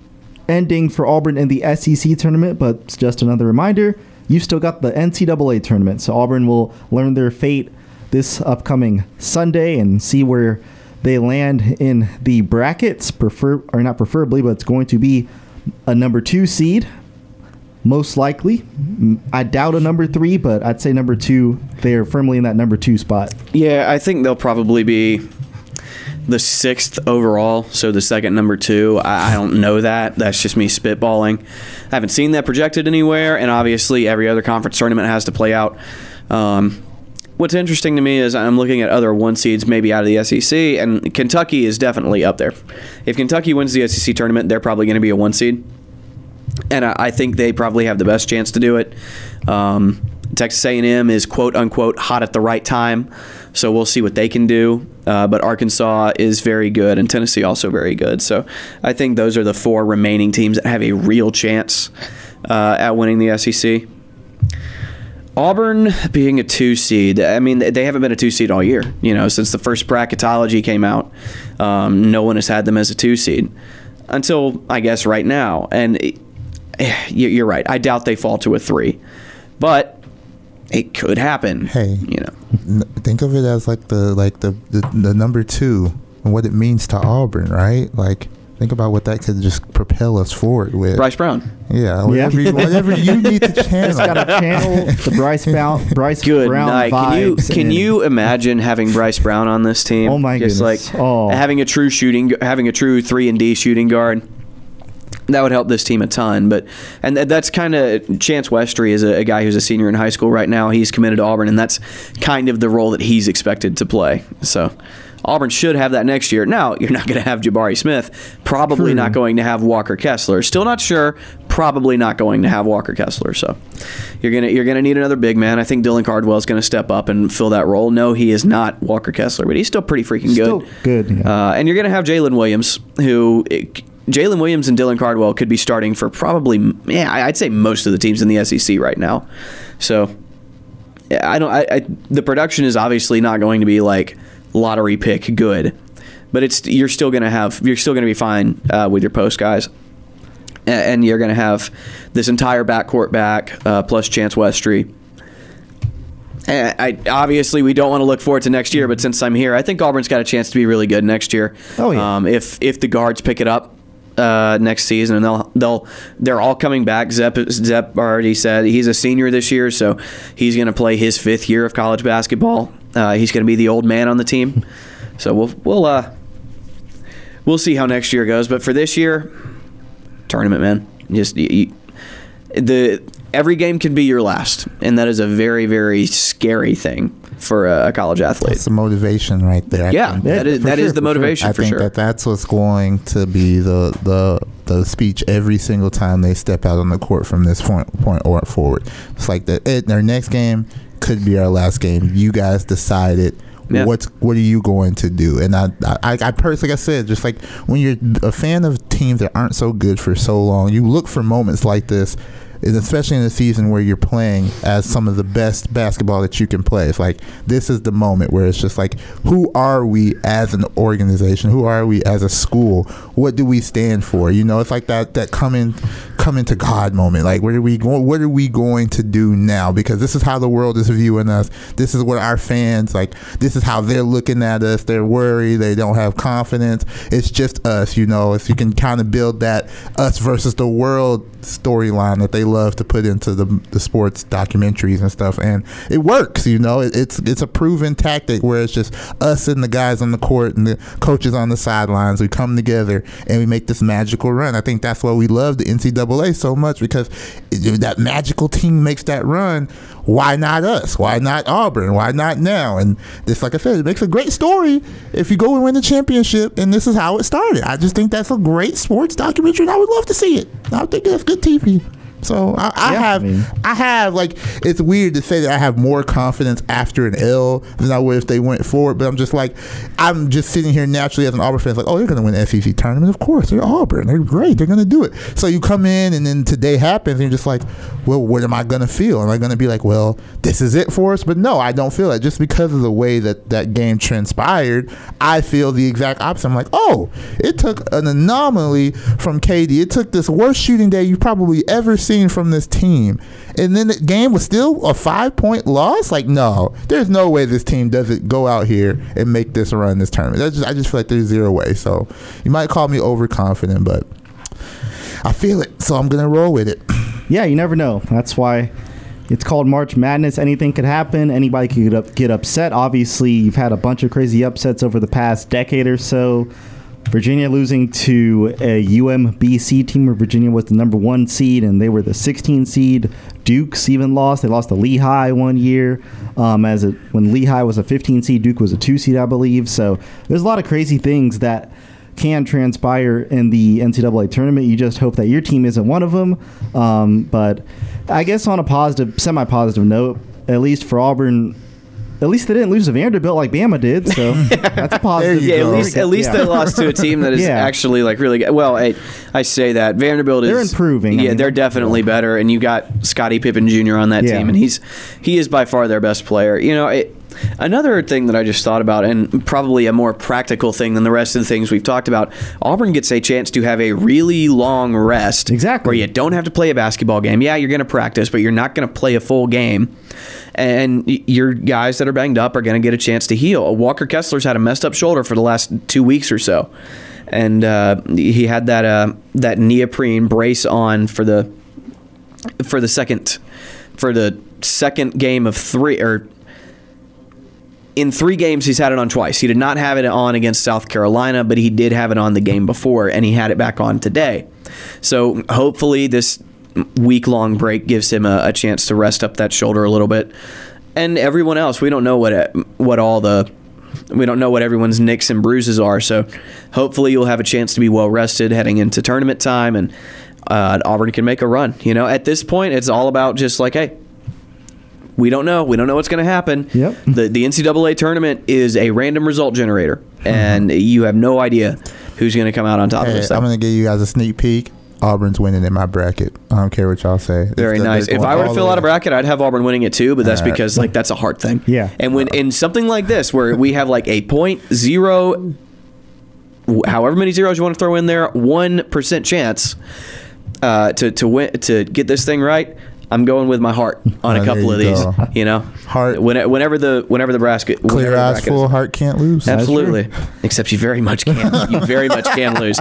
[SPEAKER 3] ending for Auburn in the SEC tournament, but just another reminder you still got the NCAA tournament. So Auburn will learn their fate this upcoming Sunday and see where they land in the brackets. Prefer or not preferably, but it's going to be a number two seed, most likely. I doubt a number three, but I'd say number two. They are firmly in that number two spot.
[SPEAKER 12] Yeah, I think they'll probably be the sixth overall, so the second number two. I, I don't know that. That's just me spitballing. I haven't seen that projected anywhere, and obviously every other conference tournament has to play out. Um, what's interesting to me is I'm looking at other one seeds maybe out of the SEC, and Kentucky is definitely up there. If Kentucky wins the SEC tournament, they're probably going to be a one seed, and I, I think they probably have the best chance to do it. Um, Texas A&M is quote unquote hot at the right time, so we'll see what they can do. Uh, but Arkansas is very good, and Tennessee also very good. So I think those are the four remaining teams that have a real chance uh, at winning the SEC. Auburn being a two seed, I mean, they haven't been a two seed all year. You know, since the first bracketology came out, um, no one has had them as a two seed until I guess right now. And you- you're right. I doubt they fall to a three, but it could happen.
[SPEAKER 9] Hey,
[SPEAKER 12] you know,
[SPEAKER 9] think of it as like the like the, the the number two and what it means to Auburn, right? Like think about what that could just propel us forward with.
[SPEAKER 12] Bryce Brown.
[SPEAKER 9] Yeah, whatever, you, whatever you need to channel.
[SPEAKER 3] Just gotta channel the Bryce Brown, Bryce
[SPEAKER 12] Good
[SPEAKER 3] Brown
[SPEAKER 12] night. Can you
[SPEAKER 3] vibes
[SPEAKER 12] can you imagine having Bryce Brown on this team?
[SPEAKER 3] Oh my
[SPEAKER 12] Just
[SPEAKER 3] goodness.
[SPEAKER 12] like
[SPEAKER 3] Oh.
[SPEAKER 12] having a true shooting, having a true three and D shooting guard. That would help this team a ton, but and that's kind of Chance Westry is a, a guy who's a senior in high school right now. He's committed to Auburn, and that's kind of the role that he's expected to play. So, Auburn should have that next year. Now, you're not going to have Jabari Smith. Probably not going to have Walker Kessler. Still not sure. Probably not going to have Walker Kessler. So you're gonna you're gonna need another big man. I think Dylan Cardwell is going to step up and fill that role. No, he is not Walker Kessler, but he's still pretty freaking
[SPEAKER 13] Still
[SPEAKER 12] good.
[SPEAKER 13] good. Yeah.
[SPEAKER 12] Uh, and you're going to have Jalen Williams, who Jalen Williams and Dylan Cardwell could be starting for probably, yeah, I'd say most of the teams in the SEC right now. So I don't. I, I the production is obviously not going to be like lottery pick good, but it's you're still going to have you're still going to be fine uh, with your post guys. And you're going to have this entire backcourt back, uh, plus Chance Westry. And I, obviously, we don't want to look forward to next year, but since I'm here, I think Auburn's got a chance to be really good next year.
[SPEAKER 13] Oh, yeah.
[SPEAKER 12] Um, if if the guards pick it up uh, next season, and they'll they'll they're all coming back. Zep Zep already said he's a senior this year, so he's going to play his fifth year of college basketball. Uh, he's going to be the old man on the team. So we'll we'll uh, we'll see how next year goes. But for this year, tournament, man, just you, the every game can be your last, and that is a very very scary thing for a, college athlete.
[SPEAKER 9] It's the motivation right there. I
[SPEAKER 12] Yeah, that is- that is
[SPEAKER 9] sure,
[SPEAKER 12] the
[SPEAKER 9] for sure.
[SPEAKER 12] motivation
[SPEAKER 9] I think
[SPEAKER 12] sure.
[SPEAKER 9] that that's what's going to be the the the speech every single time they step out on the court from this point point or forward. It's like that. It, their next game could be our last game. You guys decided.
[SPEAKER 12] Yeah.
[SPEAKER 9] What's what are you going to do? And I, I, I personally, like I said, just like when you're a fan of teams that aren't so good for so long, you look for moments like this, especially in a season where you're playing as some of the best basketball that you can play. It's like this is the moment where it's just like, who are we as an organization? Who are we as a school? What do we stand for? You know, it's like that that coming coming to God moment. Like, what are we going? What are we going to do now? Because this is how the world is viewing us. This is what our fans like. This is how they're looking at us. They're worried. They don't have confidence. It's just us. You know, if you can kind of build that us versus the world storyline that they love to put into the, the sports documentaries and stuff, and it works. You know, it, it's it's a proven tactic where it's just us and the guys on the court and the coaches on the sidelines. We come together and we make this magical run. I think that's why we love the NCAA so much because that magical team makes that run. Why not us? Why not Auburn? Why not now? And this, like I said, it makes a great story if you go and win the championship. And this is how it started. I just think that's a great sports documentary, and I would love to see it. I think that's good TV. So I, I
[SPEAKER 13] Yeah,
[SPEAKER 9] have,
[SPEAKER 13] I mean-
[SPEAKER 9] I have like it's weird to say that I have more confidence after an L than I would if they went forward. But I'm just like, I'm just sitting here naturally as an Auburn fan, it's like, oh, they're going to win the SEC tournament. Of course, they're Auburn. They're great. They're going to do it. So you come in, and then today happens, and you're just like, well, what am I going to feel? Am I going to be like, well, this is it for us? But no, I don't feel it. Just because of the way that that game transpired, I feel the exact opposite. I'm like, oh, it took an anomaly from KD. It took this worst shooting day you've probably ever seen from this team. And then the game was still a five point loss? Like, no, there's no way this team doesn't go out here and make this run this tournament. That's just, I just feel like there's zero way. So you might call me overconfident, but I feel it. So I'm going to roll with it.
[SPEAKER 13] Yeah, you never know. That's why it's called March Madness. Anything could happen. Anybody could get, up, get upset. Obviously, you've had a bunch of crazy upsets over the past decade or so. Virginia losing to a UMBC team where Virginia was the number one seed and they were the 16 seed. Duke's even lost. They lost to Lehigh one year. Um, as when Lehigh was a 15 seed, Duke was a two seed, I believe. So there's a lot of crazy things that can transpire in the NCAA tournament. You just hope that your team isn't one of them. Um, but I guess on a positive, semi-positive note, at least for Auburn, at least they didn't lose to Vanderbilt like Bama did. So that's a positive.
[SPEAKER 12] Yeah, at least at least
[SPEAKER 13] Yeah.
[SPEAKER 12] they lost to a team that is
[SPEAKER 13] Yeah.
[SPEAKER 12] actually like really good. Well, I, I say that Vanderbilt is
[SPEAKER 13] They're improving. I
[SPEAKER 12] Yeah,
[SPEAKER 13] mean,
[SPEAKER 12] they're definitely better, and you got Scottie Pippen Jr. on that
[SPEAKER 13] Yeah.
[SPEAKER 12] team, and he's he is by far their best player. You know, it, another thing that I just thought about, and probably a more practical thing than the rest of the things we've talked about. Auburn gets a chance to have a really long rest,
[SPEAKER 13] exactly,
[SPEAKER 12] where you don't have to play a basketball game. Yeah, you're going to practice, but you're not going to play a full game. And your guys that are banged up are going to get a chance to heal. Walker Kessler's had a messed up shoulder for the last two weeks or so, and uh, he had that uh, that neoprene brace on for the for the second for the second game of three or in three games he's had it on twice. He did not have it on against South Carolina, but he did have it on the game before, and he had it back on today. So hopefully this week long break gives him a, a chance to rest up that shoulder a little bit. And everyone else, we don't know what what all the we don't know what everyone's nicks and bruises are. So hopefully you'll have a chance to be well rested heading into tournament time, and uh, Auburn can make a run. You know, at this point, it's all about just like, hey, we don't know. We don't know what's going to happen.
[SPEAKER 14] Yep.
[SPEAKER 12] The the NCAA tournament is a random result generator,
[SPEAKER 9] Mm-hmm.
[SPEAKER 12] and you have no idea who's going to come out on top of this thing.
[SPEAKER 9] I'm gonna give you guys a sneak peek. Auburn's winning in my bracket. I don't care what y'all say.
[SPEAKER 12] Very nice. If I were to fill out a bracket, I'd have Auburn winning it too. But that's
[SPEAKER 9] right.
[SPEAKER 12] because like that's a hard thing.
[SPEAKER 14] Yeah.
[SPEAKER 12] And when in something like this, where we have like a point zero, however many zeros you want to throw in there, one percent chance uh, to to win to get this thing right. I'm going with my heart on
[SPEAKER 9] Oh,
[SPEAKER 12] a couple of
[SPEAKER 9] you
[SPEAKER 12] these.
[SPEAKER 9] go.
[SPEAKER 12] You know,
[SPEAKER 9] Heart.
[SPEAKER 12] When, whenever the whenever the bracket whenever
[SPEAKER 9] clear
[SPEAKER 12] the
[SPEAKER 9] eyes
[SPEAKER 12] bracket is-
[SPEAKER 9] full, heart can't lose.
[SPEAKER 12] Absolutely. Except you very much can. You very much can lose.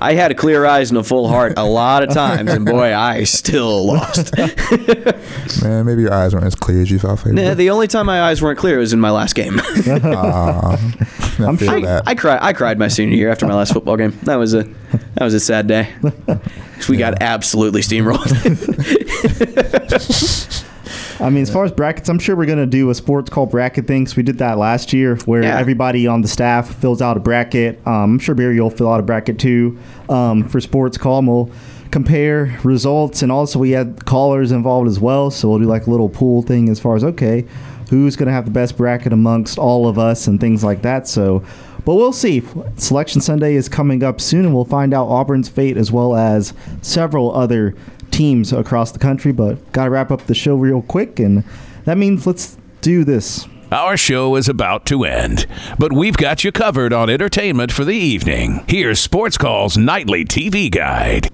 [SPEAKER 12] I had a clear eyes and a full heart a lot of times, and boy, I still lost.
[SPEAKER 9] Man, maybe your eyes weren't as clear as you thought. they
[SPEAKER 12] Nah,
[SPEAKER 9] were.
[SPEAKER 12] the only time my eyes weren't clear was in my last game.
[SPEAKER 9] Aw, I feel
[SPEAKER 12] I,
[SPEAKER 9] that.
[SPEAKER 12] I cried. I cried my senior year after my last football game. That was a that was a sad day. We got absolutely steamrolled.
[SPEAKER 3] I mean, as far as brackets, I'm sure we're going to do a sports call bracket thing. 'cause we did that last year where
[SPEAKER 12] Yeah.
[SPEAKER 3] everybody on the staff fills out a bracket. Um, I'm sure Barry will fill out a bracket too um, for sports call. And we'll compare results. And also, we had callers involved as well. So we'll do like a little pool thing as far as, okay, who's going to have the best bracket amongst all of us and things like that. So, but we'll see. Selection Sunday is coming up soon, and we'll find out Auburn's fate as well as several other teams across the country. But got to wrap up the show real quick, and that means let's do this.
[SPEAKER 1] Our show is about to end, but we've got you covered on entertainment for the evening. Here's Sports Call's nightly TV guide.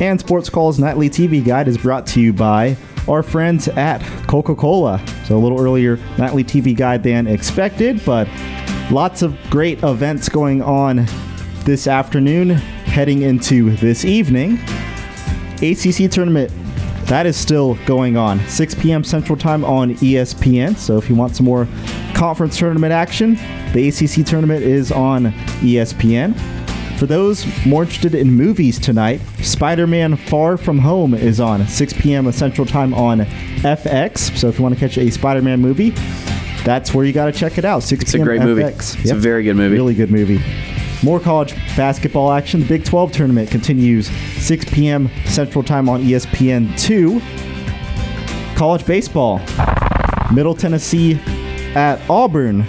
[SPEAKER 3] And Sports Call's nightly TV guide is brought to you by our friends at Coca Cola. So, a little earlier nightly TV guide than expected, but lots of great events going on this afternoon, heading into this evening. ACC tournament that is still going on 6 p.m central time on espn so if you want some more conference tournament action the acc tournament is on espn for those more interested in movies tonight spider-man far from home is on 6 p.m central time on fx so if you want to catch a spider-man movie that's where you got to check it out 6
[SPEAKER 12] It's a
[SPEAKER 3] p.m.
[SPEAKER 12] great movie.
[SPEAKER 3] FX.
[SPEAKER 12] It's a very good movie.
[SPEAKER 3] Really good movie. More college basketball action. The Big 12 tournament continues 6 p.m. Central Time on ESPN 2. College baseball. Middle Tennessee at Auburn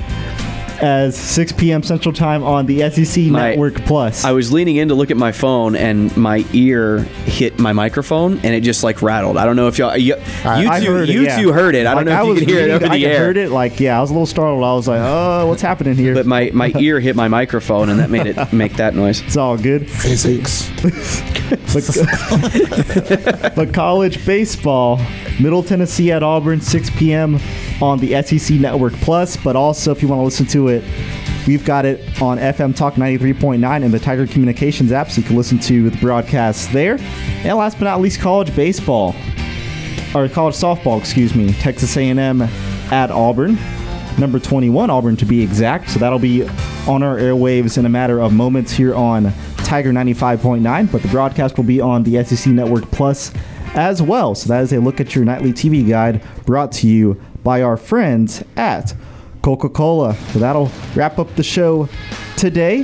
[SPEAKER 3] as 6 p.m. Central Time on the SEC
[SPEAKER 12] My-
[SPEAKER 3] Network Plus.
[SPEAKER 12] I was leaning in to look at my phone, and my ear hit my microphone, and it just like rattled. I don't know if y'all you, you
[SPEAKER 3] I
[SPEAKER 12] two
[SPEAKER 3] heard it,
[SPEAKER 12] you
[SPEAKER 3] yeah.
[SPEAKER 12] two heard it. I don't
[SPEAKER 3] Like,
[SPEAKER 12] know if you
[SPEAKER 3] was
[SPEAKER 12] can hear it over
[SPEAKER 3] I
[SPEAKER 12] the air.
[SPEAKER 3] I heard it. Like, yeah, I was a little startled. I was like, oh, what's happening here?
[SPEAKER 12] But my, my ear hit my microphone, and that made it make that noise.
[SPEAKER 3] It's all good.
[SPEAKER 9] Physics.
[SPEAKER 3] but, but college baseball, Middle Tennessee at Auburn, 6 p.m. on the SEC Network Plus. But also, if you want to listen to it, we've got it on FM Talk 93.9 and the Tiger Communications app, so you can listen to the broadcasts there. And last but not least, college baseball, or college softball, excuse me, Texas A&M at Auburn. Number 21, Auburn to be exact. So that'll be on our airwaves in a matter of moments here on Tiger 95.9. But the broadcast will be on the SEC Network Plus as well. So that is a look at your nightly TV guide brought to you by our friends at Coca Cola. So that'll wrap up the show today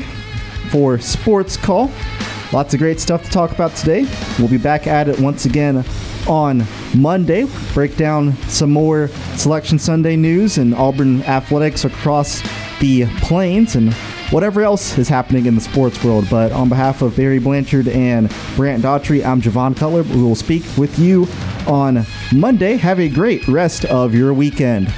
[SPEAKER 3] for Sports Call. Lots of great stuff to talk about today. We'll be back at it once again on Monday. Break down some more Selection Sunday news and Auburn athletics across the plains and whatever else is happening in the sports world. But on behalf of Barry Blanchard and Brant Daughtry, I'm Javon Cutler. We will speak with you on Monday. Have a great rest of your weekend.